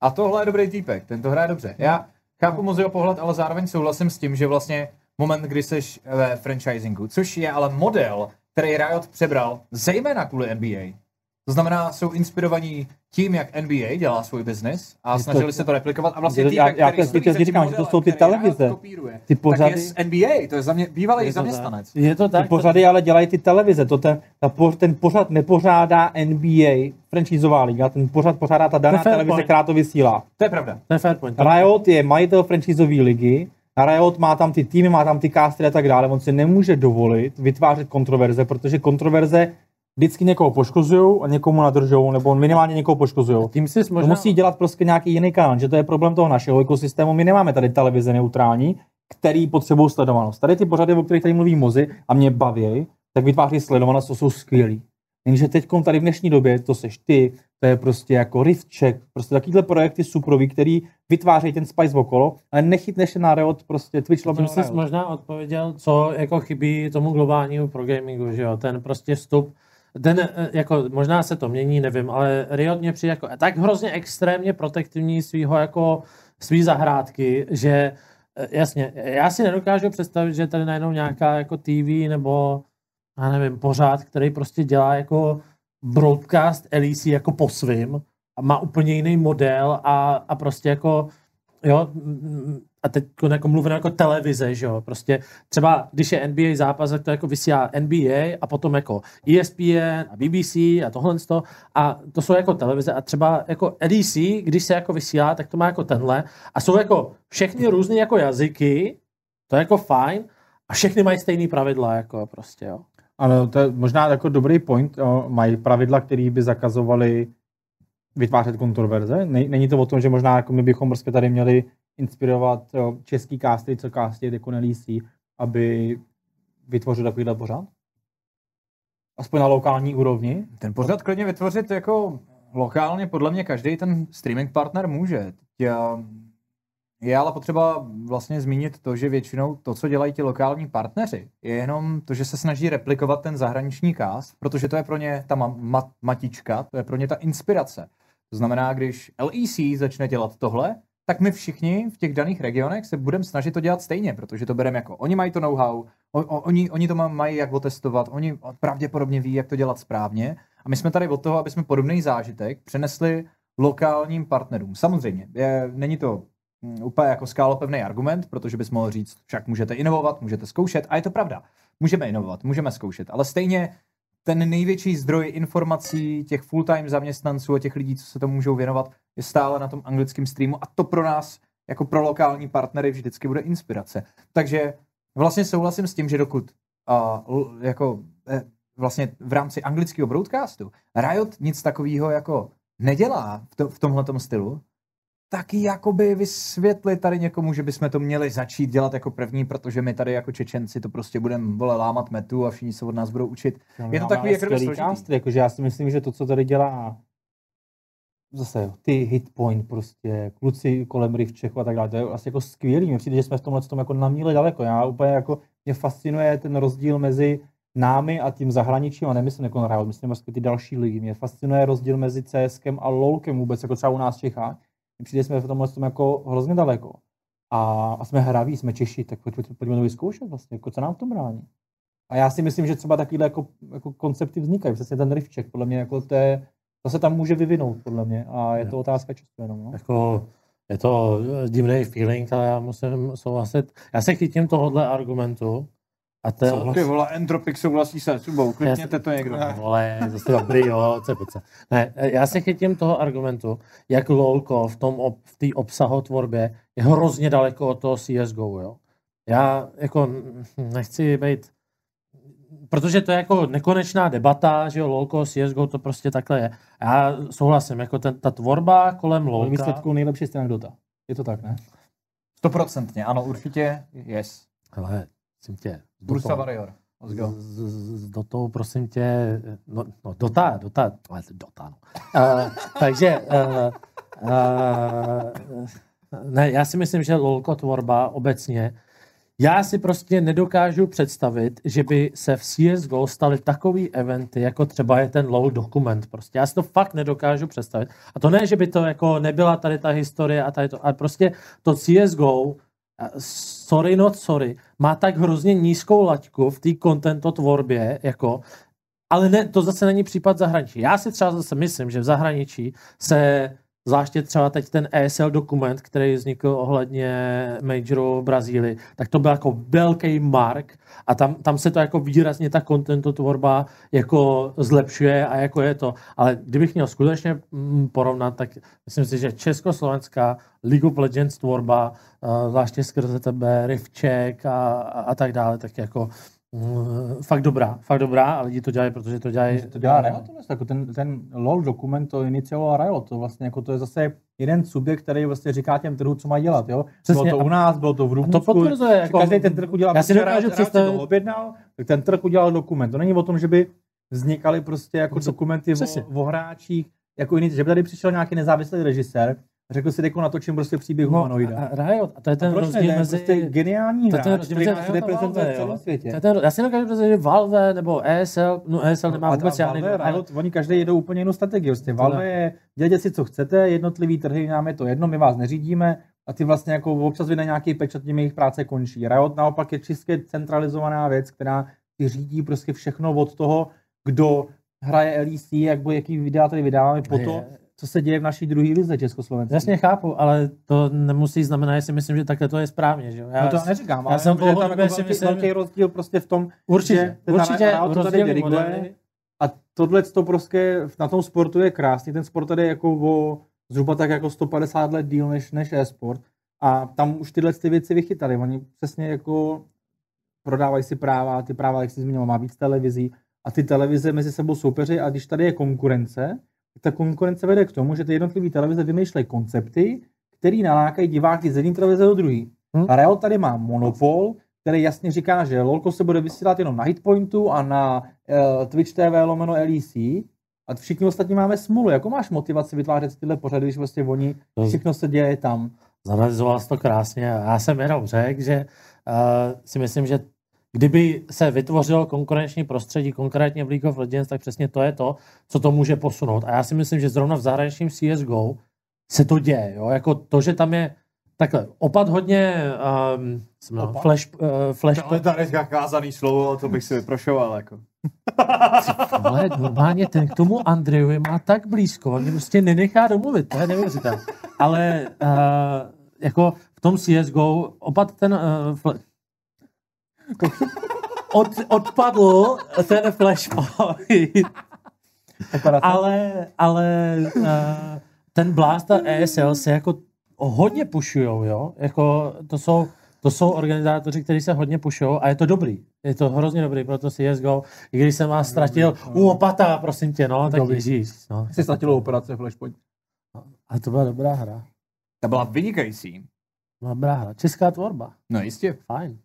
B: A tohle je dobrý týpek, ten to hraje dobře. Já chápu Mozio pohled, ale zároveň souhlasím s tím, že vlastně moment, kdy seš ve franchisingu, což je ale model, který Riot přebral zejména kvůli NBA. To znamená, jsou inspirovaní tím, jak NBA dělá svůj biznis a
C: Je to-
B: snažili se to replikovat a vlastně
C: Já-
B: týpek,
C: já- já
B: který tím
C: říkám, že to jsou ty televize.
B: kopíruje,
C: Ty
B: tak
C: pořady,
B: je z NBA, to je zamě, bývalý
A: Je to
B: zaměstnanec.
A: tak. Je to tak.
C: ty pořady ale dělají ty televize. To ten, ta, ten pořad nepořádá NBA, franchiseová liga, ten pořad pořádá ta daná televize,
A: point.
C: která to vysílá.
B: To je pravda.
A: To je fair point.
C: Riot je majitel franchiseové ligy, a Riot má tam ty týmy, má tam ty castery a tak dále. On si nemůže dovolit vytvářet kontroverze, protože kontroverze vždycky někoho poškozují a někomu nadržou, nebo minimálně někoho poškozují.
A: Tím si
C: To
A: možná...
C: musí dělat prostě nějaký jiný kanál, že to je problém toho našeho ekosystému. My nemáme tady televize neutrální, který potřebují sledovanost. Tady ty pořady, o kterých tady mluví Mozy a mě baví, tak vytváří sledovanost, to jsou skvělý. Jenže teď tady v dnešní době, to seš ty, to je prostě jako Riftcheck, prostě takovýhle projekty suprový, který vytvářejí ten spice okolo, ale nechytneš na Riot prostě Twitch
A: Tím jsi možná odpověděl, co jako chybí tomu globálnímu pro gamingu, že jo, ten prostě vstup, ten, eh, jako možná se to mění, nevím, ale Riot mě přijde jako tak hrozně extrémně protektivní svýho jako svý zahrádky, že eh, jasně, já si nedokážu představit, že tady najednou nějaká jako TV nebo já nevím, pořád, který prostě dělá jako broadcast LEC jako po svým a má úplně jiný model a, a prostě jako jo, a teď jako mluvím jako televize, že jo, prostě třeba, když je NBA zápas, tak to jako vysílá NBA a potom jako ESPN a BBC a tohle a to jsou jako televize a třeba jako LEC, když se jako vysílá, tak to má jako tenhle a jsou jako všechny různé jako jazyky, to je jako fajn a všechny mají stejný pravidla, jako prostě, jo.
C: Ano, to je možná jako dobrý point. Jo. Mají pravidla, které by zakazovaly vytvářet kontroverze. Není to o tom, že možná jako my bychom prostě tady měli inspirovat český casty, co casty jako nelísí, aby vytvořil takovýhle pořád? Aspoň na lokální úrovni?
B: Ten pořád klidně vytvořit jako lokálně, podle mě každý ten streaming partner může. Já, je ale potřeba vlastně zmínit to, že většinou to, co dělají ti lokální partneři, je jenom to, že se snaží replikovat ten zahraniční cast, protože to je pro ně ta ma- ma- matička, to je pro ně ta inspirace. To znamená, když LEC začne dělat tohle, tak my všichni v těch daných regionech se budeme snažit to dělat stejně, protože to bereme jako, oni mají to know-how, oni, oni to mají jak otestovat, oni pravděpodobně ví, jak to dělat správně a my jsme tady od toho, aby jsme podobný zážitek přenesli lokálním partnerům. Samozřejmě, je, není to Mm, úplně jako skálopevný argument, protože bys mohl říct, však můžete inovovat, můžete zkoušet a je to pravda. Můžeme inovovat, můžeme zkoušet, ale stejně ten největší zdroj informací těch full-time zaměstnanců a těch lidí, co se tomu můžou věnovat, je stále na tom anglickém streamu a to pro nás jako pro lokální partnery vždycky bude inspirace. Takže vlastně souhlasím s tím, že dokud uh, jako eh, vlastně v rámci anglického broadcastu Riot nic takového jako nedělá v, to, v tomhle stylu, taky jakoby vysvětlit tady někomu, že bychom to měli začít dělat jako první, protože my tady jako Čečenci to prostě budeme vole lámat metu a všichni se od nás budou učit.
C: No, je to takový jako složitý. Jakože já si myslím, že to, co tady dělá zase ty hit point prostě, kluci kolem Rivčechu a tak dále, to je asi jako skvělý. Mně přijde, že jsme v tomhle tom jako na míle daleko. Já úplně jako, mě fascinuje ten rozdíl mezi námi a tím zahraničím, a nemyslím jako na myslím vlastně ty další ligy. Mě fascinuje rozdíl mezi CSkem a LOLkem vůbec, jako třeba u nás v Čechách přijde, jsme v tomhle tom jako hrozně daleko. A, a jsme hraví, jsme Češi, tak pojďme, pojďme to vyzkoušet vlastně, jako co nám v tom brání. A já si myslím, že třeba takovýhle jako, jako koncepty vznikají, přesně ten rivček, podle mě jako to, je, to se tam může vyvinout, podle mě, a je to otázka času jenom. No.
A: Jako, je to divný feeling, ale já musím souhlasit. Já se chytím tohohle argumentu,
B: a to Co, ty vole, Entropic souhlasí se subou, klikněte to někdo.
A: Ne, vole, zase dobrý, jo, cepice. Ne, já se chytím toho argumentu, jak LOLko v tom v té obsahotvorbě je hrozně daleko od toho CSGO, jo. Já jako nechci být, protože to je jako nekonečná debata, že jo, LOLko, CSGO, to prostě takhle je. Já souhlasím, jako ten, ta tvorba kolem LOLka...
C: Výsledku nejlepší stran Dota. Je to tak, ne?
B: Stoprocentně, ano, určitě, yes.
A: Hele, Prosím tě.
B: Brusa Warrior. Let's go.
A: do toho, prosím tě, no, no dota, dota, ale dota, no. Uh, takže, uh, uh, ne, já si myslím, že lolko tvorba obecně, já si prostě nedokážu představit, že by se v CSGO staly takový eventy, jako třeba je ten LOL dokument. Prostě já si to fakt nedokážu představit. A to ne, že by to jako nebyla tady ta historie a tady to, ale prostě to CSGO sorry not sorry, má tak hrozně nízkou laťku v té tvorbě, jako, ale ne, to zase není případ zahraničí. Já si třeba zase myslím, že v zahraničí se zvláště třeba teď ten ESL dokument, který vznikl ohledně majoru v Brazílii, tak to byl jako velký mark a tam, tam se to jako výrazně ta tvorba jako zlepšuje a jako je to. Ale kdybych měl skutečně mm, porovnat, tak myslím si, že československá League of Legends tvorba, zvláště skrze tebe, Rivček a, a, a tak dále, tak jako fakt dobrá, fakt dobrá a lidi to dělají, protože to dělají.
C: To dělá Riot, to jako ten, ten LOL dokument to inicioval Riot, to vlastně jako to je zase jeden subjekt, který vlastně říká těm trhu, co mají dělat, jo.
A: Přesně,
C: bylo to u nás, bylo to v Rumunsku,
A: to potvrzuje, jako,
C: každý ten trh udělal,
A: já si
C: protože
A: dokážu představit-
C: to objednal, tak ten trh udělal dokument. To není o tom, že by vznikaly prostě jako
A: Přesně.
C: dokumenty o, o, hráčích, jako jiný, že by tady přišel nějaký nezávislý režisér, řekl si, jako natočím prostě příběh
A: no,
C: humanoida.
A: a Riot, a to je ten
C: ne?
A: rozdíl
C: To je
A: mezi...
C: prostě geniální
A: to je ten rozdíl mezi a
C: reprezentuje v celém světě.
A: To je ten, já si dokážu představit, že Valve nebo ESL, no ESL nemá
C: A-
A: vůbec žádný...
C: Valve, Riot, oni každý jedou úplně jinou strategii. Prostě Valve je, dělejte si, co chcete, jednotlivý trhy, nám je to jedno, my vás neřídíme a ty vlastně jako občas vyjde nějaký pečat, tím jejich práce končí. Riot naopak je čistě centralizovaná věc, která ty řídí prostě všechno od toho, kdo hraje LEC, jak bo, jaký videa tady vydáváme, po to, co se děje v naší druhé lize Československé.
A: Jasně chápu, ale to nemusí znamenat, že si myslím, že takhle to je správně, že? Já
C: No to neříkám,
A: já
C: ale
A: jsem
C: je tam jako velký,
A: myslím-
C: velký rozdíl prostě v tom,
A: určitě,
C: že ten
A: určitě
C: to tady diriguje. A tohle to prostě na tom sportu je krásný. Ten sport tady je jako o zhruba tak jako 150 let díl než, než e-sport. A tam už tyhle ty věci vychytali. Oni přesně jako prodávají si práva, ty práva, jak jsi zmínil, má víc televizí a ty televize mezi sebou soupeři a když tady je konkurence, ta konkurence vede k tomu, že ty jednotlivé televize vymýšlejí koncepty, který nalákají diváky z jedné televize do druhé.
A: Hm.
C: A Real tady má monopol, který jasně říká, že LOLko se bude vysílat jenom na Hitpointu a na uh, Twitch TV lomeno LEC a všichni ostatní máme smůlu. Jako máš motivaci vytvářet tyhle pořady, když vlastně oni,
A: To-
C: všechno se děje tam.
A: Zanalizoval jsi to krásně. Já jsem jenom řekl, že uh, si myslím, že kdyby se vytvořilo konkurenční prostředí, konkrétně v League of Legends, tak přesně to je to, co to může posunout. A já si myslím, že zrovna v zahraničním CSGO se to děje. Jo? Jako to, že tam je takhle, opad hodně um, jsem
C: Opad?
A: flash, uh, flash
B: To je tady kázaný slovo, to bych si vyprošoval. Jako.
A: ale normálně ten k tomu Andrejovi má tak blízko, on mě prostě nenechá domluvit, to je neuvěřitelné. Ale uh, jako v tom CSGO opad ten uh, od, odpadl ten flashpoint, ale, ale uh, ten Blast a ESL se jako hodně pušujou, jo? Jako to jsou, to jsou organizátoři, kteří se hodně pušujou a je to dobrý. Je to hrozně dobrý pro to CSGO. I když jsem vás ztratil u opata, prosím tě, no, tak ježíš. No.
C: Si ztratilo operace Flashpoint.
A: A to byla dobrá hra.
B: Ta byla vynikající.
A: Dobrá hra. Česká tvorba.
B: No jistě.
A: Fajn.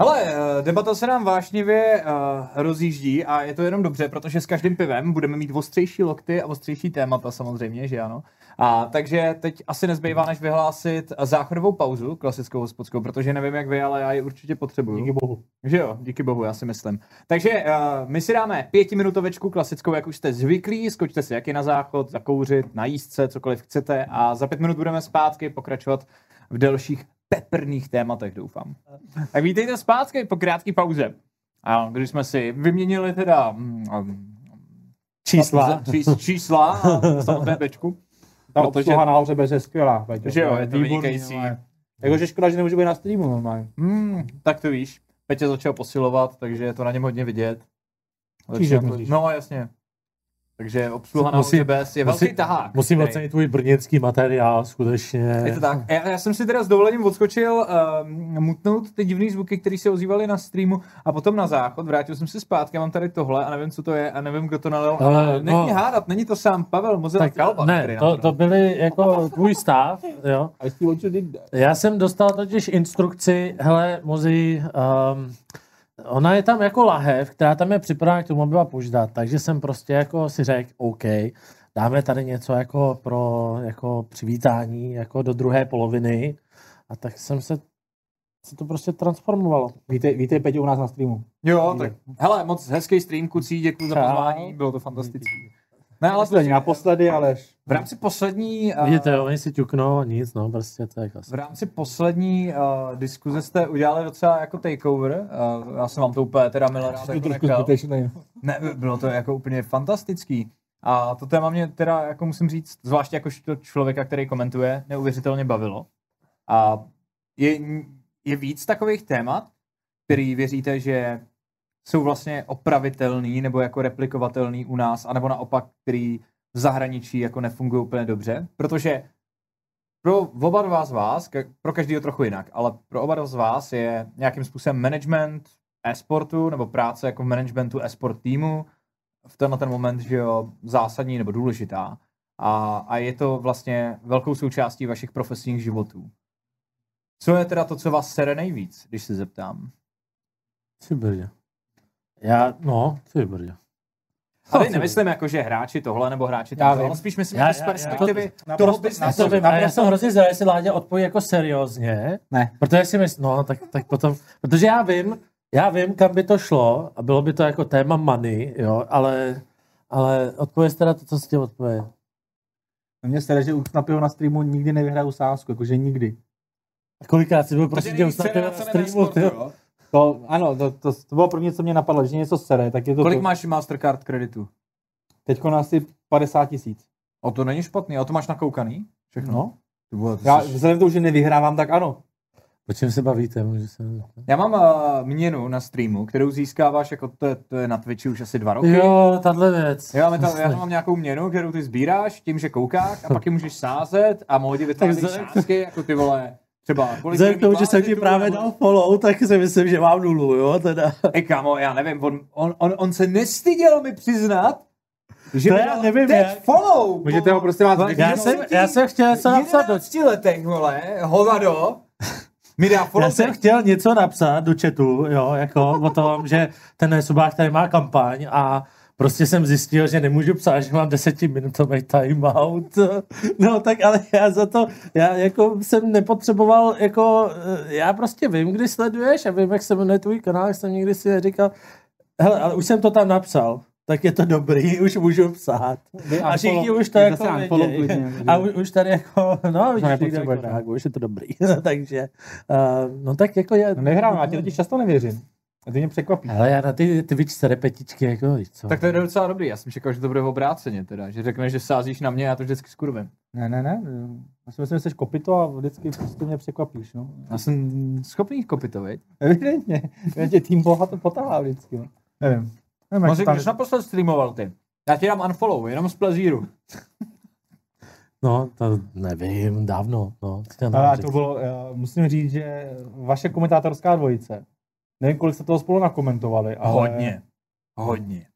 B: Ale eh, debata se nám vášnivě uh, rozjíždí a je to jenom dobře, protože s každým pivem budeme mít ostřejší lokty a ostřejší témata samozřejmě, že ano. A takže teď asi nezbývá, než vyhlásit záchodovou pauzu, klasickou hospodskou, protože nevím jak vy, ale já ji určitě potřebuju.
C: Díky bohu.
B: Že jo, díky bohu, já si myslím. Takže uh, my si dáme pětiminutovečku klasickou, jak už jste zvyklí, skočte si jaký na záchod, zakouřit, najíst se, cokoliv chcete a za pět minut budeme zpátky pokračovat v dalších peprných tématech, doufám. Tak vítejte zpátky po krátké pauze. A když jsme si vyměnili teda um,
A: Čísla.
B: čís, čísla a samozřejmě bečku.
C: Ta
B: Protože-
C: obsluha nahoře bez je skvělá. Peťo.
B: Že jo, je to vynikající.
C: Jakože škoda, že nemůže být na streamu normálně.
B: Hmm, tak to víš. Petě začal posilovat, takže je to na něm hodně vidět.
C: Křížek myslíš?
B: No, jasně. Takže obsluha na
A: Musím-
B: OGBS je
A: musím-
B: velký tahák.
A: Musím
B: který-
A: ocenit tvůj brněnský materiál, skutečně.
B: Je to tak. Já, já jsem si teda s dovolením odskočil uh, mutnout ty divné zvuky, které se ozývaly na streamu a potom na záchod. Vrátil jsem se zpátky, já mám tady tohle a nevím, co to je a nevím, kdo to nalil.
A: Ale,
B: nech
A: no.
B: mě hádat, není to sám Pavel Mozilla
A: tak,
B: Kalba.
A: ne,
B: který
A: to, to byly jako tvůj stav, jo. Já jsem dostal totiž instrukci, hele, Mozi, um, ona je tam jako lahev, která tam je připravená k tomu, aby byla použít, takže jsem prostě jako si řekl, OK, dáme tady něco jako pro jako přivítání jako do druhé poloviny a tak jsem se, se to prostě transformovalo.
C: Víte, víte, Peťo u nás na streamu.
B: Jo, tak hele, moc hezký stream, kucí, děkuji za pozvání, bylo to fantastické. Ne, ale
C: Naposledy, naposledy, ale
B: v rámci poslední... uh,
A: Vidíte, oni si ťuknou a nic, no, prostě to je
B: V
A: klasické.
B: rámci poslední uh, diskuze jste udělali docela jako takeover. Uh, já jsem vám to úplně teda milé rád
C: to
B: jako
C: trošku zbytečný.
B: Ne, bylo to jako úplně fantastický. A to téma mě teda, jako musím říct, zvláště jako člověka, který komentuje, neuvěřitelně bavilo. A je, je víc takových témat, který věříte, že jsou vlastně opravitelný nebo jako replikovatelný u nás, anebo naopak, který v zahraničí jako nefungují úplně dobře, protože pro oba dva z vás, pro každého trochu jinak, ale pro oba dva z vás je nějakým způsobem management e-sportu nebo práce jako v managementu e-sport týmu v tenhle ten moment, že jo, zásadní nebo důležitá. A, a je to vlastně velkou součástí vašich profesních životů. Co je teda to, co vás sere nejvíc, když se zeptám?
A: Brdě. Já, no, ty brdě.
B: A teď nemyslím jako, že hráči tohle nebo hráči
C: Já
B: tohle,
C: vím.
B: ale spíš myslím
A: Já-
B: jako z
A: já- já-
B: perspektivy
C: to-
B: toho
A: Já,
B: biznesu.
A: to vím, ale já jsem hrozně zvědavý, jestli Láďa odpoví jako seriózně.
C: Ne.
A: Protože si myslím, no, tak, tak potom, protože já vím, já vím, kam by to šlo a bylo by to jako téma money, jo, ale, ale odpověz teda to, co jsi odpověděl.
C: Mně se že už na pivo na streamu nikdy nevyhraju sázku, jakože nikdy.
A: A kolikrát jsi byl prostě tě
B: sere
A: na
B: na
A: streamu, jo.
B: jo?
C: To, ano, to, to, to bylo první, co mě napadlo, že něco sere, tak je to
B: Kolik
C: to,
B: máš Mastercard kreditu?
C: teďko na asi 50 tisíc.
B: O to není špatný, o to máš nakoukaný? Všechno?
C: No.
B: Ty vole, ty
C: Já
B: jsi-
C: vzhledem k tomu, že nevyhrávám, tak ano.
A: O čem se bavíte? Může se...
B: Já mám uh, měnu na streamu, kterou získáváš, jako to je, to je na Twitchi už asi dva roky.
A: Jo, tahle věc.
B: Já, mám tam, já tam mám nějakou měnu, kterou ty sbíráš tím, že koukáš a pak ji můžeš sázet a mohli vytvářet sázky, jako ty vole, třeba kolik
A: Vzhledem k tomu, že jsem ti právě dal follow, tak si myslím, že mám nulu, jo, teda.
B: Ej kamo, já nevím, on, on, on, on se nestyděl mi přiznat, že
A: To já nevím,
B: teď
A: jak.
B: follow.
C: Můžete ho prostě vás?
A: Já jsem, já jsem chtěl něco napsat do
B: 11 letech, vole, hovado, mi dá follow.
A: Já jsem chtěl něco napsat do chatu, jo, jako o tom, že ten subák tady má kampaň a prostě jsem zjistil, že nemůžu psát, že mám desetiminutový timeout. No tak ale já za to, já jako jsem nepotřeboval, jako eh, já prostě vím, kdy sleduješ a vím, jak se jmenuje tvůj kanál, jak jsem nikdy si neříkal, hele, ale už jsem to tam napsal, tak je to dobrý, už můžu psát. A všichni už to jako vědí. A už, už tady jako, no, někde jako už je to dobrý. Takže, uh, no tak jako já...
C: No nehrám, já ti totiž často nevěřím. A ty mě překvapíš.
A: Ale já na ty, ty víc repetičky, jako víš co.
B: Tak to je docela dobrý, já jsem čekal, že to bude obráceně teda, že řekneš, že sázíš na mě, já to vždycky skurvím.
C: Ne, ne, ne. Já si myslím, že jsi kopito a vždycky prostě mě překvapíš. No.
B: Já jsem schopný kopito, viď?
C: Evidentně. Já tě tým boha to potahá vždycky. No. Nevím. Nevím,
B: No,
C: to tam...
B: naposled streamoval ty. Já ti dám unfollow, jenom z plezíru.
A: No, to nevím, dávno, no.
C: Ale to bylo, já musím říct, že vaše komentátorská dvojice, nevím, kolik jste toho spolu nakomentovali, ale
B: Hodně. Hodně.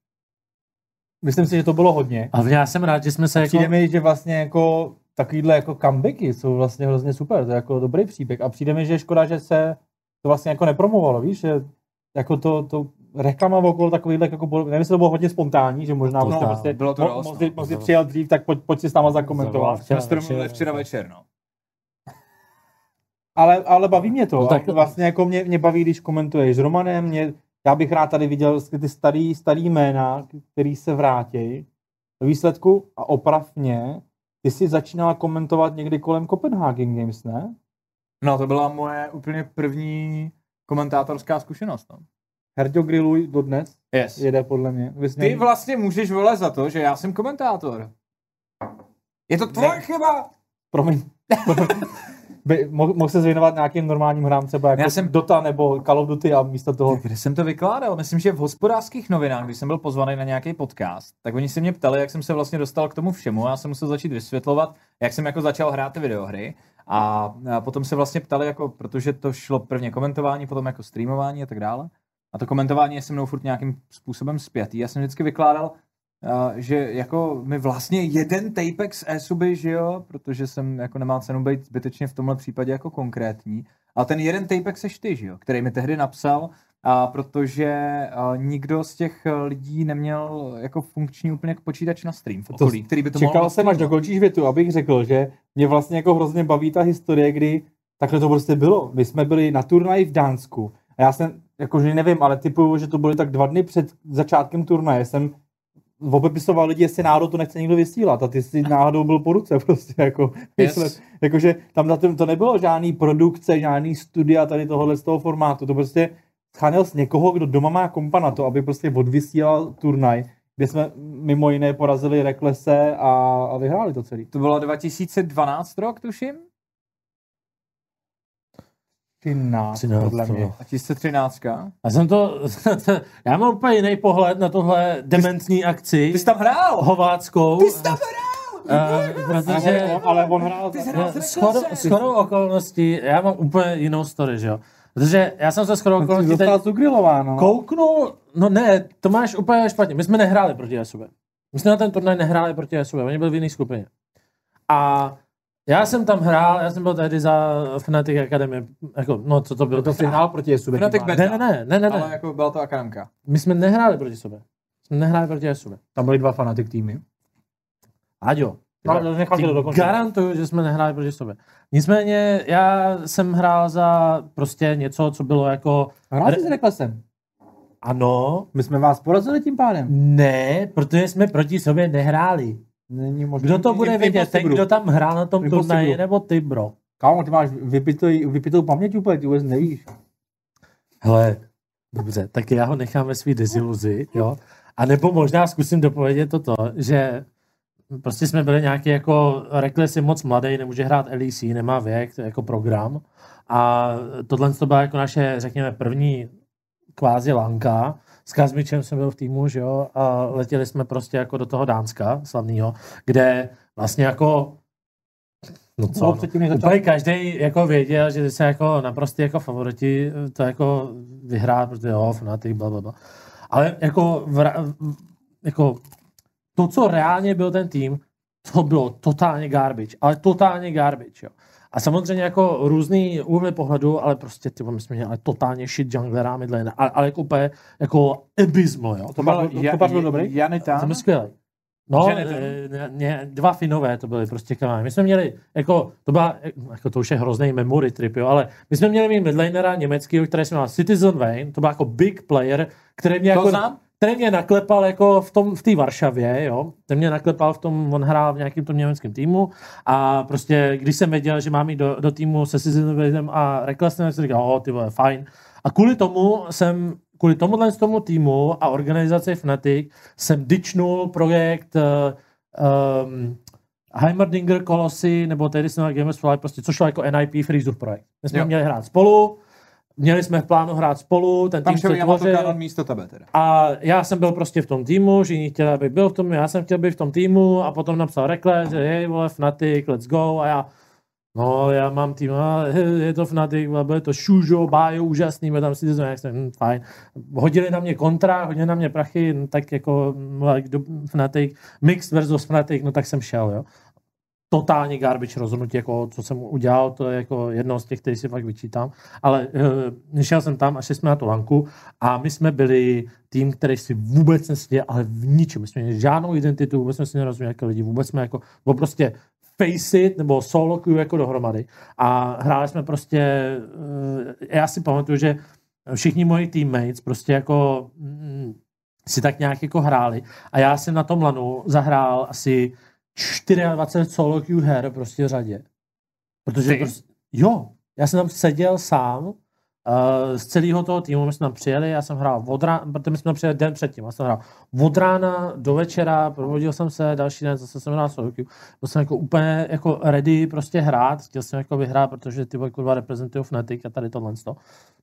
C: myslím si, že to bylo hodně.
A: Ale já jsem rád, že jsme se jako...
C: Přijde mi, že vlastně jako takovýhle jako comebacky jsou vlastně hrozně super, to je jako dobrý příběh a přijde mi, že je škoda, že se to vlastně jako nepromovalo, víš, že jako to, to reklama okolo takovýhle, jako, bylo- nevím, jestli to bylo hodně spontánní, že možná prostě,
A: no,
C: prostě
B: bylo to
C: mo-
B: dost,
C: moc,
B: no.
C: moc přijel dřív, tak pojď, pojď si s náma zakomentovat.
A: včera
B: včera večer, no.
C: Ale, ale baví mě to.
A: No tak-.
C: Vlastně jako mě, mě baví, když komentuješ s Romanem. Mě, já bych rád tady viděl ty starý, starý jména, který se vrátí. Výsledku, a oprav mě, ty jsi začínala komentovat někdy kolem Copenhagen Games, ne?
B: No, to byla moje úplně první komentátorská zkušenost, no.
C: Herďo Grilluj dodnes
B: Yes.
C: jede podle mě. Vy jsi
B: Ty vlastně můžeš vole za to, že já jsem komentátor. Je to tvoje chyba.
C: Promiň. By, mohl, mohl se věnovat nějakým normálním hrám, třeba jako
B: Já jsem-.
C: Dota nebo Call of Duty a místo toho...
B: Kde jsem to vykládal? Myslím, že v hospodářských novinách, když jsem byl pozvaný na nějaký podcast, tak oni se mě ptali, jak jsem se vlastně dostal k tomu všemu. Já jsem musel začít vysvětlovat, jak jsem jako začal hrát ty videohry. A, a potom se vlastně ptali, jako, protože to šlo prvně komentování, potom jako streamování a tak dále. A to komentování je se mnou furt nějakým způsobem spjatý. Já jsem vždycky vykládal, že jako mi vlastně jeden tapek z e-suby, že jo, protože jsem jako nemá cenu být zbytečně v tomhle případě jako konkrétní. A ten jeden tapek seš ty, že jo, který mi tehdy napsal, a protože uh, nikdo z těch lidí neměl jako funkční úplně počítač na stream. V
C: To
B: okolí, který by to
C: Čekal jsem, až dokončíš větu, abych řekl, že mě vlastně jako hrozně baví ta historie, kdy takhle to prostě bylo. My jsme byli na turnaji v Dánsku. A já jsem, jakože nevím, ale typuju, že to byly tak dva dny před začátkem turnaje, jsem obepisoval lidi, jestli náhodou to nechce někdo vysílat a ty si náhodou byl po ruce prostě, jako,
B: Yes.
C: jakože tam na tom to nebylo žádný produkce, žádný studia tady tohohle z toho formátu, to prostě scháněl z někoho, kdo doma má kompa na to, aby prostě odvysílal turnaj, kde jsme mimo jiné porazili Reklese a, a vyhráli to celý.
B: To bylo 2012 rok, tuším?
C: 13,
A: 13,
C: podle mě.
A: no.
B: 2013.
A: Já jsem to, já mám úplně jiný pohled na tohle dementní akci.
B: Ty jsi tam hrál!
A: Hováckou.
B: Ty jsi tam hrál!
A: Uh, protože
C: Ale, ale on hrál...
A: shodou, shodou okolností, já mám úplně jinou story, že jo. Protože já jsem se shodou okolností teď
C: no.
A: kouknul, no ne, to máš úplně špatně. My jsme nehráli proti SUV. My jsme na ten turnaj nehráli proti SUV, oni byli v jiné skupině. A já jsem tam hrál, já jsem byl tehdy za Fnatic Academy, jako, no co to bylo?
C: To si hrál proti SUV.
B: Fnatic Bet.
A: Ne, ne, ne, ne, ne,
B: Ale
A: ne.
B: jako byla to akademka.
A: My jsme nehráli proti sobě. Jsme nehráli proti SUV.
C: Tam byly dva fanatik týmy.
A: Aďo.
C: No, nechal to dokončit.
A: Garantuju, že jsme nehráli proti sobě. Nicméně já jsem hrál za prostě něco, co bylo jako...
C: Hrál jsi s Reklesem.
A: Ano,
C: My jsme vás porazili tím pádem.
A: ne, protože jsme proti sobě nehráli.
C: Není možné.
A: Kdo to bude vědět? Ten, kdo tam hrál na tom turnaji, nebo ty, bro?
C: Kámo, ty máš vypitou, vypitou paměť úplně, ty vůbec nevíš.
A: Hele, dobře, tak já ho nechám ve svý deziluzi, jo? A nebo možná zkusím dopovědět toto, že prostě jsme byli nějaký jako, rekli si moc mladý, nemůže hrát LEC, nemá věk, to je jako program. A tohle to byla jako naše, řekněme, první kvázi lanka. S Kazmičem jsem byl v týmu, že jo, a letěli jsme prostě jako do toho Dánska slavného, kde vlastně jako No co, no.
C: předtím, začal?
A: Úplně každý jako věděl, že se jako naprostý jako favoriti to jako vyhrát, protože jo, Fnatic, bla, bla, bla. Ale jako, vra, jako to, co reálně byl ten tým, to bylo totálně garbage, ale totálně garbage, jo. A samozřejmě jako různý úhly pohledu, ale prostě ty my jsme měli totálně shit junglera, midlane, ale, ale jako úplně jako abysmal, jo.
C: To byl, to, to byl dobrý?
B: Janita.
A: To byl skvělý. No,
B: Ženitr.
A: eh, ne, ne, dva Finové to byly prostě kamarádi. My jsme měli, jako, to byla, jako to už je hrozný memory trip, jo, ale my jsme měli mít midlanera německého, který jsme měl Citizen Vane, to byl jako big player, který mě
B: To
A: jako,
B: znám.
A: Který mě naklepal jako v tom, v té Varšavě, jo, ten mě naklepal v tom, on hrál v nějakém tom německém týmu a prostě, když jsem věděl, že mám jít do, do týmu se Vanem a Recklessem, jsem říkal, o, ty vole, fajn. A kvůli tomu jsem, kvůli tomuhle z tomu týmu a organizaci Fnatic jsem ditchnul projekt um, Heimerdinger Colossi, nebo tehdy jsem na Games for Life, prostě, což šlo jako NIP Freezův projekt. My jsme
B: jo.
A: měli hrát spolu, měli jsme v plánu hrát spolu, ten
B: Tam
A: tým se tvořil.
B: Místo tebe teda.
A: A já jsem byl prostě v tom týmu, že jiní chtěli, aby byl v tom, já jsem chtěl být v tom týmu a potom napsal rekle, že hej, vole, Fnatic, let's go a já, no, já mám tým, a je to Fnatic, bude to šužo, bájo, úžasný, bude tam si to jak jsem, hm, fajn. Hodili na mě kontra, hodili na mě prachy, no, tak jako Fnatic, Mix versus Fnatic, no tak jsem šel, jo. Totálně garbage rozhodnutí, jako co jsem udělal, to je jako jedno z těch, který si fakt vyčítám. Ale uh, šel jsem tam a šli jsme na tu lanku a my jsme byli tým, který si vůbec neseděl, ale v ničem. My jsme měli žádnou identitu, vůbec jsme si nerozuměli jako lidi, vůbec jsme jako, bylo prostě face it nebo solo queue jako dohromady. A hráli jsme prostě, uh, já si pamatuju, že všichni moji teammates prostě jako mm, si tak nějak jako hráli a já jsem na tom lanu zahrál asi 24 solo queue her prostě v řadě. Protože
B: Ty?
A: prostě, jo, já jsem tam seděl sám uh, z celého toho týmu, my jsme tam přijeli, já jsem hrál od rána, protože my jsme tam přijeli den předtím, já jsem hrál od rána do večera, provodil jsem se, další den zase jsem hrál solo queue, byl jsem jako úplně jako ready prostě hrát, chtěl jsem jako vyhrát, protože ty vole, kurva reprezentují Fnatic a tady tohle to.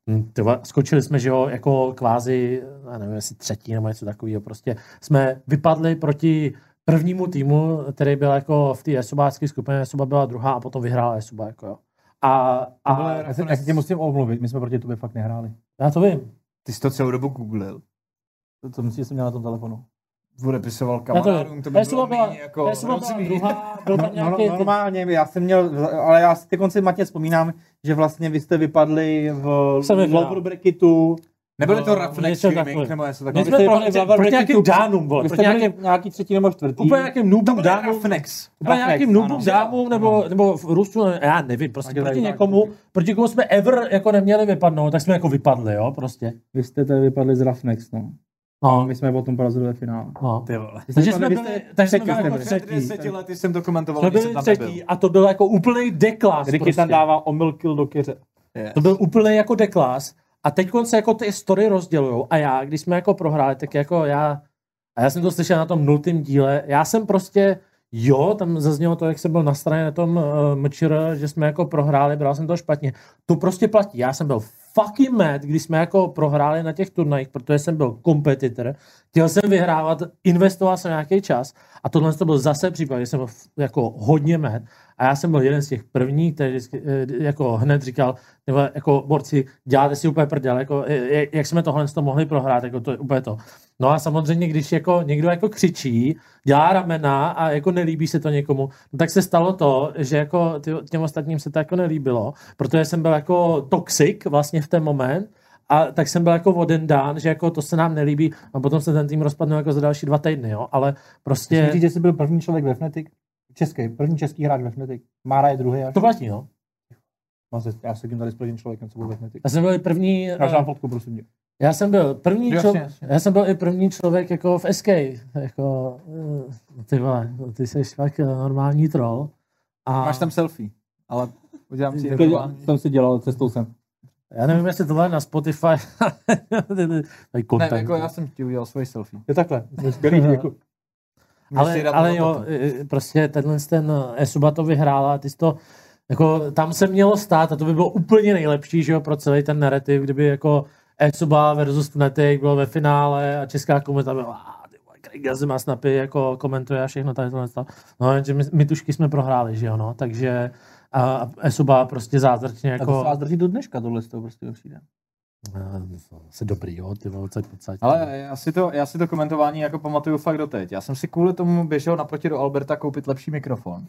A: Hm, Ty vole, skočili jsme, že jo, jako kvázi, já nevím, jestli třetí nebo něco takového, prostě jsme vypadli proti prvnímu týmu, který byl jako v té esobácké skupině, Esoba byla druhá a potom vyhrála Esoba, jako jo. A, a
C: Já se, já se tě musím omluvit, my jsme proti tobě fakt nehráli.
A: já to vím.
B: Ty jsi to celou dobu googlil.
C: To, to myslíš, že jsem měl na tom telefonu.
B: Odepisoval kamarádům, to by bylo
A: byla,
B: méně jako
A: byla
B: rozumí.
A: druhá, byl tam
C: No, no, normálně, já jsem měl, ale já si ty konci Matě vzpomínám, že vlastně vy jste vypadli v lower bracketu.
B: Nebyly to
A: No,
B: Rough Neck
A: něco
B: Streaming,
A: takového.
B: nebo něco
A: My
B: takového.
A: jsme
C: jste
A: proti, nějakým dánům, vole,
C: Vy
A: proti
C: jste byli
A: nějakým,
C: nějaký třetí nebo čtvrtý.
A: úplně nějakým noobům dánům,
B: Rough Necks.
A: úplně nějakým noobům
C: ano.
A: dámům, nebo, nebo v Rusu, já nevím, prostě
C: Taky
A: proti někomu, proti komu jsme ever jako neměli vypadnout, tak jsme jako vypadli, jo, prostě.
C: Vy jste tady vypadli z Rough Next, no.
A: No,
C: My jsme potom porazili ve finále.
A: no.
B: Ty vole.
A: Takže
C: Vy
A: jsme byli, takže jsme
C: třetí
A: byli jako třetí.
B: deseti lety jsem to komentoval,
A: Jsme
B: když
A: byli
B: jsem tam
A: třetí
B: nebyl.
A: a to byl jako úplný deklas.
C: Ricky
A: prostě.
C: tam dává omyl kill do keře.
B: Yes.
A: To byl úplný jako deklas. A teď se jako ty story rozdělují. A já, když jsme jako prohráli, tak jako já, a já jsem to slyšel na tom nultém díle, já jsem prostě, jo, tam zaznělo to, jak jsem byl na straně na tom uh, mčr, že jsme jako prohráli, bral jsem to špatně. To prostě platí. Já jsem byl fucking mad, když jsme jako prohráli na těch turnajích, protože jsem byl kompetitor, chtěl jsem vyhrávat, investoval jsem nějaký čas a tohle to byl zase případ, že jsem byl jako hodně mad a já jsem byl jeden z těch prvních, který vždycky, eh, jako hned říkal, nebo jako borci, děláte si úplně prdel, jako, eh, jak jsme tohle to mohli prohrát, jako to je úplně to. No a samozřejmě, když jako někdo jako křičí, dělá ramena a jako nelíbí se to někomu, no tak se stalo to, že jako těm ostatním se to jako nelíbilo, protože jsem byl jako toxic vlastně v ten moment a tak jsem byl jako voden dán, že jako to se nám nelíbí a potom se ten tým rozpadnul jako za další dva týdny, jo, ale prostě
C: Myslím, že jsi byl první člověk ve Fnatic, český, první český hráč ve Fnatic. Mára je druhý až.
A: to platí, no.
C: Mám se- Já sedím tady s prvním člověkem, co byl ve Fnatic.
A: Já jsem byl i první,
C: Já
A: eh,
C: mám fotku, prosím tě.
A: já jsem byl první
B: Jasně,
A: člověk,
B: jasně.
A: já jsem byl i první člověk jako v SK, jako eh, ty vole, ty jsi fakt eh, normální troll. A
B: Máš tam selfie, ale udělám si
C: jsem si dělal cestou sem.
A: já nevím, jestli tohle je na Spotify,
B: Ne, jako já jsem ti udělal svoji selfie.
C: Je takhle. Skvělý, děkuji.
A: Ale, ale jo,
B: potom.
A: eh, prostě tenhle ten eh, Esuba to vyhrála, ty jsi to, jako tam se mělo stát a to by bylo úplně nejlepší, že jo, pro celý ten narrativ, kdyby jako Esuba versus Fnatic bylo ve finále a česká komunita byla "Ah, ty vole, Greg Zima snapy jako komentuje a všechno tady tohle. to." No, jenže my, my tušky jsme prohráli, že jo, no, takže a Esuba prostě zázračně
C: Jako... A to
A: jako...
C: se vás drží do dneška, tohle z toho prostě přijde.
A: Se dobrý, jo, ty vole, co podstatě.
B: Ale já si, to, já si to komentování jako pamatuju fakt doteď. Já jsem si kvůli tomu běžel naproti do Alberta koupit lepší mikrofon.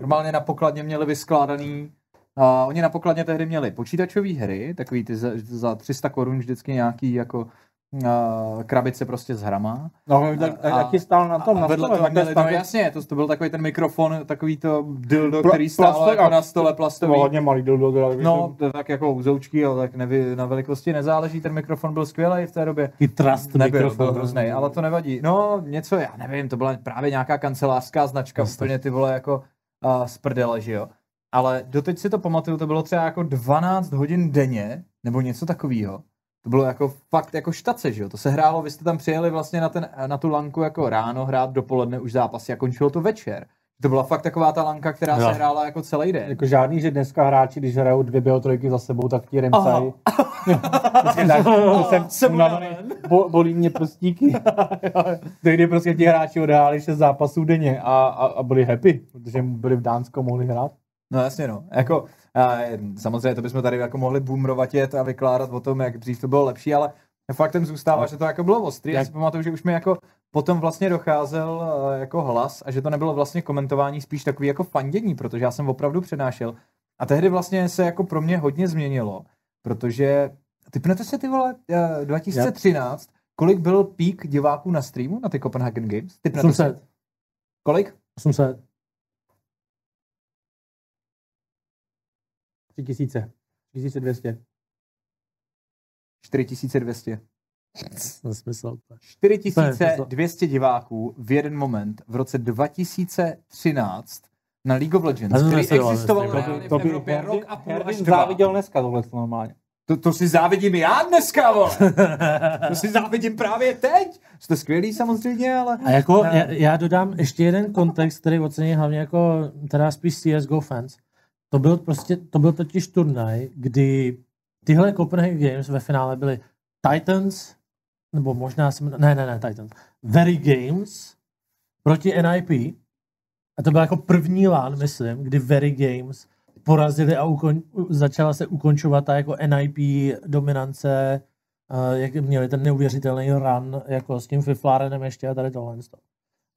B: Normálně na pokladně měli vyskládaný a oni na pokladně tehdy měli počítačové hry, takový ty za, za 300 korun vždycky nějaký jako krabice prostě s hrama.
C: No, tak, tak,
B: A-
C: jaký stál na tom,
B: a
C: na
B: vedle
C: stole,
B: toho měli, no jasně, to, to byl takový ten mikrofon, takový to dildo,
C: Pla-
B: který stálo
C: plastový,
B: jako
C: a-
B: na stole
C: To
B: plastový.
C: bylo hodně malý dildo, teda,
B: No, to tak jako uzoučky, ale tak nevy, na velikosti nezáleží, ten mikrofon byl skvělý v té době.
A: I trust
B: Nebyl,
A: mikrofon.
B: byl hrozný, ale to nevadí. No, něco, já nevím, to byla právě nějaká kancelářská značka,
A: Jasně.
B: úplně ty vole jako uh, z prdele, že jo. Ale doteď si to pamatuju, to bylo třeba jako 12 hodin denně, nebo něco takového. To bylo jako fakt jako štace, že jo. To se hrálo, vy jste tam přijeli vlastně na, ten, na tu lanku jako ráno hrát, dopoledne už zápasy a končilo to večer. To byla fakt taková ta lanka, která
A: Jo.
B: se hrála jako celý den.
C: Jako žádný, že dneska hráči, když hrajou dvě biotrojky za sebou, tak ti remcají. jsem,
B: jsem
C: unavený, bo, bolí mě prstíky. Tehdy prostě ti hráči odehráli 6 zápasů denně a, a, a byli happy, protože byli v Dánsku, mohli hrát.
B: No jasně no. Jako, a, samozřejmě to bychom tady jako mohli boomrovatět a vykládat o tom, jak dřív to bylo lepší, ale faktem zůstává, že to jako bylo ostrý. Já
A: Jak-
B: si pamatuju, že už mi jako potom vlastně docházel eh, jako hlas a že to nebylo vlastně komentování, spíš takový jako fandění, protože já jsem opravdu přenášel. A tehdy vlastně se jako pro mě hodně změnilo, protože typnete si ty vole eh, 2013, kolik byl pík diváků na streamu na ty Copenhagen Games? Typnete si?
A: 800.
B: Kolik?
A: 800.
C: 3000. 3200.
B: 4200.
A: Nesmysl.
B: 4200 diváků v jeden moment v roce 2013 na League of Legends, který existoval v
C: To by
B: Evropě rok a půl až dva.
C: záviděl dneska tohle normálně.
B: To, to si závidím já dneska, vole. To si závidím právě teď. Jste skvělý samozřejmě, ale...
A: A jako já, já dodám ještě jeden kontext, který ocení hlavně jako teda spíš CSGO fans. To byl prostě, to byl totiž turnaj, kdy tyhle Copenhagen Games ve finále byly Titans, nebo možná jsem, ne, ne, ne, Titans, Very Games proti NIP. A to byl jako první LAN, myslím, kdy Very Games porazili a ukon, začala se ukončovat ta jako NIP dominance, uh, jak měli ten neuvěřitelný run jako s tím Fiflárenem ještě a tady tohle.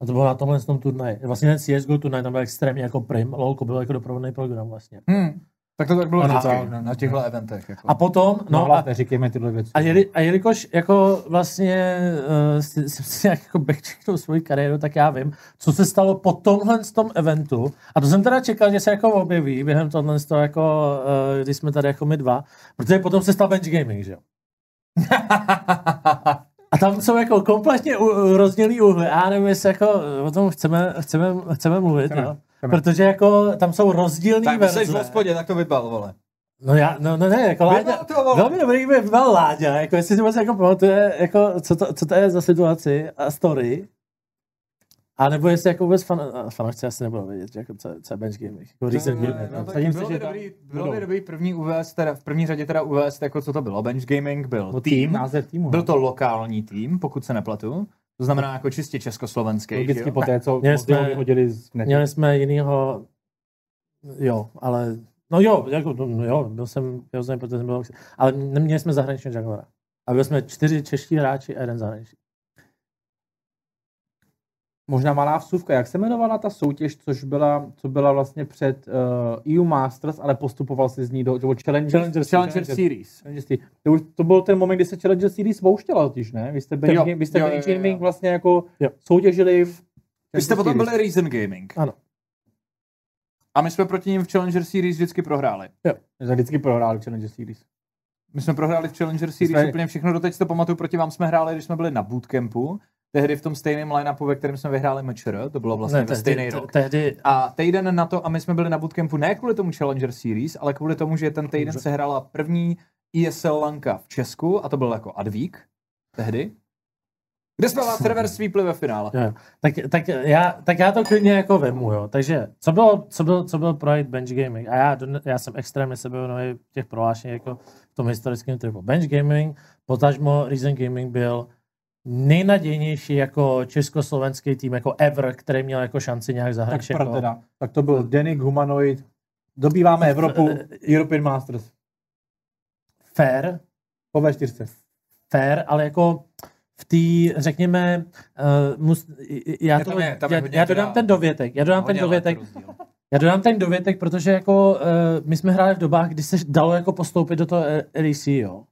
A: A to bylo na tomhle tom turnaji. Vlastně ten CSGO turnaj tam byl extrémně jako prim, LOLko byl jako doprovodný program vlastně.
B: Hmm. Tak to tak bylo
A: tak.
B: na, na těchto eventech. Jako.
A: A potom,
C: No,
A: no
C: no
A: a,
C: neříkejme tyhle věci.
A: a, jeli, a jelikož jako vlastně uh, si, si, si jak jako backchecknul svoji kariéru, tak já vím, co se stalo po tomhle z tom eventu. A to jsem teda čekal, že se jako objeví během tohle z toho, jako, uh, když jsme tady jako my dva, protože potom se stal bench gaming, že jo. Tam jsou jako kompletně u- rozdělný úhly. A já nevím, jestli jako o tom chceme, chceme, chceme mluvit,
C: Chceme,
A: jo.
C: chceme.
A: Protože jako tam jsou rozdílný
B: tak jsi v
A: verze.
B: hospodě, tak to vypal, vole.
A: No já, no, no ne, jako Láďa,
B: to,
A: velmi dobrý by byl Láďa, jako jestli si moc jako pamatuje, jako co to, co to je za situaci a story. A nebo jestli jako vůbec fan, fanoušci asi nebudou vědět, že jako co, co je bench gaming. Jako recent
B: No,
A: gaming.
B: no,
A: No,
B: tak bylo
C: si,
B: by dobrý, bylo by dobrý první uvést, teda v první řadě teda uvést, jako co to bylo. Bench Gaming byl
C: Nebo
B: tým,
C: název týmu.
B: byl
C: no.
B: to lokální tým, pokud se nepletu. To znamená jako čistě československý.
C: Logicky
B: jo?
C: po té, co
A: Měli jsme-
C: vyhodili z netu.
A: Měli jsme jinýho, jo, ale, no jo, jako, no, jo, byl jsem, byl jsem, protože jsem byl, ale neměli jsme zahraničního junglera. A byli jsme čtyři čeští hráči a jeden zahraniční.
C: Možná malá vsuvka, jak se jmenovala ta soutěž, což byla, co byla vlastně před uh, EU Masters, ale postupoval si z ní do, do Challenger,
A: Challenger
B: Challenger Series.
C: Challenger Series. To, už, to byl ten moment, kdy se Challenger Series pouštěla totiž, ne? Vy jste, bench,
B: Jo,
C: vy jste
B: jo,
C: bench
B: jo, jo, jo.
C: gaming vlastně jako
A: Jo.
C: soutěžili v
B: Vy jste potom
C: Series.
B: byli Reason Gaming.
A: Ano.
B: A my jsme proti ním v Challenger Series vždycky prohráli.
C: My jsme vždycky prohráli Challenger Series.
B: My jsme prohráli v Challenger Series
C: jsme-
B: úplně všechno, doteď si to pamatuju, proti vám jsme hráli, když jsme byli na bootcampu, tehdy v tom stejném line-upu, ve kterém jsme vyhráli MČR, to bylo vlastně
A: Ne,
B: ve stejný
A: tehdy,
B: rok.
A: tehdy,
B: A týden na to, a my jsme byli na bootcampu ne kvůli tomu Challenger Series, ale kvůli tomu, že ten týden se hrála první ESL lanka v Česku, a to byl jako Advík tehdy, kde jsme vás server sweepli ve finále.
A: Jo. Tak, tak, já, tak já to klidně jako vemu, jo. Takže, co bylo, co byl, co byl projekt Bench Gaming? A já, já jsem extrémně sebevědomý v těch prohlášení jako v tom historickém tripu. Bench Gaming, potažmo Reason Gaming byl nejnadějnější jako československý tým, jako ever, který měl jako šanci nějak
C: Tak,
A: zahrát.
C: pro teda. tak to byl Denik Humanoid. Dobýváme Evropu, European Masters.
A: Fair,
C: Po V4.
A: fair, ale jako v té, řekněme, uh, mus, já, to,
B: tam je- tam je
A: já, já dodám
B: teda-
A: ten dovětek, já dodám ten dovětek. Já dodám ten dovětek, protože jako uh, my jsme hráli v dobách, kdy se dalo jako postoupit do toho LEC, jo.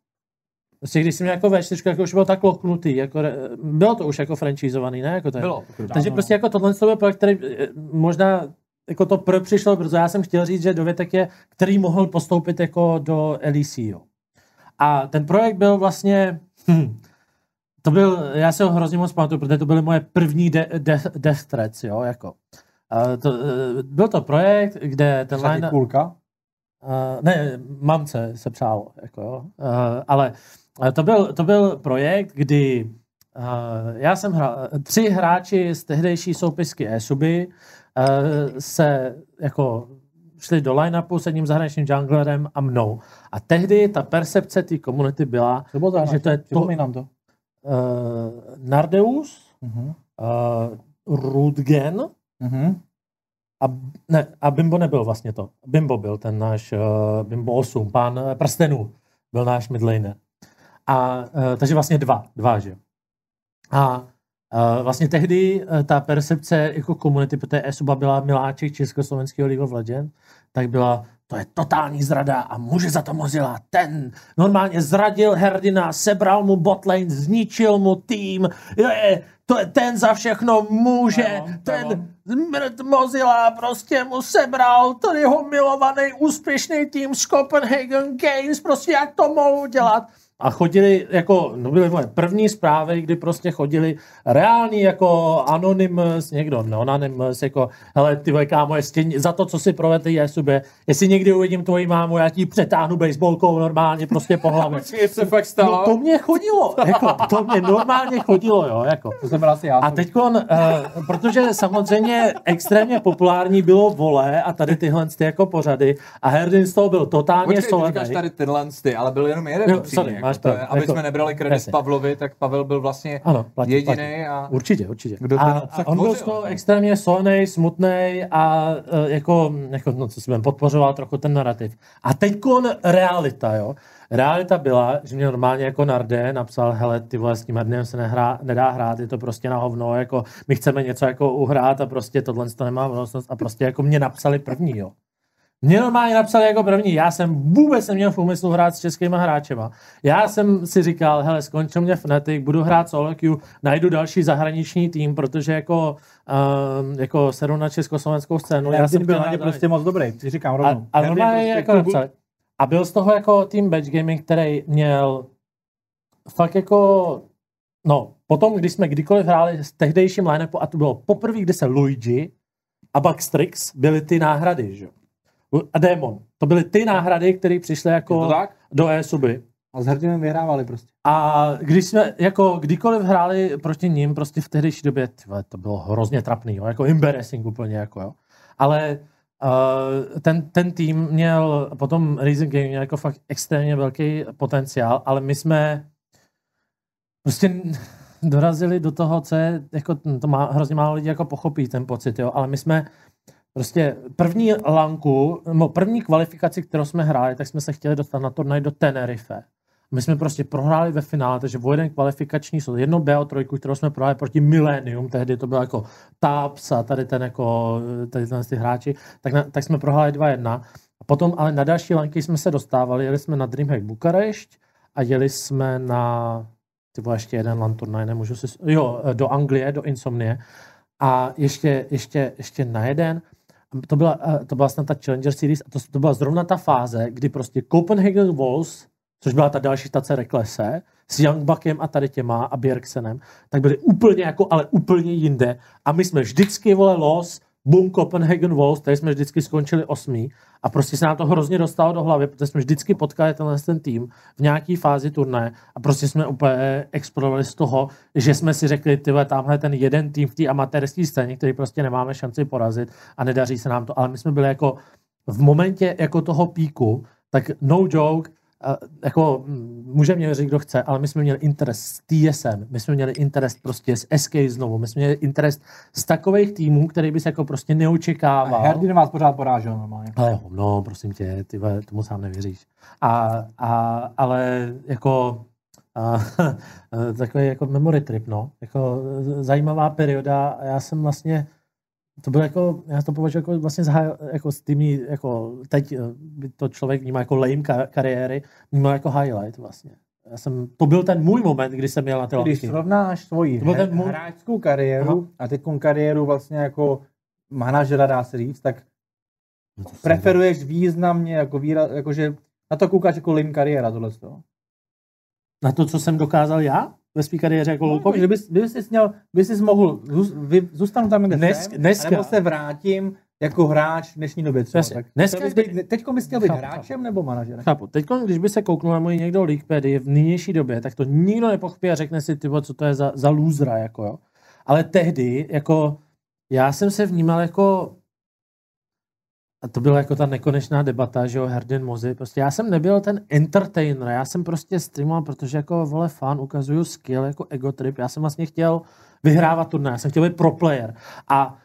A: Prostě když jsem měl jako V4, jako už byl tak loknutý, jako, re- bylo to už jako franchiseovaný, ne? Jako to je.
B: Bylo.
A: Takže
C: Ano.
A: prostě jako tohle to byl projekt, který eh, možná jako to pr přišlo brzo. Já jsem chtěl říct, že dovětek je, který mohl postoupit jako do LEC, jo. A ten projekt byl vlastně, hm, to byl, já se ho hrozně moc pamatuju, protože to byly moje první de, de, death threats, jo, jako. Uh, to, uh, byl to projekt, kde ten line...
C: půlka.
A: Uh, ne, mamce se přálo, jako jo. Uh, ale uh, to byl, to byl projekt, kdy uh, já jsem hrál, tři hráči z tehdejší soupisky e-suby uh, se jako šli do line-upu s jedním zahraničním junglerem a mnou. A tehdy ta percepce té komunity byla,
C: To bylo
A: že to je to,
C: to.
A: uh, Nardeus,
C: Mhm.
A: uh, Rudgen
C: Mhm.
A: a, ne, a Bimbo nebyl vlastně to. Bimbo byl ten náš, uh, Bimbo 8, pán prstenů, byl náš midlaner. A uh, takže vlastně dva, dva, že. A uh, vlastně tehdy uh, ta percepce jako komunity, protože Esuba byla miláček československého League of Legends, tak byla, to je totální zrada a může za to Mozilla. Ten normálně zradil Herdina, sebral mu botlane, zničil mu tým, je, to je ten za všechno může,
C: Demon,
A: ten
C: demon.
A: zmrt Mozilla prostě mu sebral ten jeho milovaný úspěšný tým z Copenhagen Games, prostě jak to mohou dělat. A chodili jako, no byly moje první zprávy, kdy prostě chodili reální jako anonymous, někdo anonymous, jako hele ty vole, kámo, jestli, za to, co si provedl je sobě, jestli někdy uvidím tvoji mámu, já ti přetáhnu baseballkou normálně prostě po hlavě.
B: Se fakt stalo.
A: No to mě chodilo, jako, to mě normálně chodilo, jo, jako.
C: To jsem asi já.
A: A teď, uh, protože samozřejmě extrémně populární bylo vole a tady tyhle ty jako pořady a Herdin z toho byl totálně
B: Počkej,
A: solený.
B: tady tyhle ty, ale byl jenom jeden
A: Jo, sorry, máš
B: to
A: pravdu,
B: Aby
A: jako-
B: jsme nebrali kredit
A: jasně.
B: Pavlovi, tak Pavel byl vlastně
A: Ano, platí,
B: jediný
A: platí.
B: a
A: Určitě, určitě.
B: Kdo
A: a, a on byl z toho
B: no?
A: extrémně solný, smutný a uh, jako, jako, no co budem, podpořoval trochu ten narrativ. A teď realita, jo. Realita byla, že mě normálně jako Narde napsal, hele, ty vole, s tím Hardinem se nehrá, nedá hrát, je to prostě na hovno, jako my chceme něco jako uhrát a prostě tohle to nemá budoucnost a prostě jako mě napsali první, jo. Mě normálně napsali jako první, já jsem vůbec neměl v úmyslu hrát s českýma hráčema. Já jsem si říkal, hele, skončil mě Fnatic, budu hrát solo queue, najdu další zahraniční tým, protože jako, um, jako sedu na československou scénu.
C: já jsem byl na ně prostě moc dobrý, ti říkám
A: a,
C: rovnou.
A: a
C: Herdy
A: normálně
C: prostě
A: jako
C: klubu-
A: napsali. A byl z toho jako tým Batch Gaming, který měl fakt jako, no, potom, když jsme kdykoliv hráli s tehdejším line a to bylo poprvé, kdy se Luigi a Backstrix byly ty náhrady, že jo. A Demon. To byly ty náhrady, které přišly jako do e-suby.
C: A s Hrdinem vyhrávali prostě.
A: A když jsme jako kdykoliv hráli proti ním, prostě v tehdejší době, tyhle, to bylo hrozně trapný, jo, jako embarrassing úplně, jako jo. Ale uh, ten, ten tým měl, potom Racing Game měl jako fakt extrémně velký potenciál, ale my jsme prostě dorazili do toho, co je, jako to má, hrozně málo lidí jako pochopí ten pocit, jo, ale my jsme prostě první lanku, no první kvalifikaci, kterou jsme hráli, tak jsme se chtěli dostat na turnaj do Tenerife. My jsme prostě prohráli ve finále, takže o jeden kvalifikační jsou jedno BO3, kterou jsme prohráli proti Millennium, tehdy to bylo jako Taps a tady ten jako, tady ten ty hráči, tak, na, tak jsme prohráli 2-1. A potom ale na další lanky jsme se dostávali, jeli jsme na Dreamhack Bukarešť a jeli jsme na, ty ještě jeden LAN turnaj, nemůžu si, jo, do Anglie, do Insomnie. A ještě, ještě, ještě na jeden, to byla, to byla snad ta Challenger Series a to, to byla zrovna ta fáze, kdy prostě Copenhagen Wolves což byla ta další stace Reklese, s Youngbuckem a tady těma a Bjergsenem, tak byli úplně jako, ale úplně jinde. A my jsme vždycky, vole, los, boom, Copenhagen Wolves, tady jsme vždycky skončili osmý a prostě se nám to hrozně dostalo do hlavy, protože jsme vždycky potkali tenhle ten tým v nějaké fázi turné a prostě jsme úplně explodovali z toho, že jsme si řekli, ty tamhle ten jeden tým v té amatérské scéně, který prostě nemáme šanci porazit a nedaří se nám to, ale my jsme byli jako v momentě jako toho píku, tak no joke, jako může mě věřit, kdo chce, ale my jsme měli interes s TSM, my jsme měli interes prostě s SK znovu, my jsme měli interes z takových týmů, který bys jako prostě neočekával. A
C: Herdin vás pořád porážel normálně.
A: Ale no, prosím tě, ty tomu sám nevěříš. A, a ale jako a, takový jako memory trip, no. Jako zajímavá perioda a já jsem vlastně to bylo jako, já to považuji jako vlastně za, jako s tými, jako teď eh, by to člověk vnímá jako lame kariéry, vnímá jako highlight vlastně. Já jsem, to byl ten můj moment, kdy jsem měl na ty
C: Když srovnáš svoji to byl ten můj... hráčskou kariéru Aha. a teď kariéru vlastně jako manažera, dá se říct, tak no preferuješ významně, jako výraz, jakože na to koukáš jako lame kariéra tohle
A: Na to, co jsem dokázal já? Ve své kariéře jako
C: no, loukový. Kdyby, kdyby jsi měl, by jsi mohl, zůstanu tam, kde
A: Dnes, jsem, dneska,
C: nebo se vrátím jako hráč v dnešní době třeba. Tak dneska, bys být, teďko bys chtěl být chápu, hráčem chápu. nebo manažerem?
A: Chápu. Teď, když by se kouknul na můj někdo Leaguepedy v nynější době, tak to nikdo nepochopí a řekne si, tyvo, co to je za, za lůzra, jako jo. Ale tehdy, jako, já jsem se vnímal jako a to byla jako ta nekonečná debata, že jo, Herdin Mozy. Prostě já jsem nebyl ten entertainer, já jsem prostě streamoval, protože jako vole fan, ukazuju skill jako ego trip. Já jsem vlastně chtěl vyhrávat turné, já jsem chtěl být pro player. A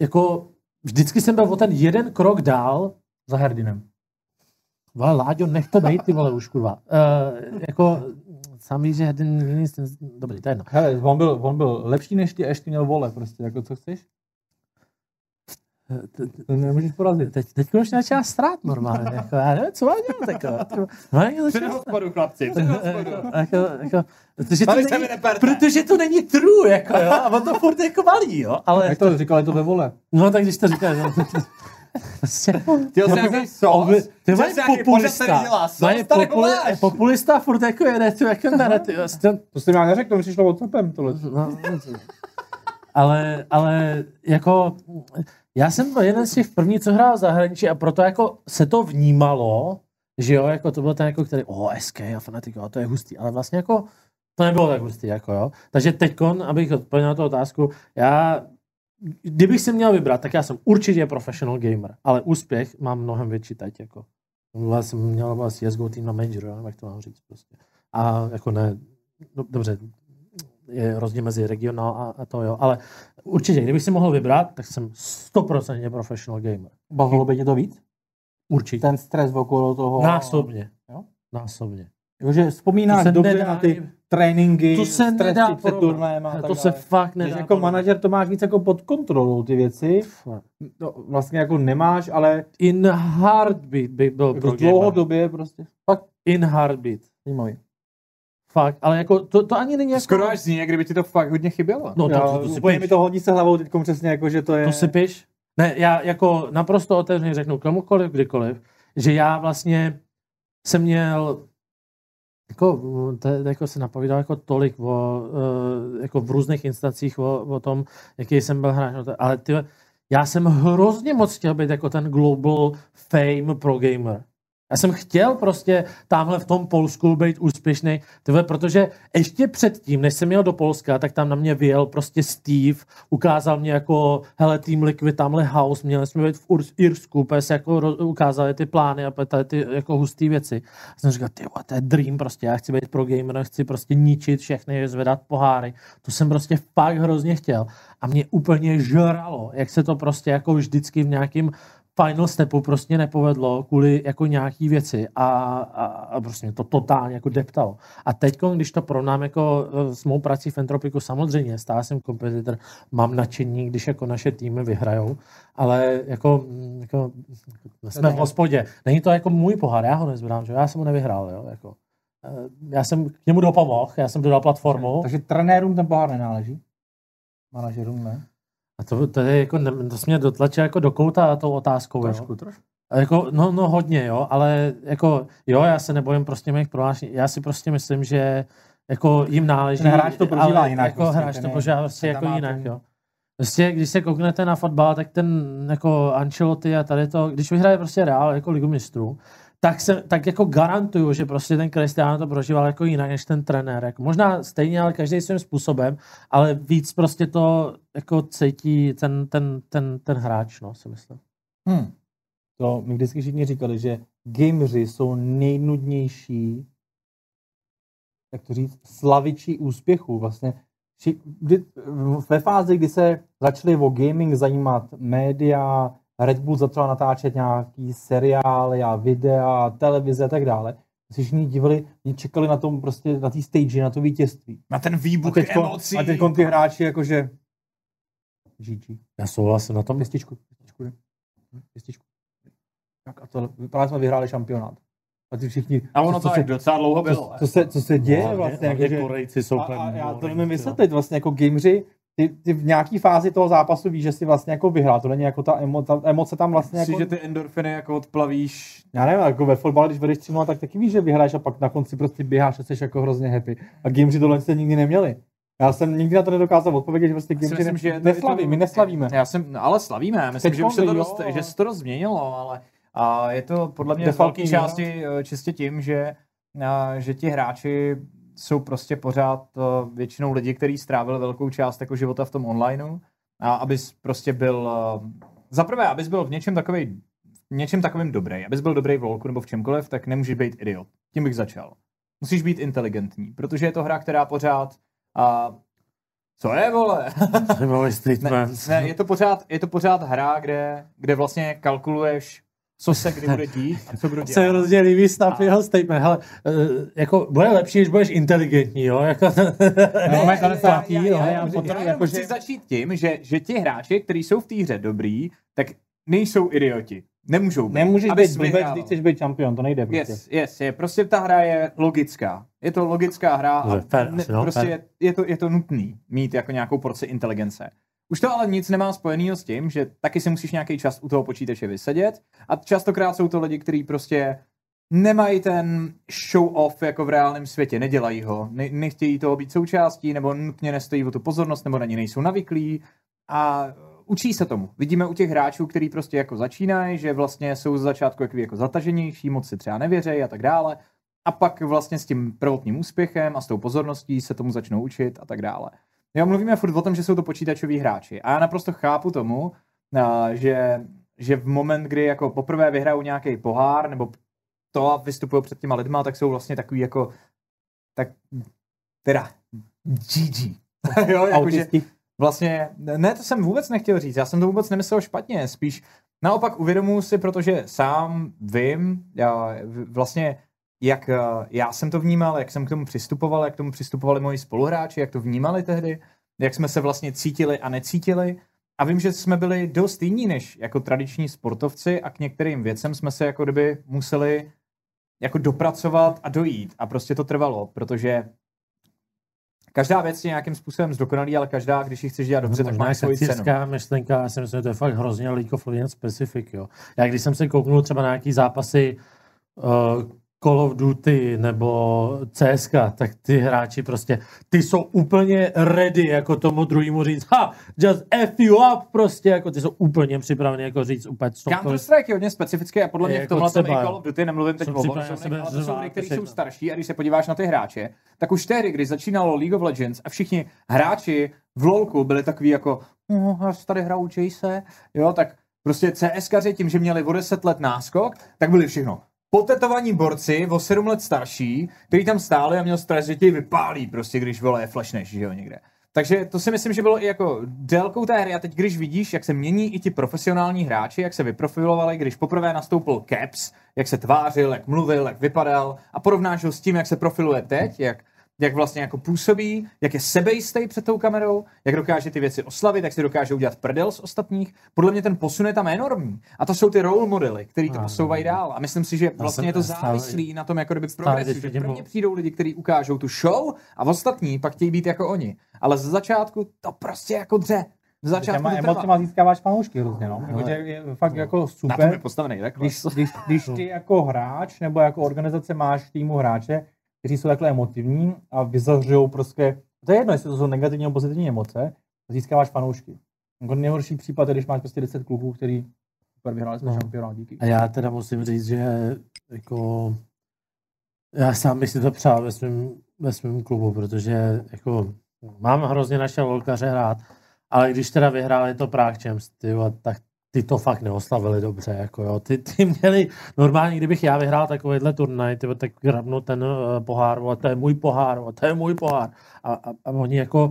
A: jako vždycky jsem byl o ten jeden krok dál za Herdinem. Vole, Láďo, nech to být, ty vole, už kurva. Uh, jako, sám víš, že Herdin, dobrý, to je jedno.
C: Hele, on byl, on byl lepší než ty, ještě měl vole, prostě, jako co chceš?
A: To nemůžeš porazit. Teď, teď už začala strát normálně. Jako, já nevím, co mám dělat. Jako,
B: no, před hospodu, chlapci, hospodu. Jako,
A: jako, protože, to není, protože to není true, jako, jo, a on to furt jako malý, jo. Ale,
C: Jak to říkal, je to ve vole.
A: No, tak když to říkáš, no,
B: Prostě, ty jsi nějaký sos,
A: ty mají populista, mají populi, populista furt jako jede, tu jako narrativ.
C: To jsi mi neřekl, to mi přišlo WhatsAppem tohle. No,
A: ale, ale jako já jsem byl jeden z těch prvních, co hrál v zahraničí a proto jako se to vnímalo, že jo, jako to byl ten, jako, který, oh, SK a Fnatic, to je hustý, ale vlastně jako to nebylo tak hustý, jako jo. Takže teďkon, abych odpověděl na tu otázku, já, kdybych si měl vybrat, tak já jsem určitě professional gamer, ale úspěch mám mnohem větší teď, jako. Já jsem měl vlastně CSGO tým na Major, jak to mám říct prostě. A jako ne, no, dobře, je rozdíl mezi regionál a, a to jo, ale určitě, kdybych si mohl vybrat, tak jsem 100% professional gamer.
C: Bavilo by tě to víc?
A: Určitě.
C: Ten stres okolo toho.
A: Násobně. Jo? Násobně.
C: Jakože vzpomínáš to dobře na ty tréninky,
A: to se nedá před
C: turnajem
A: a tak To se fakt nedá.
C: Když jako manažer to máš víc jako pod kontrolou ty věci. No, vlastně jako nemáš, ale...
A: In heartbeat by byl
C: jako pro dlouhodobě prostě.
A: Fakt in heartbeat.
C: Zajímavý.
A: Fakt, ale jako to, to ani není jako...
B: Skoro až zní, kdyby ti to fakt hodně chybělo.
C: No to, to, to, to si mi to hodí se hlavou teď přesně jako, že to je...
A: To si piš. Ne, já jako naprosto otevřeně řeknu komukoliv, kdykoliv, že já vlastně jsem měl jako, to, jako se napovídal jako tolik o, uh, jako v různých instancích o, o tom, jaký jsem byl hráč, no ale ty, já jsem hrozně moc chtěl být jako ten global fame pro gamer. Já jsem chtěl prostě tamhle v tom Polsku být úspěšný, tyhle, protože ještě předtím, než jsem jel do Polska, tak tam na mě vyjel prostě Steve, ukázal mě jako, hele, Team Liquid, tamhle house, měli jsme být v Ur- Irsku, se jako ukázali ty plány a tady ty jako husté věci. A jsem říkal, ty to je dream prostě, já chci být pro gamer, chci prostě ničit všechny, zvedat poháry. To jsem prostě fakt hrozně chtěl. A mě úplně žralo, jak se to prostě jako vždycky v nějakým final stepu prostě nepovedlo kvůli jako nějaký věci a, a, a prostě mě to totálně jako deptalo. A teď, když to porovnám jako eh, s mou prací v Entropiku, samozřejmě, stále jsem kompetitor, mám nadšení, když jako naše týmy vyhrajou, ale jako, mm, jako jsme v hospodě. Není to jako můj pohár, já ho nezbírám, že já jsem ho nevyhrál, jo, jako. Eh, já jsem k němu dopomohl, já jsem dodal platformu.
C: Takže trenérům ten pohár nenáleží? Manažerům ne?
A: A to, to, je jako, to jsi mě dotlačil jako do kouta tou otázkou.
C: Trošku,
A: jo.
C: trošku.
A: A jako, no, no hodně, jo, ale jako, jo, já se nebojím prostě mých prohlášení. Já si prostě myslím, že jako jim náleží.
C: Ten hráč to prožívá
A: ale
C: jinak.
A: Jako
C: prostě,
A: hráč to prožívá prostě jako jinak,
C: ten-
A: jo. Prostě, když se kouknete na fotbal, tak ten jako Ancelotti a tady to, když vyhraje prostě Real jako ligu mistrů, tak, se, tak jako garantuju, že prostě ten Cristiano to prožíval jako jinak než ten trenér. Jako možná stejně, ale každý svým způsobem, ale víc prostě to jako cítí ten, ten, ten, ten hráč, no, si myslím.
C: Hmm. To mi vždycky všichni říkali, že gameři jsou nejnudnější, jak to říct, slavičí úspěchů. Vlastně ve fázi, kdy se začaly o gaming zajímat média, Red Bull začal natáčet nějaký seriály a videa, televize a tak dále, si všichni divili, oni čekali na tom prostě, na té stage, na to vítězství.
B: Na ten
C: A
B: výbuch
C: teďko,
B: emocí.
C: a teď ty hráči jakože GG.
A: Já souhlasím na tom.
C: Pěstičku, pěstičku, pěstičku. Tak a to vypadá, jsme vyhráli šampionát. A ty všichni,
B: A ono
C: co,
B: to
C: co,
B: tak docela dlouho
C: co,
B: bylo.
C: co, se, co se děje
A: Hlavně-
C: vlastně,
A: hlavně
C: jakože,
A: Korejci jsou
C: a, a, já to
A: ring,
C: vysvětlit, vlastně jako gameři, ty, ty v nějaký fázi toho zápasu víš, že si vlastně jako vyhrál, to není jako ta, emo, ta emoce tam vlastně
B: Myslíš,
C: jako,
B: že ty endorfiny jako odplavíš?
C: já nevím, jako ve fotbale, když vedeš 3 tak taky víš, že vyhráš a pak na konci prostě běháš a jsi jako hrozně happy. A gameři tohle jste nikdy neměli. Já jsem nikdy na to nedokázal odpovědět, že prostě gameři
B: myslím,
C: ne,
B: že
C: neslaví,
B: to-
C: my neslavíme.
B: Já jsem, no, ale slavíme, já myslím,
C: Teď
B: že už se to, dost, že se to dost změnilo, ale a je to podle mě z velké části eh, čistě tím, že, a, že ti hráči jsou prostě pořád eh, většinou lidi, kteří strávili velkou část jako života v tom onlineu a abys prostě byl, eh, za prvé, abys byl v něčem takový v něčem takovým dobrý, abys byl dobrý v LoLku nebo v čemkoliv, tak nemůžeš být idiot. Tím bych začal. Musíš být inteligentní, protože je to hra, která pořád a, co je, vole? Ne, ne, je to pořád, je to pořád hra, kde, kde vlastně kalkuluješ, co se kdy bude dít a co kdo
A: se
B: dělá.
A: hrozně líbí snap jeho statement. Hele, eh, jako bude lepší, když budeš inteligentní, jo? Jako,
C: No, ale to neplatí,
B: já, já,
C: já
B: já,
C: potom
B: já,
C: jako,
B: chci
C: že-
B: začít tím, že, že ti hráči, kteří jsou v té hře dobrý, tak nejsou idioti. Nemůžou být.
C: Nemůžeš být blbec, když chceš být šampion, to nejde prostě.
B: Yes, yes, je. Prostě ta hra je logická. Je to logická hra a
A: fair
B: ne,
A: no,
B: prostě
A: fair.
B: je, je, to, je to nutný mít jako nějakou porci inteligence. Už to ale nic nemá spojeného s tím, že taky si musíš nějaký čas u toho počítače vysedět a častokrát jsou to lidi, kteří prostě nemají ten show off jako v reálném světě, nedělají ho, ne, nechtějí toho být součástí, nebo nutně nestojí o tu pozornost, nebo na ní nejsou navyklí a učí se tomu. Vidíme u těch hráčů, kteří prostě jako začínají, že vlastně jsou z začátku jako, jako zataženější, moc si třeba nevěřejí a tak dále. A pak vlastně s tím prvotním úspěchem a s tou pozorností se tomu začnou učit a tak dále. Jo, mluvíme furt o tom, že jsou to počítačoví hráči. A já naprosto chápu tomu, a, že, že v moment, kdy jako poprvé vyhrajou nějaký pohár, nebo to a vystupují před těma lidma, tak jsou vlastně takový jako tak teda GG. jo, jakože. Vlastně, ne, to jsem vůbec nechtěl říct, já jsem to vůbec nemyslel špatně, spíš naopak uvědomuji si, protože sám vím, já, vlastně, jak eh, já jsem to vnímal, jak jsem k tomu přistupoval, jak k tomu přistupovali moji spoluhráči, jak to vnímali tehdy, jak jsme se vlastně cítili a necítili. A vím, že jsme byli dost jiní než jako tradiční sportovci a k některým věcem jsme se jako kdyby museli jako dopracovat a dojít. A prostě to trvalo, protože každá věc je nějakým způsobem zdokonalý, ale každá, když ji chceš dělat dobře, tak
A: Možná
B: má svoji cenu.
A: myšlenka, já si myslím, že to je fakt hrozně League of Legends specific, jo. Já když jsem se kouknul třeba na nějaký zápasy uh, Call of Duty nebo CSK, tak ty hráči prostě, ty jsou úplně ready jako tomu druhému říct, ha, just F you up prostě, jako ty jsou úplně připraveni jako říct úplně cokoliv.
B: Counter-Strike je hodně specifický a podle mě v
A: jako
B: tomhle
A: třeba-
B: Call of Duty, nemluvím teď o ale to jsou hry, které jsou starší a když se podíváš na ty hráče, tak už tehdy, když začínalo League of Legends a všichni hráči v LoLku byli takový jako, no, já tady hraju se, jo, tak prostě CSkaři tím, že měli o 10 let náskok, tak byli všechno potetovaní borci o 7 let starší, kteří tam stáli a měl stres, že ti vypálí prostě, když vole flashneš, že jo, někde. Takže to si myslím, že bylo i jako délkou té hry a teď když vidíš, jak se mění i ti profesionální hráči, jak se vyprofilovali, když poprvé nastoupil Caps, jak se tvářil, jak mluvil, jak vypadal a porovnáš ho s tím, jak se profiluje teď, jak, jak vlastně jako působí, jak je sebejistý před tou kamerou, jak dokáže ty věci oslavit, jak si dokáže udělat prdel z ostatních. Podle mě ten posun je tam enormní. A to jsou ty role modely, který to posouvají dál. A myslím si, že vlastně je to závislý na tom jako kdyby progresu, že prvně přijdou lidi, kteří ukážou tu show a ostatní pak chtějí být jako oni. Ale z začátku to prostě jako dře. Z začátku
C: Těma emocema získáváš fanoušky hrozně, no.
A: No.
C: Protože je fakt jako
B: Na tom
C: super,
B: je postavený takhle.
C: když, když, když ty jako hráč nebo jako organizace máš týmu hráče, kteří jsou takhle emotivní a vyzařují prostě, to je jedno, jestli to jsou negativní nebo pozitivní emoce, získáváš fanoušky. Jako nejhorší případ je, když máš prostě 10 kluků, který super vyhráli jsme
A: No.
C: šampionát, díky.
A: A já teda musím říct, že jako já sám bych si to přál ve svém ve svém klubu, protože jako mám hrozně naše volkaře hrát, ale když teda vyhráli to Prague Champs, ty, vole, tak ty to fakt neoslavili dobře, jako jo. Ty, ty měli, normálně, kdybych já vyhrál takovýhle turnaj, ty, tak grabnu ten uh, pohár, vole, to je můj pohár, vole, to je můj pohár. A, a, a oni jako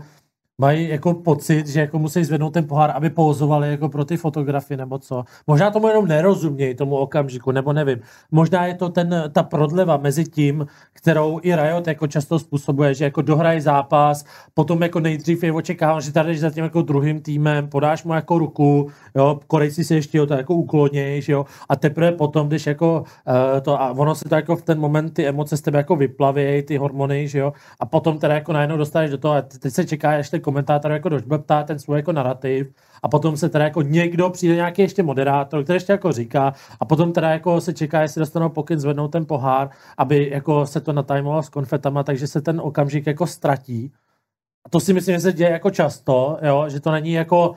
A: mají jako pocit, že jako musí zvednout ten pohár, aby pouzovali jako pro ty fotografie nebo co. Možná tomu jenom nerozumějí, tomu okamžiku, nebo nevím. Možná je to ten, ta prodleva mezi tím, kterou i Riot jako často způsobuje, že jako dohrají zápas, potom jako nejdřív je očekávám, že tady za tím jako druhým týmem, podáš mu jako ruku, jo, Korejci si ještě to jako uklonějíš, jo, a teprve potom, když jako uh, to, a ono se to jako v ten moment ty emoce z tebe jako vyplavějí, ty hormony, že jo, a potom teda jako najednou dostaneš do toho, a teď se čeká, až komentátor jako dožbeptá ten svůj jako narrativ, a potom se teda jako někdo přijde nějaký ještě moderátor, který ještě jako říká, a potom teda jako se čeká, jestli dostanou pokyn zvednout ten pohár, aby jako se to natajmovalo s konfetama, takže se ten okamžik jako ztratí. A to si myslím, že se děje jako často, jo, že to není jako,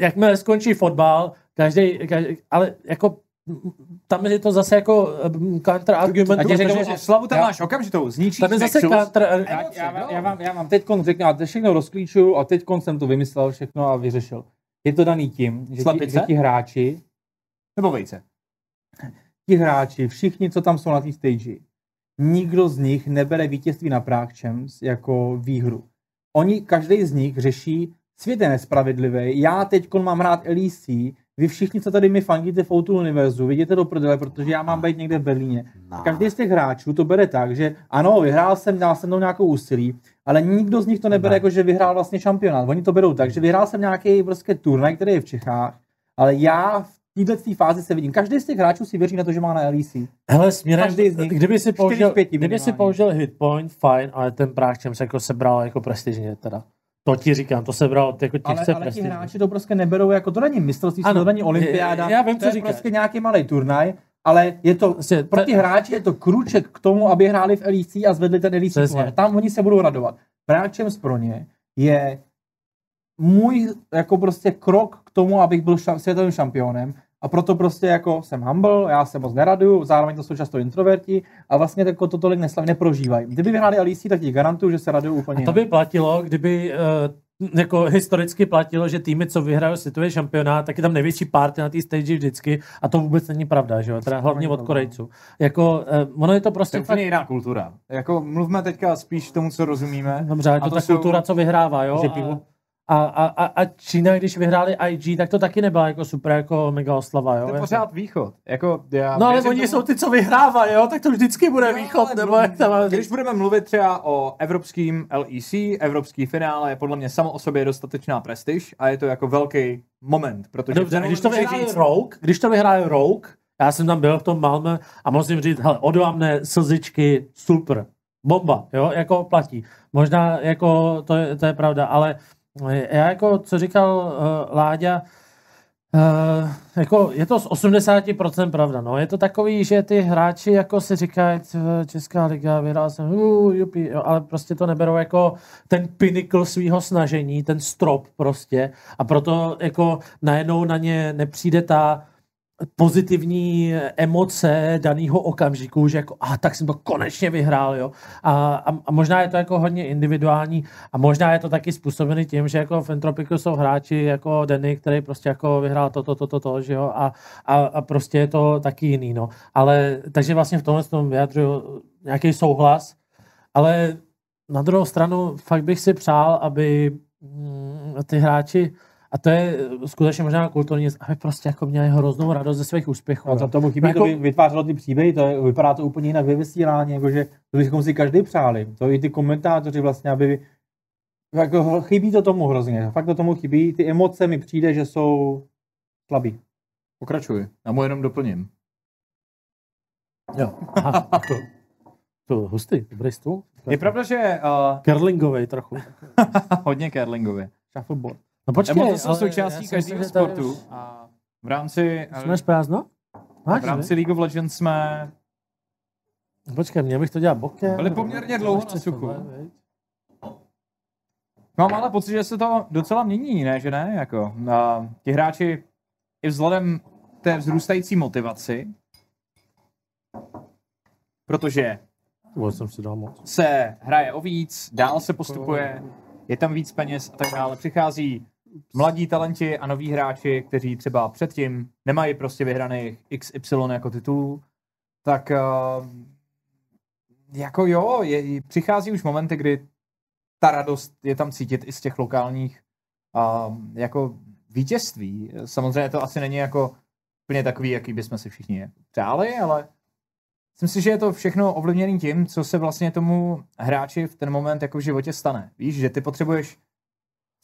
A: jakmile skončí fotbal, každý, každý ale jako tam je to zase jako um, counter argument.
B: A řeknu,
A: protože-
B: že slavu tam
C: Já-
B: máš okamžitou, zničíš
A: tam je zase
B: Nexus.
A: counter
C: Já,
B: Emoce,
C: já,
B: jo.
C: já, vám, já vám teď řeknu, já to všechno rozklíčuju a teď jsem to vymyslel všechno a vyřešil. Je to daný tím, že ti, že ti hráči,
B: Nebo vejce.
C: ti hráči, všichni, co tam jsou na té stage, nikdo z nich nebere vítězství na Prague Champs jako výhru. Oni, každý z nich řeší, svět je nespravedlivý, já teď mám hrát LEC, vy všichni, co tady mi fandíte v Outu univerzu, vidíte do prdele, protože já mám být někde v Berlíně. Každý z těch hráčů to bere tak, že ano, vyhrál jsem, dal jsem nějakou úsilí, ale nikdo z nich to nebere
A: Ne.
C: jako, že vyhrál vlastně šampionát. Oni to berou tak, že vyhrál jsem nějaký prostě turnaj, který je v Čechách, ale já v této fázi se vidím. Každý z těch hráčů si věří na to, že má na LEC.
A: Hele, směrem,
C: Každý z nich.
A: kdyby si použil, kdyby si použil hit point, fajn, ale ten Prague Champs jako sebral jako prestižně teda. To ti říkám, to sebral jako
C: Ale,
A: těžce
C: ale ti
A: prestižně.
C: hráči to prostě neberou jako, to není mistrovství,
A: Ano,
C: to není olympiáda,
A: já vím,
C: to
A: co
C: je
A: říkáš.
C: prostě nějaký malý turnaj, ale je to,
A: Prostě
C: pro ty hráči je to kruček k tomu, aby hráli v LEC a zvedli ten LEC
A: Přesně.
C: Tam oni se budou radovat. Prague Champs pro ně je můj jako prostě krok k tomu, abych byl ša- světovým šampionem a proto prostě jako jsem humble, já se moc neraduju, zároveň to jsou často introverti a vlastně jako to tolik neslav, neprožívají. Kdyby vyhráli LEC, tak ti garantuju, že se radují úplně
A: A to by platilo, kdyby uh, jako historicky platilo, že týmy, co vyhrají světový šampionát, tak je tam největší party na té stage vždycky a to vůbec není pravda, že jo? Teda hlavně od. Korejců. Jako, uh, ono je to
B: To
A: prostě
B: je
A: fakt,
B: úplně jiná kultura. Jako mluvme teďka spíš tomu, co rozumíme.
A: dobře, je
B: A
A: to,
B: to
A: ta
B: jsou-
A: kultura, co vyhrává, jo?
C: Že pivo?
A: a, a, a, a Čína, když vyhráli IG, tak to taky nebyla jako super jako mega oslava, jo?
B: To je
A: Jako-
B: pořád východ. Jako, já
A: No ale oni
B: tomu-
A: jsou ty, co vyhrávají, jo? Tak to vždycky bude
B: Jo,
A: východ,
B: ale
A: nebo
B: mluv-
A: jak tam
B: Když budeme mluvit třeba o evropským LEC, evropský finále je podle mě samo o sobě dostatečná prestiž a je to jako velký moment, protože
A: Dobře, když to vyhraje
B: říct-
A: Rogue, když to vyhraje Rogue, já jsem tam byl v tom Malmö a musím říct, hele, odvámné slzičky, super, bomba, jo, jako platí. Možná jako to je, to je pravda, ale já jako, co říkal uh, Láďa, Uh, jako je to z 80% pravda, no. Je to takový, že ty hráči jako si říkají, "Tch, Česká liga, vyhrál jsem, uh, jupi, jo, ale prostě to neberou jako ten pinnacle svého snažení, ten strop prostě a proto jako najednou na ně nepřijde ta pozitivní emoce daného okamžiku, že jako, a tak jsem to konečně vyhrál, jo. A, a, a, možná je to jako hodně individuální a možná je to taky způsobený tím, že jako v Entropiku jsou hráči jako Denny, který prostě jako vyhrál toto, toto, toto, že jo, a, a, a prostě je to taky jiný, no. Ale, takže vlastně v tomhle tom vyjadřuju nějaký souhlas, ale na druhou stranu fakt bych si přál, aby mm, ty hráči a to je skutečně možná kulturní, aby prostě jako měli hroznou radost ze svých úspěchů.
C: A to tomu chybí,
A: Jako-
C: to by vytvářelo ty příběhy, to je, vypadá to úplně jinak ve vysílání, jakože to bychom si každý přáli. To i ty komentátoři vlastně, aby jako chybí to tomu hrozně. Fakt to tomu chybí. Ty emoce mi přijde, že jsou slabý.
B: Pokračuj. Já mu jenom doplním.
A: Jo, aha, to, to hustý, dobrý stůl.
B: Je pravda, že uh,
A: Curlingovej trochu.
B: hodně curlingově.
C: Shuffleboard.
A: No počkej,
B: Emoce jsou součástí každého sportu. A v rámci,
A: Jsme prázdno? Máš,
B: v rámci League of Legends jsme
A: ne? Počkej, měl bych to dělat bokem.
B: Byli poměrně dlouho na suchu. Mám ale pocit, že se to docela mění, ne, že ne? Jako, a ti hráči i vzhledem k té vzrůstající motivaci, protože
A: jsem si dal moc.
B: se hraje o víc, dál se postupuje, je tam víc peněz a tak dále. Přichází mladí talenti a noví hráči, kteří třeba předtím nemají prostě vyhraných XY jako titulů, tak uh, jako jo, je, přichází už momenty, kdy ta radost je tam cítit i z těch lokálních uh, jako vítězství. Samozřejmě to asi není jako úplně takový, jaký bychom si všichni přáli, ale myslím si, že je to všechno ovlivněné tím, co se vlastně tomu hráči v ten moment jako v životě stane. Víš, že ty potřebuješ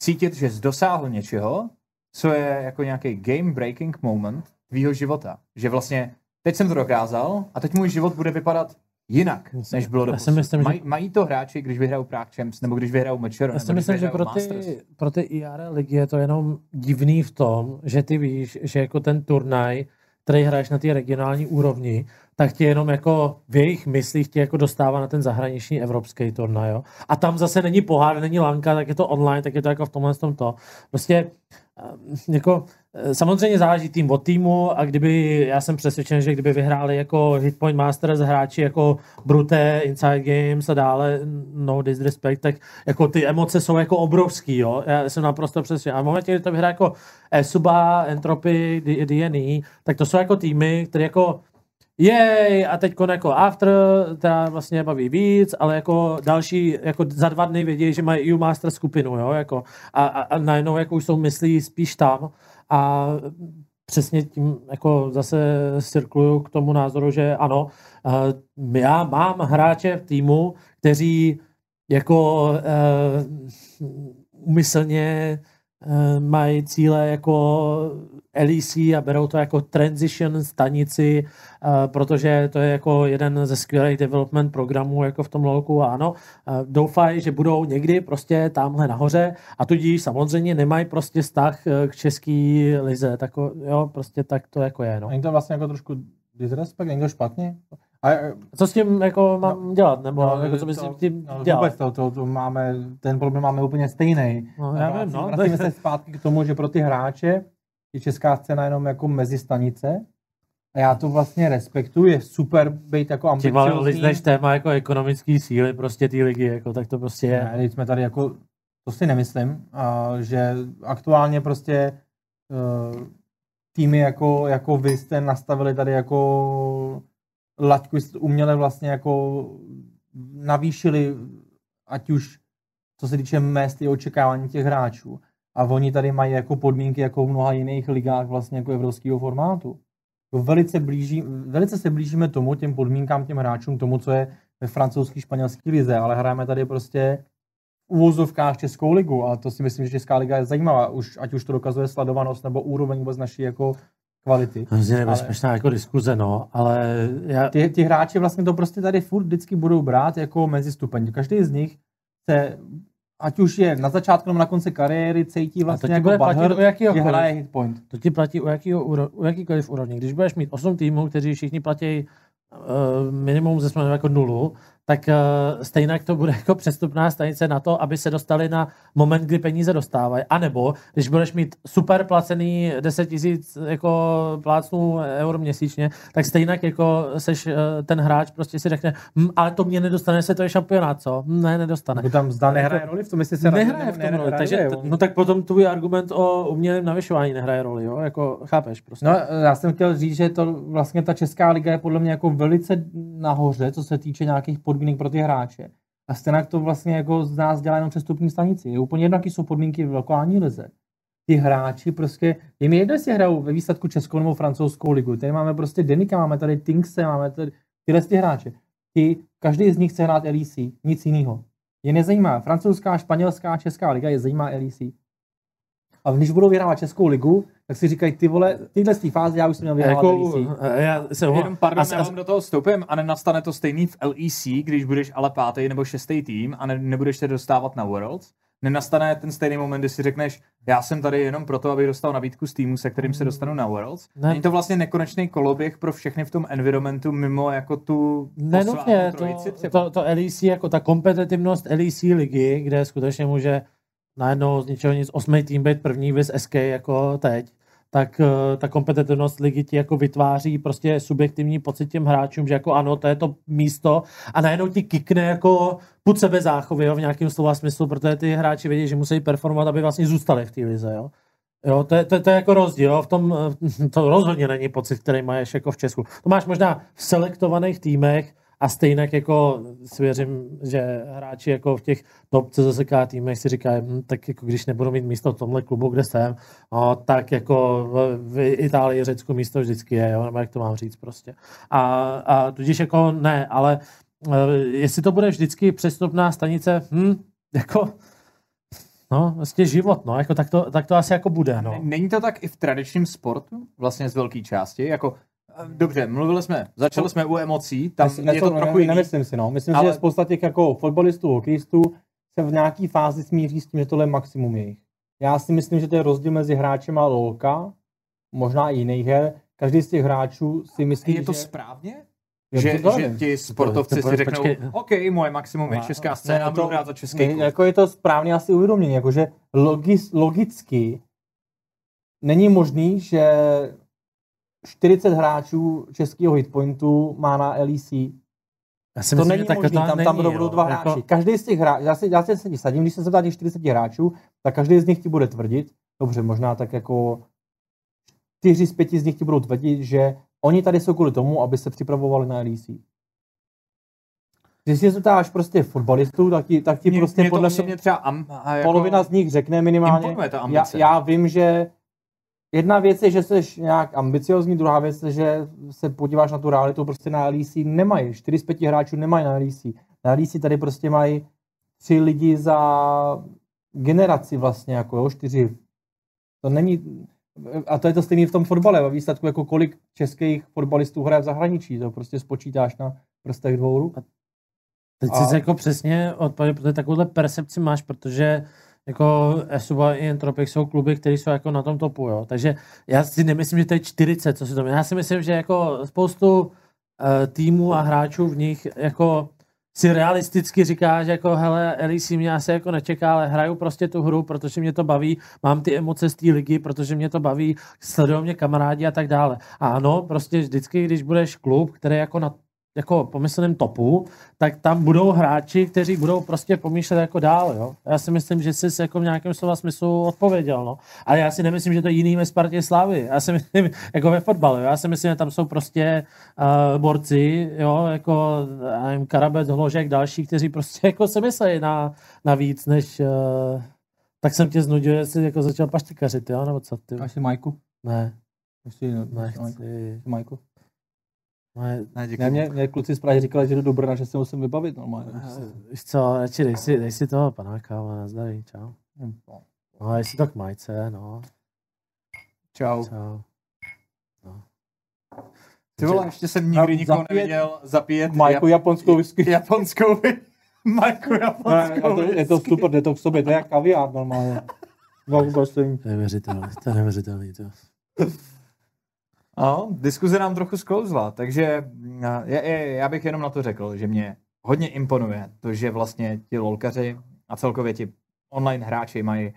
B: cítit, že jsi dosáhl něčeho, co je jako nějaký game breaking moment tvýho života. Že vlastně teď jsem to dokázal a teď můj život bude vypadat jinak,
A: si-
B: než bylo do
A: myslím, že-
B: mají, to hráči, když vyhrajou Prague Champs, nebo když vyhrajou Mature,
A: Já si
B: když
A: myslím, že pro
B: Masters.
A: ty, pro ty IRL ligy je to jenom divný v tom, že ty víš, že jako ten turnaj, který hraješ na té regionální úrovni, tak tě jenom jako v jejich myslích tě jako dostává na ten zahraniční evropský turnaj, jo. A tam zase není pohár, není lanka, tak je to online, tak je to jako v tomhle tom to. Prostě eh, jako eh, samozřejmě záleží tým od týmu a kdyby, já jsem přesvědčen, že kdyby vyhráli jako Hitpoint Masters hráči jako Brute, Inside Games a dále, no disrespect, tak jako ty emoce jsou jako obrovský, jo. Já jsem naprosto přesvědčen. A v momentě, kdy to vyhrá jako Esuba, Entropy, D- DNE, tak to jsou jako týmy, které jako jej, a teď jako after, teda vlastně baví víc, ale jako další, jako za dva dny vědí, že mají EU Master skupinu, jo, jako. A, a, a najednou jako už jsou myslí spíš tam. A přesně tím jako zase cirkluju k tomu názoru, že ano, eh, já mám hráče v týmu, kteří jako uh, umyslně uh, mají cíle jako LEC a berou to jako transition stanici, uh, protože to je jako jeden ze skvělých development programů jako v tom lolku a ano, uh, doufají, že budou někdy prostě tamhle nahoře a tudíž samozřejmě nemají prostě vztah eh, k český lize, tak jo, prostě tak to jako je, no.
C: Není to vlastně jako trošku disrespekt, není to špatně? A,
A: Co s tím jako mám dělat, nebo
C: no,
A: jako co bys s tím
C: no,
A: dělal?
C: Vůbec to, to, to máme, ten problém máme úplně stejný.
A: No, já vím, no.
C: Vracíme se zpátky k tomu, že pro ty hráče je česká scéna jenom jako mezistanice. A já to vlastně respektuji, je super být jako ambiciozní.
A: lizneš téma jako ekonomický síly prostě té ligy, jako, tak to prostě je.
C: Ne, jsme tady jako, to si nemyslím, a, že aktuálně prostě uh, týmy jako, jako vy jste nastavili tady jako laťku, jste uměle vlastně jako navýšili, ať už co se týče mest i očekávání těch hráčů. A oni tady mají jako podmínky jako v mnoha jiných ligách vlastně jako evropského formátu. Velice, blíží, velice se blížíme tomu, těm podmínkám, těm hráčům, tomu, co je ve francouzské, španělské lize, ale hrajeme tady prostě v úvozovkách Českou ligu a to si myslím, že Česká liga je zajímavá, už, ať už to dokazuje sledovanost nebo úroveň vůbec naší jako kvality.
A: Hrozně nebezpečná jako diskuze, no, ale já,
C: Ty, ty hráči vlastně to prostě tady furt vždycky budou brát jako mezistupeň. Každý z nich se ať už je na začátku nebo na konci kariéry, cítí vlastně
A: ti
C: jako
A: bude platit
C: butthurt,
A: u jakýho
C: že
A: koliv.
C: hraje hitpoint.
A: To ti platí u, jakýho, u jakýkoliv úrovně. Když budeš mít 8 týmů, kteří všichni platí uh, minimum ze jako nulu, tak uh, stejně to bude jako přestupná stanice na to, aby se dostali na moment, kdy peníze dostávají. A nebo, když budeš mít super placený 10 tisíc jako plácnů eur měsíčně, tak stejně jako seš uh, ten hráč prostě si řekne, hm, ale to mě nedostane se to je šampionát, co? Hm, ne, nedostane.
C: Jako tam zda nehraje roli v tom, jestli se
A: Nehraje v tom roli, takže, no tak potom tvůj argument o umělém navyšování nehraje roli, jo, jako chápeš prostě.
C: No, já jsem chtěl říct, že to vlastně ta česká liga je podle mě jako velice nahoře, co se týče nějakých podmínek pro ty hráče. A stejně to vlastně jako z nás dělá jenom přestupní stanici. Je úplně jedno, jaký jsou podmínky v lokální lize. Ty hráči prostě, je mi jedno, jestli hrajou ve výsledku českou nebo francouzskou ligu. Tady máme prostě Denika, máme tady Tinkse, máme tady tyhle ty hráče. Ty, každý z nich chce hrát LEC, nic jiného. Je nezajímá. Francouzská, španělská, česká liga je zajímá LEC. A když budou vyhrávat Českou ligu, tak si říkají, ty vole, v téhle té fázi já už jsem měl vyhrávat
A: jako,
C: LEC.
A: já jsem
B: Jenom pardon,
A: as-
B: já
A: as-
B: vám do toho vstoupím a nenastane to stejný v LEC, když budeš ale pátý nebo šestý tým a ne, nebudeš se dostávat na Worlds. Nenastane ten stejný moment, kdy si řekneš, já jsem tady jenom proto, abych dostal nabídku z týmu, se kterým se dostanu na Worlds.
A: Ne.
B: Není to vlastně nekonečný koloběh pro všechny v tom environmentu mimo jako tu
A: Nenutně,
B: posvátnou
A: to, to, to LEC, jako ta kompetitivnost LEC ligy, kde skutečně může najednou z ničeho nic osmý tým být první vys SK jako teď, tak eh, ta kompetitivnost ligy ti jako vytváří prostě subjektivní pocit těm hráčům, že jako ano, to je to místo a najednou ti kikne jako put sebe záchovy, jo, v nějakém slova smyslu, protože ty hráči vědí, že musí performovat, aby vlastně zůstali v té lize, jo. Jo, to to, to je jako rozdíl, jo. v tom eh, to rozhodně není pocit, který máš jako v Česku. To máš možná v selektovaných týmech a stejně jako si věřím, že hráči jako v těch top CZSK týmech si říkají, hm, tak jako když nebudu mít místo v tomhle klubu, kde jsem, no, tak jako v, v Itálii, Řecku místo vždycky je, jo, nebo jak to mám říct prostě. A, a tudíž jako ne, ale eh, jestli to bude vždycky přestupná stanice, hm, jako No, vlastně život, no, jako tak to, tak to asi jako bude, no.
B: Ne- Není to tak i v tradičním sportu, vlastně z velké části, jako Dobře, mluvili jsme, začali jsme u emocí, tam
C: Nes-
B: je to trochu
C: ne,
B: jiný.
C: Nemyslím si, no. Myslím,
B: Ale-
C: že spousta těch jako fotbalistů, hokejistů se v nějaký fázi smíří s tím, že tohle je maximum jejich. Já si myslím, že to je rozdíl mezi hráčem a lolka, možná i jiných her. Každý z těch hráčů si myslí,
B: Je to
C: že...
B: správně? Že,
C: to
B: že ti sportovci
A: to- to-
B: si řeknou,
A: počkej.
B: OK, moje maximum je česká scéna, budu
C: to-
B: hrát za český
C: ne,
B: klub.
C: jako je to správně asi uvědomění, jakože logis, logicky není možný, že 40 hráčů českého hitpointu má na LEC.
A: Já si
C: to
A: myslím,
C: není
A: že tak
C: možný,
A: to
C: tam,
A: není,
C: tam budou dva
A: Jako-
C: hráči. Každý z těch hráčů, já si, já si sedí sadím, když se zeptá těch 40 hráčů, tak každý z nich ti bude tvrdit, dobře, možná tak jako 4 z 5 z nich ti budou tvrdit, že oni tady jsou kvůli tomu, aby se připravovali na LEC. Když si zeptáš prostě fotbalistů, tak ti, tak ti
B: Mě,
C: prostě
B: mě
C: podle
B: osobně
C: mě
B: třeba am, a jako
C: polovina z nich řekne minimálně,
B: ta
C: já, já vím, že jedna věc je, že jsi nějak ambiciozní, druhá věc je, že se podíváš na tu realitu, prostě na LEC nemají, 4 z 5 hráčů nemají na LEC. Na LEC tady prostě mají tři lidi za generaci vlastně, jako jo, čtyři. To není, a to je to stejné v tom fotbale, ve výsledku, jako kolik českých fotbalistů hraje v zahraničí, to prostě spočítáš na prstech dvou ruk.
A: Teď
C: A-
A: jsi jako přesně odpověděl, protože takovouhle percepci máš, protože jako Esuba i Entropic jsou kluby, které jsou jako na tom topu, jo. Takže já si nemyslím, že to je 40, co si to myslí. Já si myslím, že jako spoustu uh, týmů a hráčů v nich jako si realisticky říká, že jako hele, LEC mě asi jako nečeká, ale hraju prostě tu hru, protože mě to baví, mám ty emoce z té ligy, protože mě to baví, sledují mě kamarádi a tak dále. A ano, prostě vždycky, když budeš klub, který jako na jako pomyslném topu, tak tam budou hráči, kteří budou prostě pomýšlet jako dál, jo. Já si myslím, že jsi jako v nějakém slova smyslu odpověděl, no. Ale já si nemyslím, že to je jiný ve Spartě Slavy. Já si myslím, jako ve fotbalu, jo. já si myslím, že tam jsou prostě uh, borci, jo, jako nevím, Karabec, Hložek, další, kteří prostě jako se myslí na, na víc, než uh, tak jsem tě znudil, že jsi jako začal paštikařit, jo, nebo co ty?
C: Máš si Majku?
A: Ne,
C: Ještě ne,
A: nechci.
C: Majku.
A: Ne,
B: Ne.
C: Ne, mě, mě kluci z Prahy říkali, že jdu do Brna, že se musím vybavit normálně.
A: Víš co, radši dej si, dej si toho panáka, ale nazdarí, čau. No, jestli to k majce, no,
B: Čau.
A: čau. No.
B: Ty vole, ještě jsem nikdy nikoho
C: zapíjet-
B: neviděl zapíjet
C: Majku
B: jap-
C: japonskou whisky.
B: japonskou Marku
C: Ne,
B: japonskou
C: a to, je to super, jde to k sobě, to je jak kaviár normálně. No, vůbec to
A: To je neuvěřitelný, to je neuvěřitelný. To.
B: No, diskuze nám trochu sklouzla, takže mm, já, já- bych jenom na to řekl, že mě hodně imponuje to, že vlastně ti lolkaři a celkově ti online hráči mají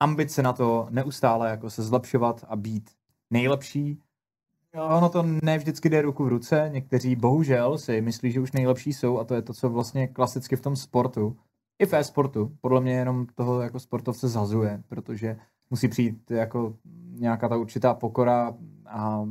B: ambice na to neustále jako se zlepšovat a být nejlepší. Ono to ne vždycky jde ruku v ruce, někteří bohužel si myslí, že už nejlepší jsou a to je to, co vlastně klasicky v tom sportu, i v e-sportu, podle mě jenom toho jako sportovce zhazuje, protože musí přijít jako nějaká ta určitá pokora a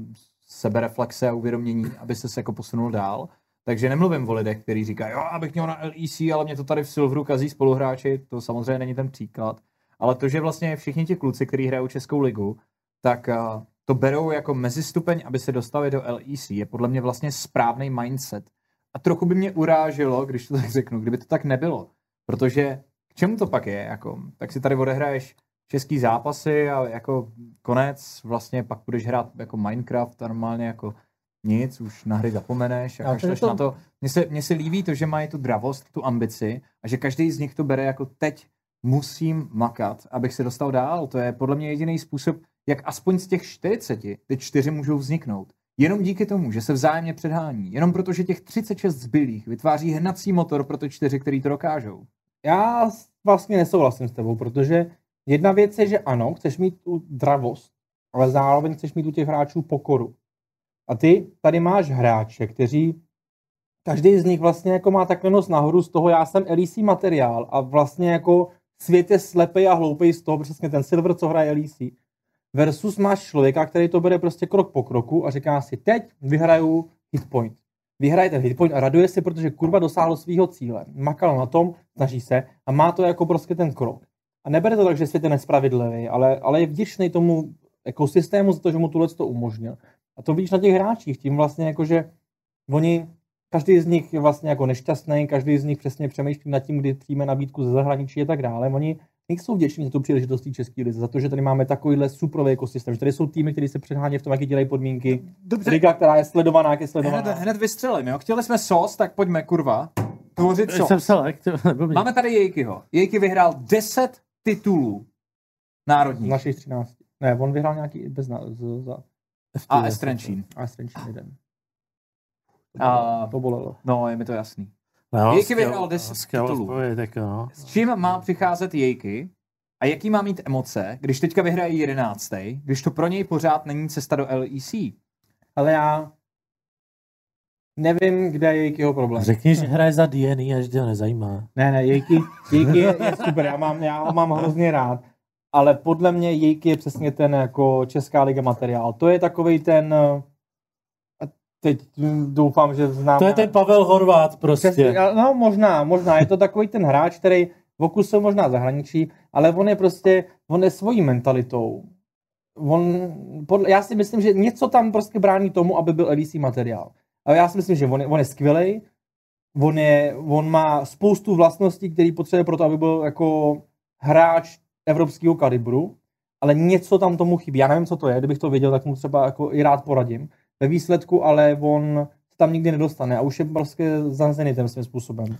B: sebereflexe a uvědomění, aby se jako posunul dál. Takže nemluvím o lidech, kteří říkají, jo, abych měl na LEC, ale mě to tady v Silveru kazí spoluhráči, to samozřejmě není ten příklad. Ale to, že vlastně všichni ti kluci, kteří hrajou Českou ligu, tak uh, to berou jako mezistupeň, aby se dostali do LEC, je podle mě vlastně správný mindset. A trochu by mě uráželo, když to tak řeknu, kdyby to tak nebylo. Protože k čemu to pak je? Jako, tak si tady odehraješ český zápasy a jako konec, vlastně pak budeš hrát jako Minecraft a normálně jako nic, už na hry zapomeneš a kašleš
A: to-
B: na to. Mně se, mně se líbí to, že mají tu dravost, tu ambici a že každý z nich to bere jako teď musím makat, abych se dostal dál. To je podle mě jediný způsob, jak aspoň z těch 40 ty čtyři můžou vzniknout. Jenom díky tomu, že se vzájemně předhání. Jenom protože těch 36 zbylých vytváří hnací motor pro ty čtyři, který to dokážou.
C: Já vlastně nesouhlasím s tebou, protože jedna věc je, že ano, chceš mít tu dravost, ale zároveň chceš mít u těch hráčů pokoru. A ty tady máš hráče, kteří každý z nich vlastně jako má takhle nos nahoru z toho, já jsem LEC materiál a vlastně jako svět je slepej a hloupej z toho, přesně ten Silver, co hraje LEC. Versus máš člověka, který to bere prostě krok po kroku a říká si, teď vyhraju hitpoint. Vyhraje ten hitpoint a raduje se, protože kurva dosáhl svého cíle. Makal na tom, snaží se a má to jako prostě ten krok. A nebere to tak, že svět je nespravedlivý, ale, ale je vděčný tomu ekosystému za to, že mu tohle to umožnil. A to vidíš na těch hráčích, tím vlastně jako, že oni, každý z nich je vlastně jako nešťastný, každý z nich přesně přemýšlí nad tím, kdy přijme nabídku ze zahraničí a tak dále. Oni nejsou vděční za tu příležitost české lize, za to, že tady máme takovýhle superový ekosystém, že tady jsou týmy, které se předhání v tom, jaký dělají podmínky.
B: Dobře,
C: Liga, která je sledovaná, jak je
B: hned,
C: sledovaná.
B: hned vystřelím, jo? Chtěli jsme sos, tak pojďme, kurva, tvořit sos.
A: Jsem select.
B: Máme tady Jejkyho. Jejky vyhrál 10 titulů národních.
C: Z našich 13. Ne, on vyhrál nějaký bez na, z, za,
B: A Estrenčín.
C: a Strenčín jeden.
B: A,
C: To bolelo.
B: no, je mi to jasný.
A: No,
B: Jejky vyhrál 10
A: skvěl
B: titulů.
A: tak no.
B: S čím má přicházet Jejky a jaký má mít emoce, když teďka vyhraje 11. když to pro něj pořád není cesta do LEC?
C: Ale já nevím, kde je Jejkyho problém.
A: Řekni, že hraje za DNA a že tě to nezajímá.
C: Ne, ne, Jejky, Jejky je, je super, já, mám, já ho mám hrozně rád. Ale podle mě Jejky je přesně ten jako Česká liga materiál. To je takový ten... eh, teď doufám, že znám...
A: To je ten Pavel Horvát prostě.
C: Přesně, ale no možná, možná. Je to takový ten hráč, který v okusu možná zahraničí, ale on je prostě, on je svojí mentalitou. On, podle, já si myslím, že něco tam prostě brání tomu, aby byl LEC materiál. Ale já si myslím, že on je, on je skvělý, on, je, on má spoustu vlastností, které potřebuje pro to, aby byl jako hráč evropského kalibru, ale něco tam tomu chybí. Já nevím, co to je, kdybych to věděl, tak mu třeba jako i rád poradím. Ve výsledku ale on se tam nikdy nedostane a už je prostě za Zenitem svým způsobem.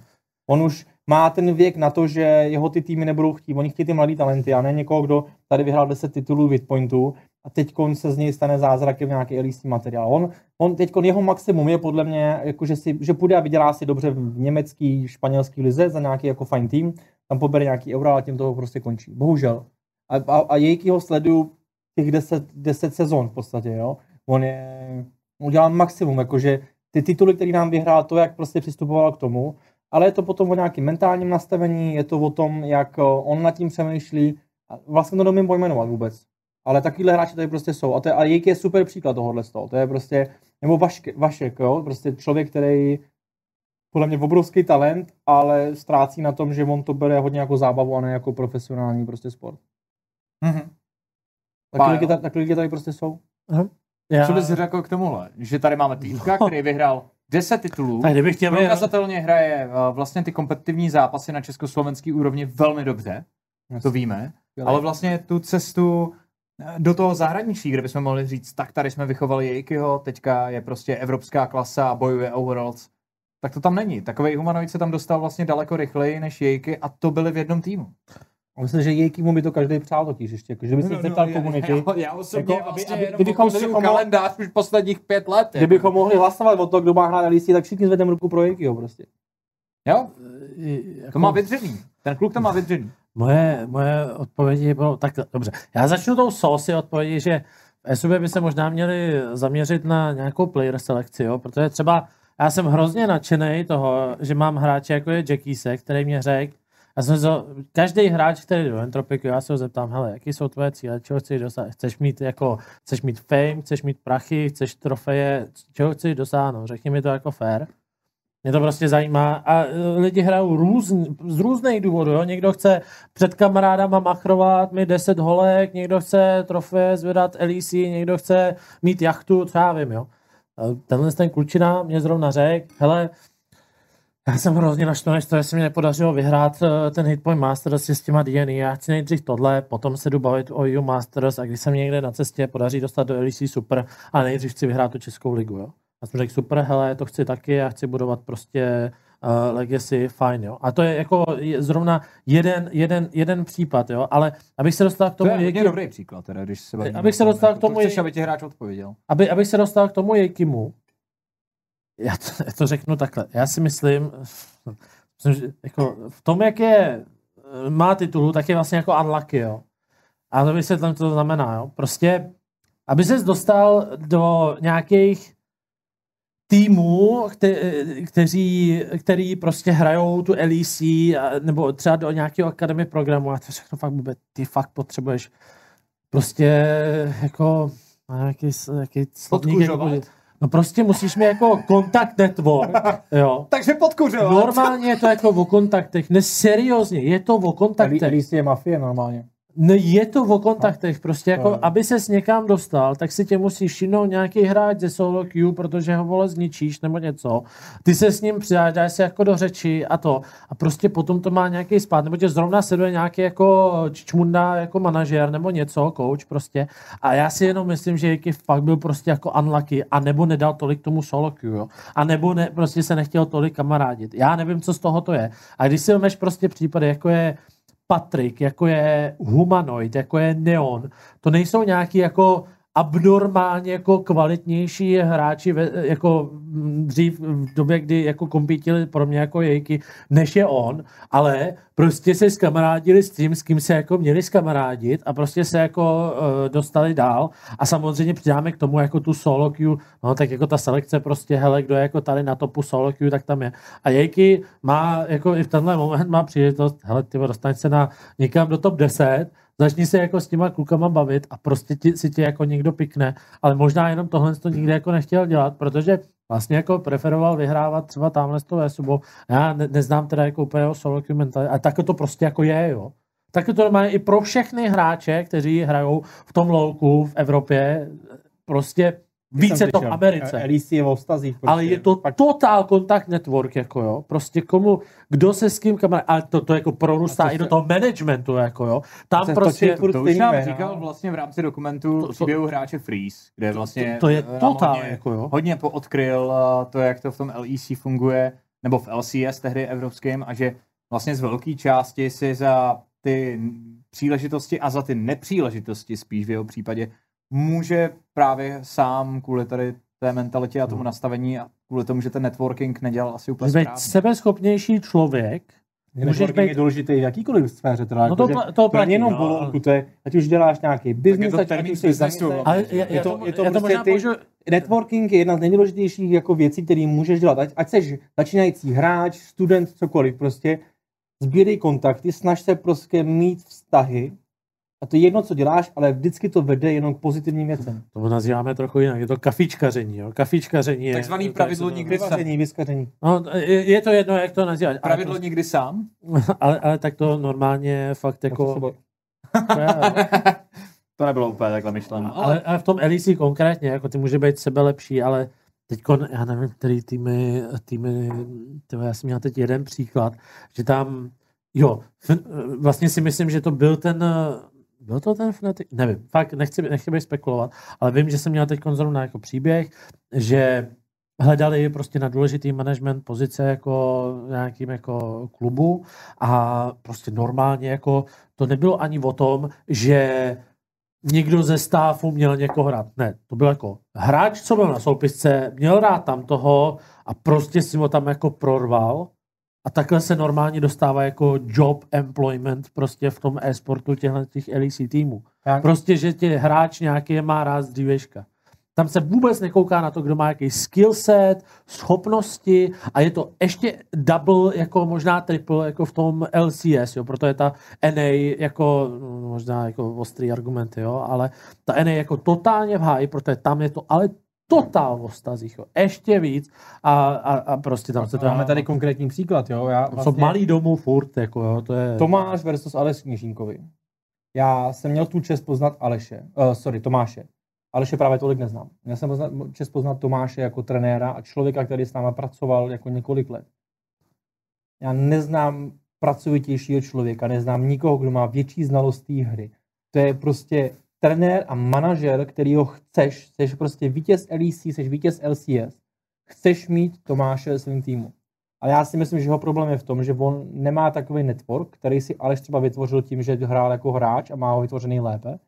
C: On už má ten věk na to, že jeho ty týmy nebudou chtít. Oni chtějí ty mladý talenty a ne někoho, kdo tady vyhrál 10 titulů Witpointů a teď se z něj stane zázrakem nějaký LEC materiál. On, on teď jeho maximum je podle mě, jako že, si, že půjde a vydělá si dobře v německý, španělský lize za nějaký jako fajn tým, tam pobere nějaký euro a tím toho prostě končí. Bohužel. A, a, a Jejkyho sleduju těch 10, 10 sezon v podstatě, jo. On je, udělal maximum, jakože ty tituly, které nám vyhrál, to, jak prostě přistupoval k tomu, ale je to potom o nějakém mentálním nastavení, je to o tom, jak eh, on nad tím přemýšlí. A vlastně to nemím pojmenovat vůbec. Ale takovýhle hráči tady prostě jsou. A, to je, a Jejk je super příklad tohohle toho. To je prostě, nebo Vaške, Vašek, jo? prostě člověk, který podle mě obrovský talent, ale ztrácí na tom, že on to bere hodně jako zábavu a ne jako profesionální prostě sport.
B: Mhm.
C: Taky
B: Pájo.
C: lidi, lidi tady prostě jsou.
A: Já,
B: Co bys řekl k tomuhle? Že tady máme týpka, který vyhrál 10 titulů,
A: tak kdybych chtěl
B: prokazatelně hraje uh, vlastně ty kompetitivní zápasy na československý úrovni velmi dobře, to víme, ale vlastně tu cestu eh, do toho zahraničí, kde bychom mohli říct, tak tady jsme vychovali Jejkyho, teďka je prostě evropská klasa a bojuje o Worlds, tak to tam není. Takový humanoid se tam dostal vlastně daleko rychleji než Jejky a to byli v jednom týmu.
C: Myslím, že Jejkimu by to každý přál totiž ještě, jako, že by se zeptal komunity.
B: Já, já osobně
C: Jako, aby-
B: vlastně
C: aby- kdybychom-
B: kdybychom,
C: kdybychom-
B: kalendář už posledních pět let. jako.
C: Kdybychom mohli hlasovat o to, kdo má hrát LEC, tak všichni zvedneme ruku pro Jejkyho prostě.
B: Jo,
A: Jako,
B: to má vydřený. Ten kluk to má vydřený.
A: Moje, moje odpovědi bylo tak dobře. Já začnu tou sosy odpovědi, že v SUB by se možná měli zaměřit na nějakou player selekci, jo? protože třeba já jsem hrozně nadšený toho, že mám hráče jako je Jackise, který mě řekl, já jsem se, každý hráč, který do Entropiku, já se ho zeptám, hele, jaký jsou tvoje cíle, čeho chceš dosáhnout? Chceš mít jako, chceš mít fame, chceš mít prachy, chceš trofeje, čeho chceš dosáhnout? Řekni mi to jako fair. Mě to prostě zajímá a e, lidi hrajou různ, z různých důvodů. Jo? Někdo chce před kamarádama machrovat, mít 10 holek, někdo chce trofeje zvedat LEC, někdo chce mít jachtu, co já vím. Jo? A Tenhle ten klučina mě zrovna řekl, hele, já jsem hrozně naštvaný, z že se mi nepodařilo vyhrát eh, ten Hitpoint Masters s těma DNA. Já chci nejdřív tohle, potom se jdu bavit o EU Masters a když se mi někde na cestě podaří dostat do LEC, super, ale nejdřív chci vyhrát tu Českou ligu. Jo? Já jsem řekl, super, hele, to chci taky, já chci budovat prostě uh, legacy, fajn, jo. A to je jako je zrovna jeden, jeden, jeden případ, jo, ale abych se dostal k
B: To
A: tomu,
B: je hodně
A: jaký,
B: dobrý příklad, teda, když se bavíme
A: Abych se dostal
B: jako
A: k tomu,
B: to chceš,
A: je-
B: aby ti hráč odpověděl.
A: aby, abych se dostal k tomu Jejkimu, já to, já to řeknu takhle. Já si myslím, myslím že jako v tom, jak je, eh, má titulu, tak je vlastně jako unlucky, jo. A to vysvětlím, co to znamená, jo. Prostě, aby ses dostal do nějakých týmů, kte, kteří, který prostě hrajou tu LEC, a- nebo třeba do nějakého akademie programu a to všechno fakt vůbec, ty fakt potřebuješ prostě jako a nějaký, nějaký slovník, jako, no prostě musíš mít jako kontakt network, jo.
B: Takže podkuřovat.
A: Normálně je to jako o kontaktech, ne seriózně, je to o kontaktech.
C: LEC je mafie normálně.
A: No je to o kontaktech, prostě jako,
C: je-
A: aby ses někam dostal, tak si tě musí všimnout nějaký hráč ze solo queue, protože ho vole zničíš nebo něco. Ty se s ním přidáš, dáš se jako do řeči a to. A prostě potom to má nějaký spát, nebo tě zrovna sleduje nějaký jako čmunda, jako manažer nebo něco, coach prostě. A já si jenom myslím, že Jiky fakt byl prostě jako unlucky, a nebo nedal tolik tomu solo queue, jo. A nebo ne, prostě se nechtěl tolik kamarádit. Já nevím, co z toho to je. A když si vezmeš prostě případy, jako je Patrik, jako je Humanoid, jako je Neon, to nejsou nějaký jako abnormálně jako kvalitnější hráči ve, jako dřív v době, kdy jako kompítili pro mě jako jejky, než je on, ale prostě se skamarádili s tím, s kým se jako měli skamarádit a prostě se jako uh, dostali dál. A samozřejmě přidáme k tomu jako tu solo queue, no tak jako ta selekce prostě, hele, kdo je jako tady na topu solo queue, tak tam je. A Jejky má jako i v tenhle moment má příležitost, hele, ty dostaň se na někam do top 10, začni se jako s těma klukama bavit a prostě ti, si tě jako někdo pikne, ale možná jenom tohle to nikdy jako nechtěl dělat, protože vlastně jako preferoval vyhrávat třeba tamhle s tou. Já ne, neznám teda jako úplně jeho solo queue mentality, ale tak to prostě jako je, jo. Tak to normálně i pro všechny hráče, kteří hrajou v tom louku v Evropě, prostě více to v Americe.
C: LEC je o vztazích. Prostě.
A: Ale je to
C: Pak
A: total kontakt network, jako jo. Prostě komu, kdo se s kým kamará, ale to, to jako prorůstá
C: A to
A: i do toho managementu, jako jo. Tam
C: se
A: prostě,
C: točí furt
B: To už nám říkal vlastně v rámci dokumentu
A: To- to-
B: příběhu hráče Freeze, kde vlastně
A: to je
B: eh, nám
A: totál,
B: hodně,
A: jako jo.
B: hodně poodkryl eh, to, jak to v tom LEC funguje, nebo v LCS tehdy evropským, a že vlastně z velké části si za ty příležitosti a za ty nepříležitosti spíš v jeho případě může právě sám kvůli tady té mentalitě a tomu
A: Hmm.
B: nastavení a kvůli tomu, že ten networking nedělal asi úplně
A: Můžeš být
B: správně.
A: sebeschopnější člověk, můžeš být-
C: být důležitý v jakýkoliv sféře. Teda,
A: No
C: jako,
A: to
C: že
A: pla- to platí,
C: není jenom
A: no,
C: volonku, to je, ať už děláš nějaký business,
B: to
C: ať, už jsi
A: ale
C: Je
A: já,
C: to- je to
A: to
C: prostě
A: možná
C: ty-
A: můžu,
C: Networking je jedna z nejdůležitějších jako věcí, které můžeš dělat. Ať, ať jsi začínající hráč, student, cokoliv, prostě sbírej kontakty, snaž se prostě mít vztahy. A to je jedno, co děláš, ale vždycky to vede jenom k pozitivním věcem.
A: to nazýváme trochu jinak, je to kafičkaření, jo. Kafičkaření je...
B: Takzvaný pravidlo
A: to-
B: nikdy
C: Vyvaření, vyskaření.
A: No, je, je to jedno, jak to nazývat.
B: Pravidlo
A: ale,
B: nikdy sám?
A: ale, ale, tak to normálně fakt jako...
B: to nebylo úplně takhle myšleno.
A: Ale, ale v tom LEC konkrétně, jako ty může být sebe lepší, ale teď, já nevím, který týmy, týmy tyhle, já jsem měl teď jeden příklad, že tam, jo, vlastně si myslím, že to byl ten, byl to ten Fnatic? Nevím, fakt nechci, nechci být spekulovat, ale vím, že jsem měl teď zrovna jako příběh, že hledali prostě na důležitý management pozice jako nějakým jako klubu a prostě normálně jako to nebylo ani o tom, že někdo ze stáfu měl někoho rád. Ne, to byl jako hráč, co byl na soupisce, měl rád tam toho a prostě si ho tam jako prorval a takhle se normálně dostává jako job employment prostě v tom e-sportu těchto těch LEC týmů.
C: Jak?
A: Prostě, že tě hráč nějaký má rád z dříveška. Tam se vůbec nekouká na to, kdo má jaký skill set, schopnosti a je to ještě double, jako možná triple, jako v tom LCS, jo, proto je ta NA jako, no, možná jako ostrý argumenty, jo, ale ta NA jako totálně v háji, protože tam je to ale totál v ostazích, jo, ještě víc a, a, a prostě tam se to
C: Máme tady konkrétní příklad, jo. Já
A: to jsou malý domů furt, jako jo, to je...
C: Tomáš versus Aleš Kněžínkovi. Já jsem měl tu čest poznat Aleše, uh, sorry, Tomáše. Aleše právě tolik neznám. Měl jsem poznat, čest poznat Tomáše jako trenéra a člověka, který s náma pracoval jako několik let. Já neznám pracovitějšího člověka, neznám nikoho, kdo má větší znalost té hry. To je prostě trenér a manažer, který ho chceš, chceš prostě vítěz LEC, jsi vítěz LCS, chceš mít Tomáše ve svém týmu. Ale já si myslím, že jeho problém je v tom, že on nemá takový network, který si Aleš třeba vytvořil tím, že hrál jako hráč a má ho vytvořený lépe.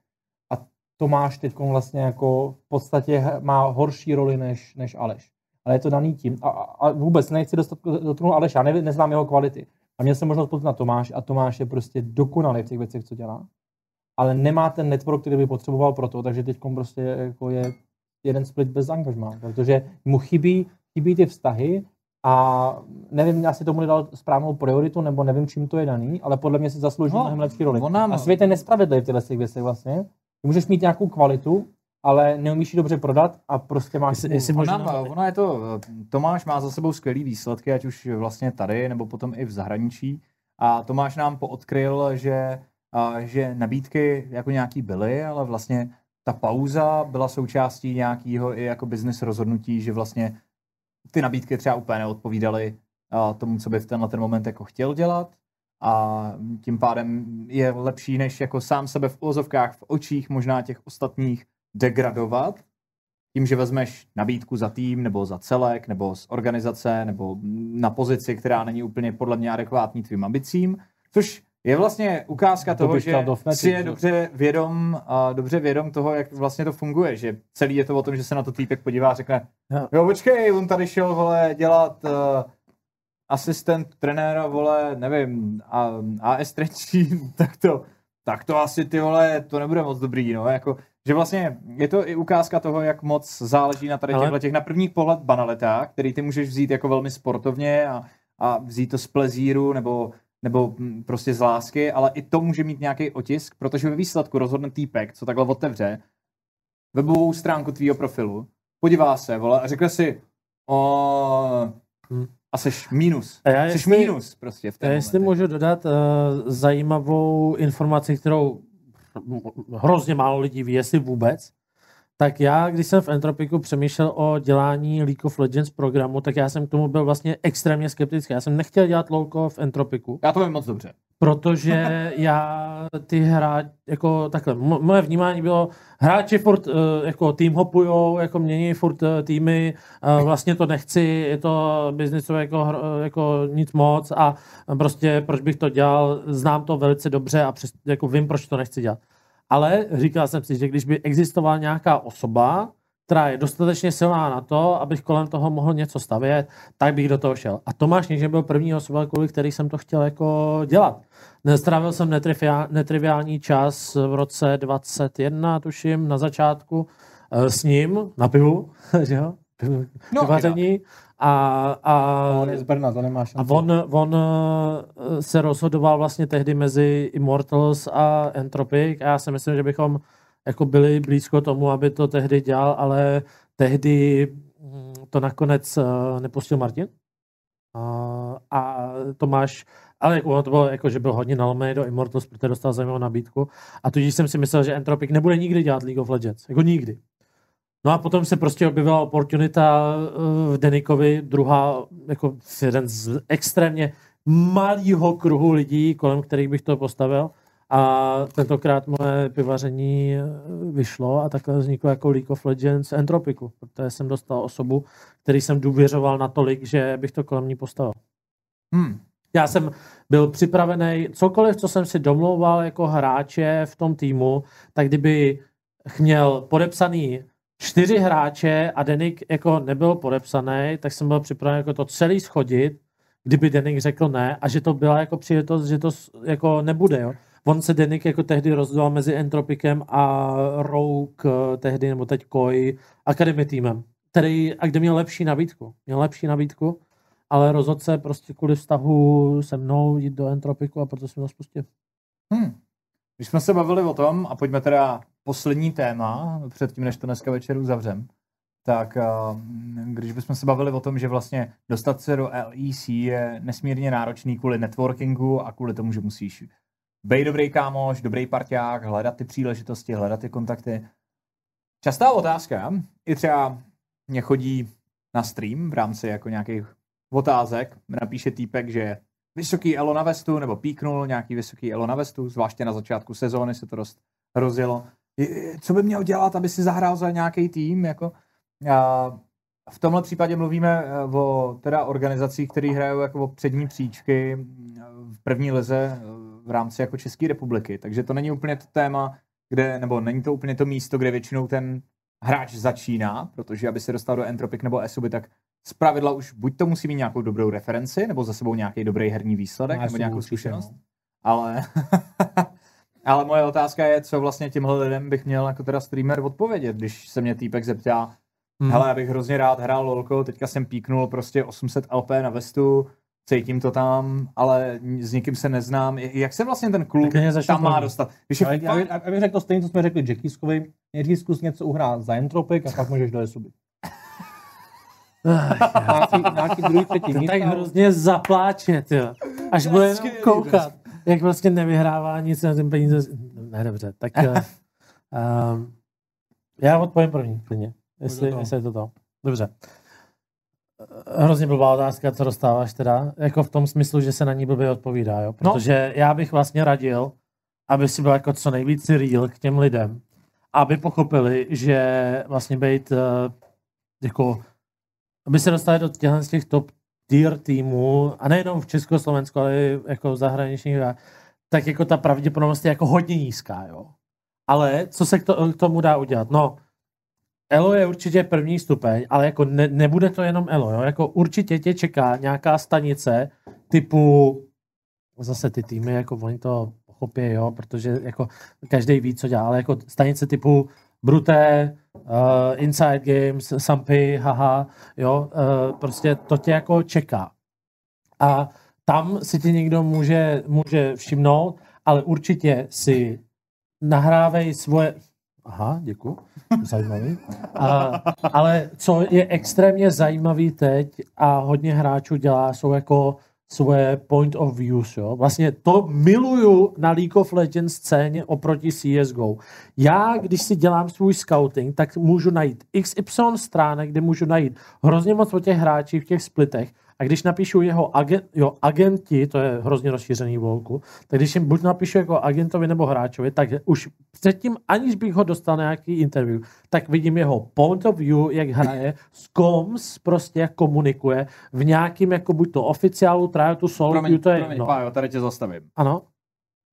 C: A Tomáš teď vlastně jako v podstatě má horší roli než, než Aleš. Ale je to daný tím. A, a, vůbec nechci dostat dotknout Aleša, já ne, neznám jeho kvality. A měl jsem možnost poznat Tomáš a Tomáš je prostě dokonalý v těch věcech, co dělá. Ale nemá ten network, který by potřeboval pro to, takže teď prostě jako je jeden split bez angažmá, protože mu chybí, chybí ty vztahy a nevím, já si tomu nedal správnou prioritu, nebo nevím, čím to je daný, ale podle mě si zaslouží
B: No,
C: mnohem lepší roli.
B: nám-
C: A svět je nespravedlivý v těchto těch věcech vlastně. Ty můžeš mít nějakou kvalitu, ale neumíš ji dobře prodat a prostě máš...
A: Jestli- jestli
B: Ona,
A: možná-
B: ona je to, Tomáš má za sebou skvělý výsledky, ať už vlastně tady, nebo potom i v zahraničí. A Tomáš nám poodkryl, že, že nabídky jako nějaký byly, ale vlastně ta pauza byla součástí nějakého i jako business rozhodnutí, že vlastně ty nabídky třeba úplně neodpovídaly tomu, co by v tenhle ten moment jako chtěl dělat. A tím pádem je lepší, než jako sám sebe v ozovkách, v očích možná těch ostatních degradovat, tím, že vezmeš nabídku za tým, nebo za celek, nebo z organizace, nebo na pozici, která není úplně podle mě adekvátní tvým ambicím, což je vlastně ukázka
C: To
B: toho, že si je dobře vědom, a dobře vědom toho, jak vlastně to funguje, že celý je to o tom, že se na to týpek podívá a řekne,
A: Jo.
B: jo počkej, on tady šel, vole, dělat uh, asistent trenéra, vole, nevím, a, AS třetí, tak to, tak to asi ty vole, to nebude moc dobrý, no, jako, že vlastně je to i ukázka toho, jak moc záleží na tady těchto těch na první pohled banalitách, který ty můžeš vzít jako velmi sportovně a, a vzít to z plezíru nebo, nebo mm, prostě z lásky, ale i to může mít nějaký otisk, protože ve výsledku rozhodne týpek, co takhle otevře webovou stránku tvýho profilu, podívá se, vole, a řekne si, o,
A: Hm.
B: a seš mínus.
A: A já
B: Jsi
A: jestli-
B: mínus prostě v té
A: Já jestli můžu dodat uh, zajímavou informaci, kterou hrozně málo lidí ví, jestli vůbec, tak já, když jsem v Entropiku přemýšlel o dělání League of Legends programu, tak já jsem k tomu byl vlastně extrémně skeptický. Já jsem nechtěl dělat louko v Entropiku,
B: Já to vím moc dobře.
A: protože já ty hráč, jako takhle, mo- moje vnímání bylo, hráči furt uh, jako tým hopujou, jako mění furt uh, týmy, uh, vlastně to nechci, je to biznisové jako, jako nic moc a prostě proč bych to dělal, znám to velice dobře a přes, jako vím, proč to nechci dělat. Ale říkal jsem si, že když by existovala nějaká osoba, která je dostatečně silná na to, abych kolem toho mohl něco stavět, tak bych do toho šel. A Tomáš Níže byl první osoba, kvůli který jsem to chtěl jako dělat. Strávil jsem netriviál, netriviální čas v roce 21, tuším, na začátku eh, s ním na pivu, že jo?
B: No,
A: pivaření. A, a,
C: On je z Brna, to nemá
A: a
C: šanci.
A: on, on eh, se rozhodoval vlastně tehdy mezi Immortals a Entropic a já si myslím, že bychom jako byli blízko tomu, aby to tehdy dělal, ale tehdy mm, to nakonec eh, nepustil Martin. A, a Tomáš, ale jako ono to bylo, jako, že byl hodně nalomený do Immortals, protože dostal zajímavou nabídku. A tudíž jsem si myslel, že Entropic nebude nikdy dělat League of Legends. Jako nikdy. No a potom se prostě objevila oportunita eh, v Denikovi, druhá, jako jeden z extrémně malého kruhu lidí, kolem kterých bych to postavil. A tentokrát moje pivaření eh, vyšlo a takhle vzniklo jako League of Legends Entropiku, protože jsem dostal osobu, který jsem důvěřoval natolik, že bych to kolem ní postavil.
B: Hmm.
A: Já jsem byl připravený, cokoliv, co jsem si domlouval jako hráče v tom týmu, tak kdyby měl podepsaný čtyři hráče a Denik jako nebyl podepsaný, tak jsem byl připraven jako to celý schodit, kdyby Denik řekl ne a že to byla jako příležitost, že to jako nebude, jo. On se Denik jako tehdy rozdělal mezi Entropikem a Rogue eh, tehdy, nebo teď Koi, Academy týmem, který, a kde měl lepší nabídku. Měl lepší nabídku, ale rozhodl se prostě kvůli vztahu se mnou jít do Entropiku a proto jsem to spustil.
B: Hmm. Když jsme se bavili o tom, a pojďme teda poslední téma, předtím, než to dneska večer uzavřem, tak uh, když bychom se bavili o tom, že vlastně dostat se do LEC je nesmírně náročný kvůli networkingu a kvůli tomu, že musíš být dobrý kámoš, dobrý parťák, hledat ty příležitosti, hledat ty kontakty. Častá otázka, i třeba mě chodí na stream v rámci jako nějakých otázek, napíše týpek, že vysoký elo na vestu, nebo píknul nějaký vysoký elo na vestu, zvláště na začátku sezóny se to dost rozjelo. Je- Co by měl dělat, aby si zahrál za nějaký tým? Jako? A v tomhle případě mluvíme eh, o teda organizacích, které hrajou jako o přední příčky v první lize eh, v rámci jako České republiky. Takže to není úplně to téma, kde, nebo není to úplně to místo, kde většinou ten hráč začíná, protože aby se dostal do Entropic nebo Esuby, tak z pravidla už buď to musí mít nějakou dobrou referenci, nebo za sebou nějaký dobrý herní výsledek,
C: Máš
B: nebo
C: to
B: nějakou
C: určitě,
B: zkušenost.
C: no.
B: Ale, ale moje otázka je, co vlastně těmhle lidem bych měl jako teda streamer odpovědět, když se mě týpek zeptá,
A: Hmm.
B: hele, já bych hrozně rád hrál lolko, teďka jsem píknul prostě 800 LP na vestu, cítím to tam, ale s nikým se neznám. Jak se vlastně ten
A: začnu
B: tam má dostat? Když je
C: Já, já,
B: fakt,
C: já, já bych řekl to stejně, co jsme řekli Jackiskovi. Nejdřív zkus něco uhrát za Entropik a pak můžeš do Esuby. Nějaký, nějaký druhý, třetí
A: To
C: místo.
A: tak hrozně zapláče, tyjo. Až bude jenom koukat, jak vlastně nevyhrává nic na ten peníze. Ne, dobře, tak uh, um, já odpovím první, klidně, jestli,
C: to.
A: jestli je to to. Dobře. Eh, Hrozně blbá otázka, co dostáváš teda, jako v tom smyslu, že se na ní blbě odpovídá, jo?
B: No.
A: Protože já bych vlastně radil, aby si byl jako co nejvíc real k těm lidem, aby pochopili, že vlastně být uh, jako aby se dostali do těchto z těch top tier týmů, a nejenom v Československu, ale i jako v zahraničních, tak jako ta pravděpodobnost je jako hodně nízká, jo. Ale co se k, to, k tomu dá udělat? No, Elo je určitě první stupeň, ale jako ne, nebude to jenom Elo, jo. Jako určitě tě čeká nějaká stanice typu zase ty týmy, jako oni to pochopí, jo, protože jako každý ví, co dělá, ale jako stanice typu Bruté, uh, Inside Games, Sampy, haha, jo, uh, prostě to tě jako čeká. A tam si ti někdo může, může všimnout, ale určitě si nahrávej svoje... Aha, děkuji, zajímavý. A, ale co je extrémně zajímavý teď a hodně hráčů dělá, jsou jako svoje point of views, jo. Vlastně to miluju na League of Legends scéně oproti CSGO. Já, když si dělám svůj scouting, tak můžu najít XY stránek, kde můžu najít hrozně moc o těch hráčích v těch splitech a když napíšu jeho agent, jo, agenti, to je hrozně rozšířený v LoLku, tak když jim buď napíšu jako agentovi nebo hráčovi, tak už předtím, aniž bych ho dostal na nějaký interview, tak vidím jeho point of view, jak hraje, s koms prostě jak komunikuje, v nějakým jako buď to oficiálu, tryout, solo,
B: promiň,
A: to je
B: promiň,
A: jedno.
B: Pájo, tady tě zastavím.
A: Ano.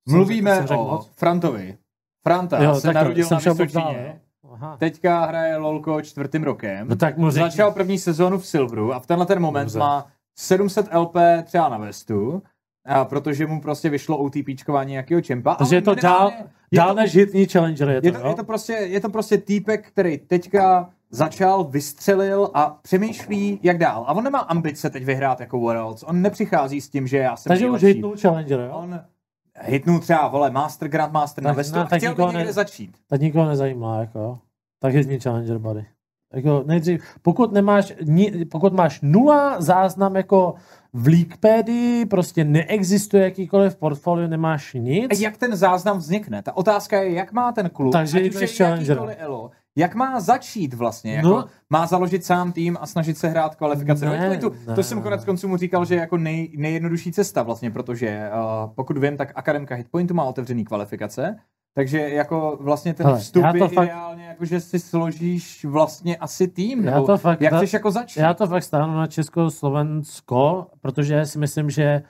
B: Mluvíme
A: jsem
B: o
A: moc?
B: Frantovi. Franta
A: Jo,
B: se narodil
A: jsem
B: na Vysočině.
A: jo. Aha.
B: Teďka hraje LOLko čtvrtým rokem.
A: No tak mu řekni.
B: Začal první sezónu v Silveru a v tenhle ten moment
A: Dobře.
B: má 700 LP třeba na vestu, a protože mu prostě vyšlo OTPčkování nějakého čempa.
A: Takže je to dál,
B: je
A: dál
B: to-
A: než hitní challenger, je to,
B: je to,
A: jo?
B: je, to prostě, je to prostě týpek, který teďka začal, vystřelil a přemýšlí, jak dál. A on nemá ambice teď vyhrát jako Worlds. On nepřichází s tím, že já jsem
A: Takže už hitnul challenger, jo?
B: On hitnul třeba, vole, Master, Grandmaster na
A: Tak-
B: vestu a
A: tak
B: chtěl by někde
A: ne-
B: začít.
A: Tak nikoho nezajímá, jako jo. Tak hitní challenger, buddy. Jako nejdřív, pokud nemáš, pokud máš nula záznam jako v Leakpedii, prostě neexistuje jakýkoliv portfolio, nemáš nic,
B: A jak ten záznam vznikne? Ta otázka je, jak má ten klub,
A: Takže
B: ať už je jakýkoliv elo, jak má začít vlastně? Jako,
A: No.
B: Má založit sám tým a snažit se hrát kvalifikace do
A: Ne,
B: Waypointu?
A: ne.
B: To jsem konec konců mu říkal, že je jako nej, nejjednodušší cesta vlastně, protože uh, pokud vím, tak Akademka Hitpointu má otevřený kvalifikace, takže jako vlastně ten
A: Hele,
B: vstup je
A: fakt-
B: ideálně, jako že si složíš vlastně asi tým,
A: Já
B: nebo
A: to fakt-
B: jak chceš jako začít?
A: Já to fakt stáhnu na Česko-Slovensko, protože si myslím, že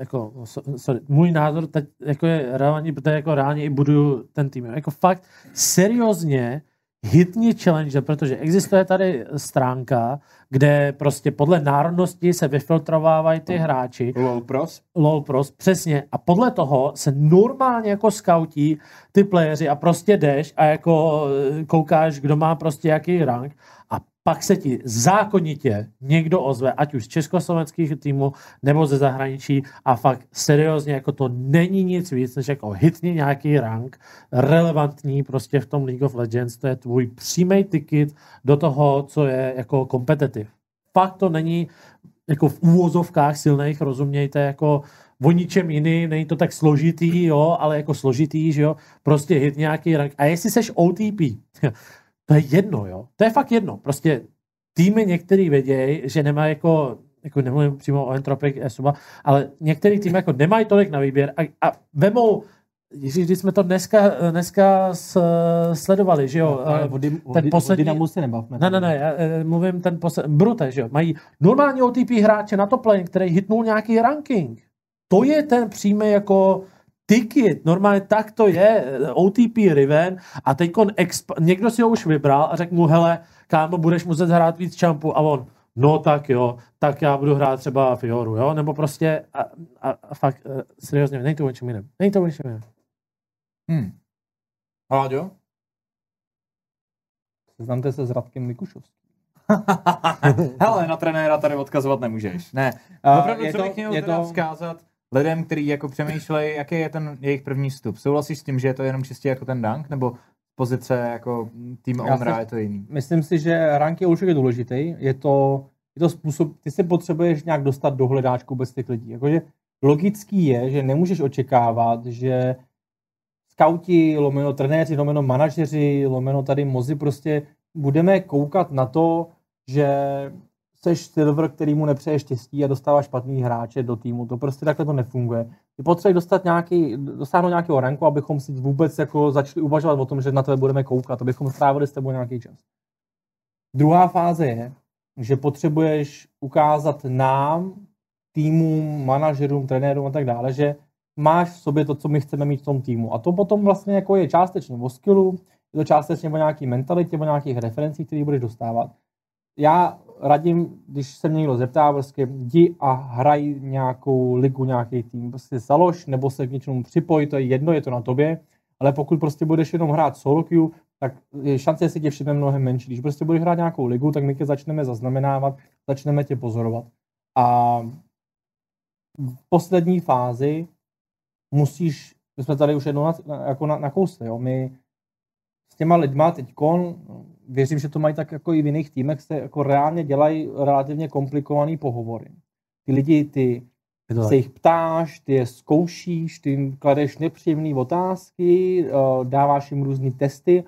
A: jako, so- sorry, můj názor teď jako je relevantní, protože jako reálně i buduju ten tým. Jako fakt seriózně hitni challenge, protože existuje tady stránka, kde prostě podle národnosti se vyfiltrovávají ty hráči,
B: LOL pros?
A: LOL Pros, přesně. A podle toho se normálně jako scoutí ty playeři a prostě jdeš a jako eh, koukáš, kdo má prostě jaký rank pak se ti zákonitě někdo ozve, ať už z československých týmů nebo ze zahraničí a fakt seriózně, jako to není nic víc, než jako hitni nějaký rank relevantní prostě v tom League of Legends, to je tvůj přímý ticket do toho, co je jako kompetitiv. Fakt to není jako v úvozovkách silných, rozumějte, jako o ničem jiný, není to tak složitý, jo, ale jako složitý, že jo, prostě hit nějaký rank. A jestli seš OTP, to je jedno, jo, to je fakt jedno, prostě týmy některý vědějí, že nemají jako, jako nemluvím přímo o Entropic, Esuba, ale některý týmy jako nemají tolik na výběr a, a vemou, Ježíš, když jsme to dneska, dneska s, sledovali, že jo,
C: Ale
A: eh,
C: o, dy, o,
A: ten
C: dy,
A: poslední-
C: o Dynamu se nebavme.
A: ne, ne, ne, já eh, mluvím ten poslední, Brute, že jo, mají normální OTP hráče na top lane, který hitnul nějaký ranking. To je ten přímý jako ticket, normálně tak to je, eh, OTP Riven a teď exp- někdo si ho už vybral a řekl mu, hele, kámo, budeš muset hrát víc čampu a on, no tak jo, tak já budu hrát třeba Fioru, jo, nebo prostě a, a, a fakt, uh, seriózně, není to o ničem jiném, není to o ničem jiném.
B: Hmm. Láďo?
C: Seznamte se s Radkem Mikušovským.
B: Hele, na trenéra tady odkazovat nemůžeš. Ne,
C: A
B: opravdu,
C: je
B: co
C: to-
B: bych měl
C: je
B: teda
C: to-
B: vzkázat lidem, kteří jako přemýšlejí, jaký je ten jejich první vstup. Souhlasíš s tím, že je to jenom čistě jako ten dunk, nebo pozice jako tým ownera
C: se-
B: je to jiný?
C: Myslím si, že rank je určitě důležitý. Je to, je to způsob, ty se potřebuješ nějak dostat do hledáčku bez těch lidí. Jakože logický je, že nemůžeš očekávat, že skauti, lomeno trenéři, lomeno manažeři, lomeno tady mozi, prostě budeme koukat na to, že seš silver, který mu nepřeje štěstí a dostává špatný hráče do týmu. To prostě takhle to nefunguje. Ty potřebuješ dostat nějaký, dosáhnout nějakého ranku, abychom si vůbec jako začali uvažovat o tom, že na tebe budeme koukat, abychom strávili s tebou nějaký čas. Druhá fáze je, že potřebuješ ukázat nám, týmům, manažerům, trenérům a tak dále, že máš v sobě to, co my chceme mít v tom týmu. A to potom vlastně jako je částečně o skillu, je to částečně o nějaký mentalitě, o nějakých referencích, které budeš dostávat. Já radím, když se mě někdo zeptá, prostě jdi a hraj nějakou ligu, nějaký tým. Prostě založ nebo se k něčemu připoj, to je jedno, je to na tobě, ale pokud prostě budeš jenom hrát solo queue, tak šance, si tě všimne mnohem menší. Když prostě budeš hrát nějakou ligu, tak my tě začneme zaznamenávat, začneme tě pozorovat. A v poslední fázi musíš, my jsme tady už jednou na, jako na, nakousli, jo, my s těma lidma teď věřím, že to mají tak jako i v jiných týmech, se jako reálně dělají relativně komplikovaný pohovory. Ty lidi, ty se
A: tak.
C: jich ptáš, ty je zkoušíš, ty jim kladeš nepříjemné otázky, eh, dáváš jim různé testy.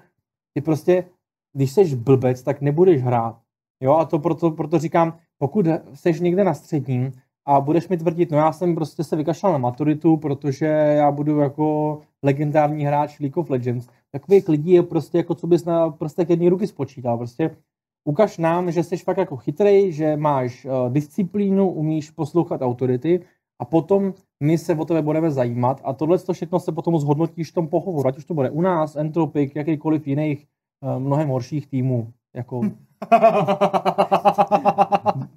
C: Ty prostě, když jsi blbec, tak nebudeš hrát. Jo, a to proto, proto říkám, pokud jsi někde na středním a budeš mi tvrdit, no já jsem prostě se vykašlal na maturitu, protože já budu jako legendární hráč League of Legends, takových lidí je prostě jako co bys na prstek jedné ruky spočítal. Prostě ukaž nám, že jsi fakt jako chytrej, že máš uh, disciplínu, umíš poslouchat autority a potom my se o tebe budeme zajímat a tohle to všechno se potom zhodnotíš v tom pohovoru, ať už to bude u nás, Entropic, jakýkoliv jiných uh, mnohem horších týmů, jako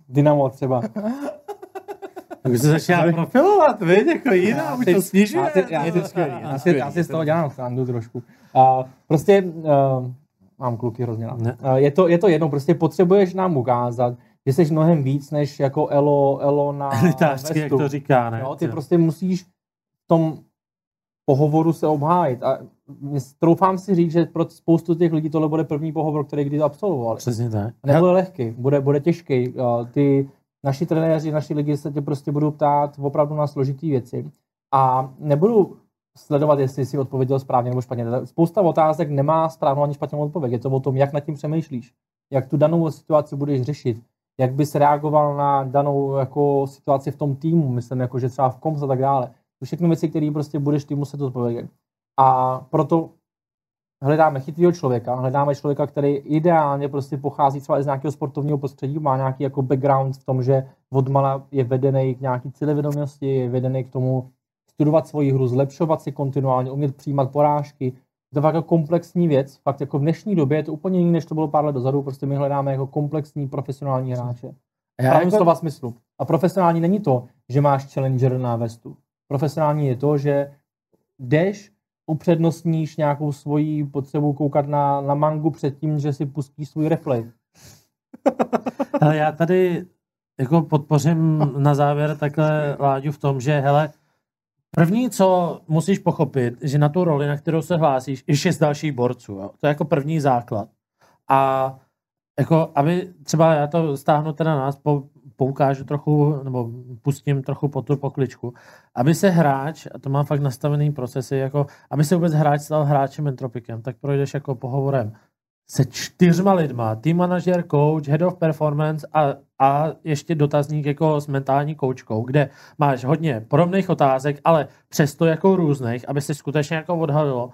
C: Dynamo třeba.
A: Tak se začíná profilovat, víš, jako jiná, už to snižuje.
C: Já si, já, si,
A: skvělý,
C: já,
A: je to
C: já, si,
A: skvělý,
C: já si
A: je
C: z
A: to
C: toho dělám srandu trošku. A prostě uh, mám kluky hrozně rád. Uh, je, to, je to jedno, prostě potřebuješ nám ukázat, že jsi mnohem víc než jako Elo, Elo na
A: Elitářsky, jak to říká, ne?
C: Jo, ty prostě musíš v tom pohovoru se obhájit. A troufám si říct, že pro spoustu těch lidí tohle bude první pohovor, který kdy absolvovali.
A: Přesně tak.
C: Nebude lehký, bude, bude těžký. Uh, Ty naši trenéři, naši lidi se tě prostě budou ptát opravdu na složitý věci. A nebudu sledovat, jestli jsi odpověděl správně nebo špatně. Spousta otázek nemá správnou ani špatnou odpověď. Je to o tom, jak nad tím přemýšlíš, jak tu danou situaci budeš řešit, jak bys reagoval na danou jako situaci v tom týmu, myslím, jako že třeba v koms a tak dále. To všechno věci, které prostě budeš ty muset odpovědět. A proto hledáme chytrého člověka, hledáme člověka, který ideálně prostě pochází třeba z nějakého sportovního prostředí, má nějaký jako background v tom, že odmala je vedený k nějaký cílevědomosti, je vedený k tomu studovat svoji hru, zlepšovat si kontinuálně, umět přijímat porážky. To je fakt jako komplexní věc. Fakt jako v dnešní době je to úplně jiné, než to bylo pár let dozadu. Prostě my hledáme jako komplexní profesionální hráče. A já jako... slova smyslu. A profesionální není to, že máš challenger na vestu. Profesionální je to, že jdeš, upřednostníš nějakou svoji potřebu koukat na, na mangu předtím, že si pustíš svůj replay.
A: Ale já tady jako podpořím na závěr takhle Láďu v tom, že hele, první, co musíš pochopit, že na tu roli, na kterou se hlásíš, je šest dalších borců. Jo? To je jako první základ. A jako, aby třeba já to stáhnu teda nás, po, poukážu trochu, nebo pustím trochu po tu pokličku, aby se hráč, a to má fakt nastavený procesy, jako, aby se vůbec hráč stal hráčem entropikem, tak projdeš jako pohovorem se čtyřma lidma, team manager, coach, head of performance a, a ještě dotazník jako s mentální koučkou, kde máš hodně podobných otázek, ale přesto jako různých, aby se skutečně jako odhalilo.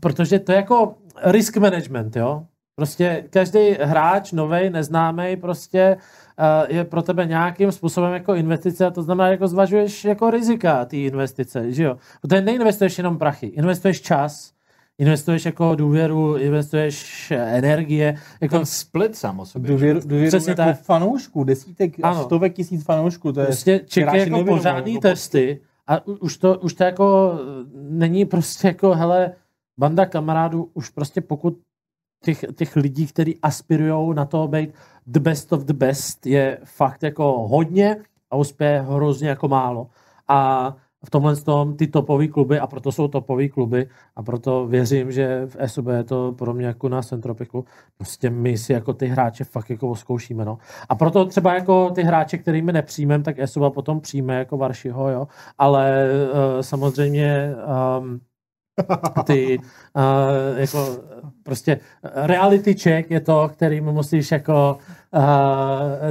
A: Protože to je jako risk management, jo? Prostě každý hráč, nový, neznámý, prostě uh, je pro tebe nějakým způsobem jako investice a to znamená, jako zvažuješ jako rizika té investice, že jo? Protože neinvestuješ jenom prachy, investuješ čas, investuješ jako důvěru, investuješ energie. Jako...
B: Ten split sám o sobě.
C: Důvěru, důvěru Přesně jako tak. fanoušků, desítek ano. stovek tisíc fanoušků. To je
A: prostě čekají jako pořádný jako testy a už to, už to jako není prostě jako, hele, banda kamarádů, už prostě pokud těch, těch lidí, kteří aspirují na to být the best of the best, je fakt jako hodně a uspěje hrozně jako málo. A v tomhle tom ty topové kluby a proto jsou topové kluby a proto věřím, že v SUB je to pro mě jako na Centropiku. Prostě my si jako ty hráče fakt jako oskoušíme, no. A proto třeba jako ty hráče, kterými nepřijmem, tak SUB potom přijme jako Varšiho, jo. Ale uh, samozřejmě um, ty uh, jako prostě reality check je to, kterým musíš jako uh,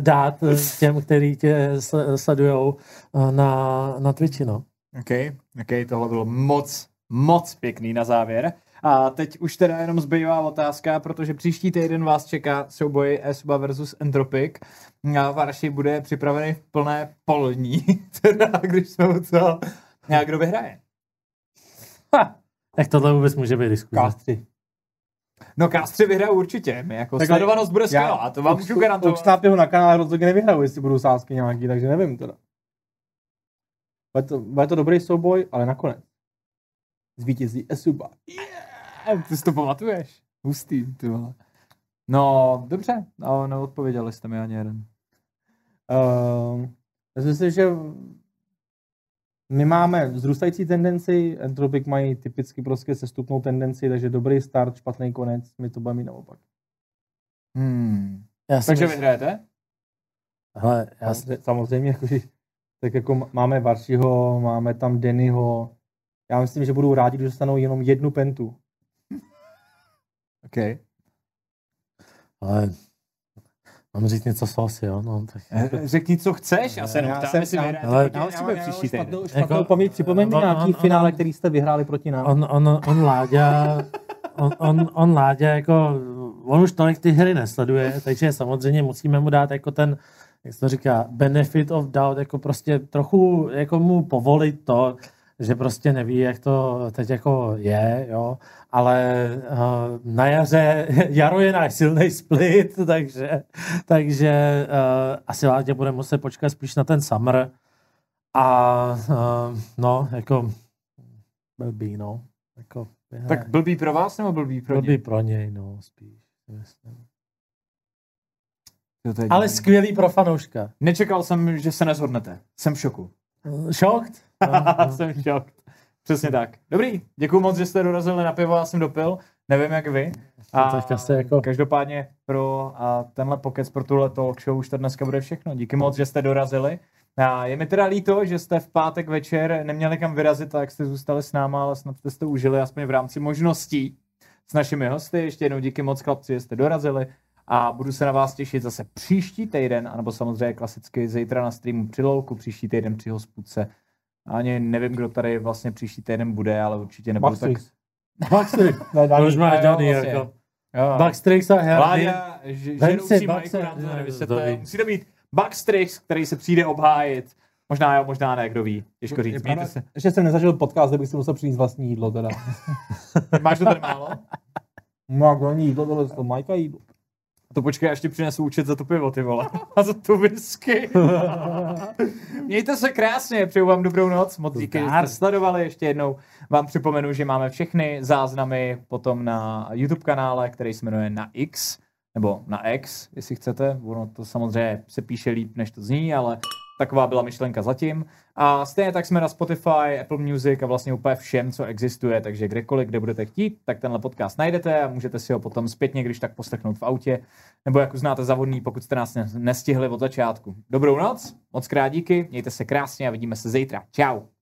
A: dát těm, kteří tě sledují uh, na, na Twitchi, no.
B: OK, OK, tohle bylo moc, moc pěkný na závěr. A teď už teda jenom zbývá otázka, protože příští týden vás čeká souboj Esuba versus Entropic. A Varši bude připravený v plné polní, teda když jsme u toho. A kdo vyhraje?
A: Ha, tak tohle vůbec může být diskuze.
C: Kastři.
B: No Kastři vyhraje určitě. My jako tak sledovanost bude skvělá, to vám můžu garantovat.
C: na kanále rozhodně nevyhraju, jestli budou sázky nějaký, takže nevím teda. Bude to, bude to dobrý souboj, ale nakonec zvítězí Esuba.
B: Yeah! Ty si to pamatuješ? Hustý, ty vole. No, dobře, no, neodpověděli jste mi ani jeden.
C: Uh, myslím si, že my máme vzrůstající tendenci, Entropic mají typicky prostě sestupnou tendenci, takže dobrý start, špatný konec, my to budeme mít naopak.
B: Hmm. Já takže myslím... vyhrajete?
A: Hele, já si...
C: Samozřejmě, jakože tak jako máme Varšiho, máme tam Dennyho. Já myslím, že budou rádi, když dostanou jenom jednu pentu.
B: OK.
A: Ale Mám říct něco sosy, jo? No, tak...
B: Eh, řekni, co chceš, já se jenom ptám, jestli vyhráte ale... Já příští
C: týden. Špatnou jako, paměť, připomeň mi nějaký on, finále, on, který jste vyhráli proti nám.
A: On, on, on Láďa, on, on, on Láďa, jako, on už tolik ty hry nesleduje, takže samozřejmě musíme mu dát jako ten, jak se to říká, benefit of doubt, jako prostě trochu jako mu povolit to, že prostě neví, jak to teď jako je, jo, ale uh, na jaře, jaro je náš silný split, takže, takže uh, asi Ládě bude muset počkat spíš na ten summer a uh, no, jako blbý, no. Jako,
B: tak blbý pro vás nebo blbý pro
A: blbý něj? Blbý pro něj, no, spíš. Myslím. Ale skvělý pro fanouška.
B: Nečekal jsem, že se nezhodnete. Jsem v šoku.
A: Šokt?
B: jsem šokt. Přesně tak. Dobrý, děkuji moc, že jste dorazili na pivo, já jsem dopil. Nevím, jak vy. A jako... Každopádně pro a tenhle pokec pro tuhle talk show už to dneska bude všechno. Díky moc, že jste dorazili. A je mi teda líto, že jste v pátek večer neměli kam vyrazit, tak jste zůstali s náma, ale snad jste to užili aspoň v rámci možností s našimi hosty. Ještě jednou díky moc chlapci, že jste dorazili a budu se na vás těšit zase příští týden, anebo samozřejmě klasicky zítra na streamu při lolku, příští týden při hospůdce. Ani nevím, kdo tady vlastně příští týden bude, ale určitě nebudu tak...
C: Backstreet.
A: Backstreet.
C: Ne,
A: To už
C: Dani.
A: máš
B: jo,
A: daný,
B: vlastně.
A: jako.
B: Jo.
A: Backstreet a Herdy.
B: Žeroucí Majku nám to být Backstrix, který se přijde obhájit. Možná jo, možná ne, kdo ví. Těžko říct. Mějte se.
C: Ještě jsem nezažil podcast, kde bych si musel přinést vlastní jídlo teda.
B: Máš to tady málo?
C: No, jídlo, tohle to Majka jídlo.
B: To počkej, až ti přinesu účet za to pivo, ty vole. A za tu whisky. Mějte se krásně, přeju vám dobrou noc. Moc díky, že jste sledovali. Ještě jednou vám připomenu, že máme všechny záznamy potom na YouTube kanále, který se jmenuje na X, nebo na X, jestli chcete. Ono to samozřejmě se píše líp, než to zní, ale taková byla myšlenka zatím. A stejně tak jsme na Spotify, Apple Music a vlastně úplně všem, co existuje, takže kdekoliv, kde budete chtít, tak tenhle podcast najdete a můžete si ho potom zpětně, když tak poslechnout v autě, nebo jak uznáte za vhodný, pokud jste nás ne- nestihli od začátku. Dobrou noc, moc krát díky, mějte se krásně a vidíme se zítra. Ciao.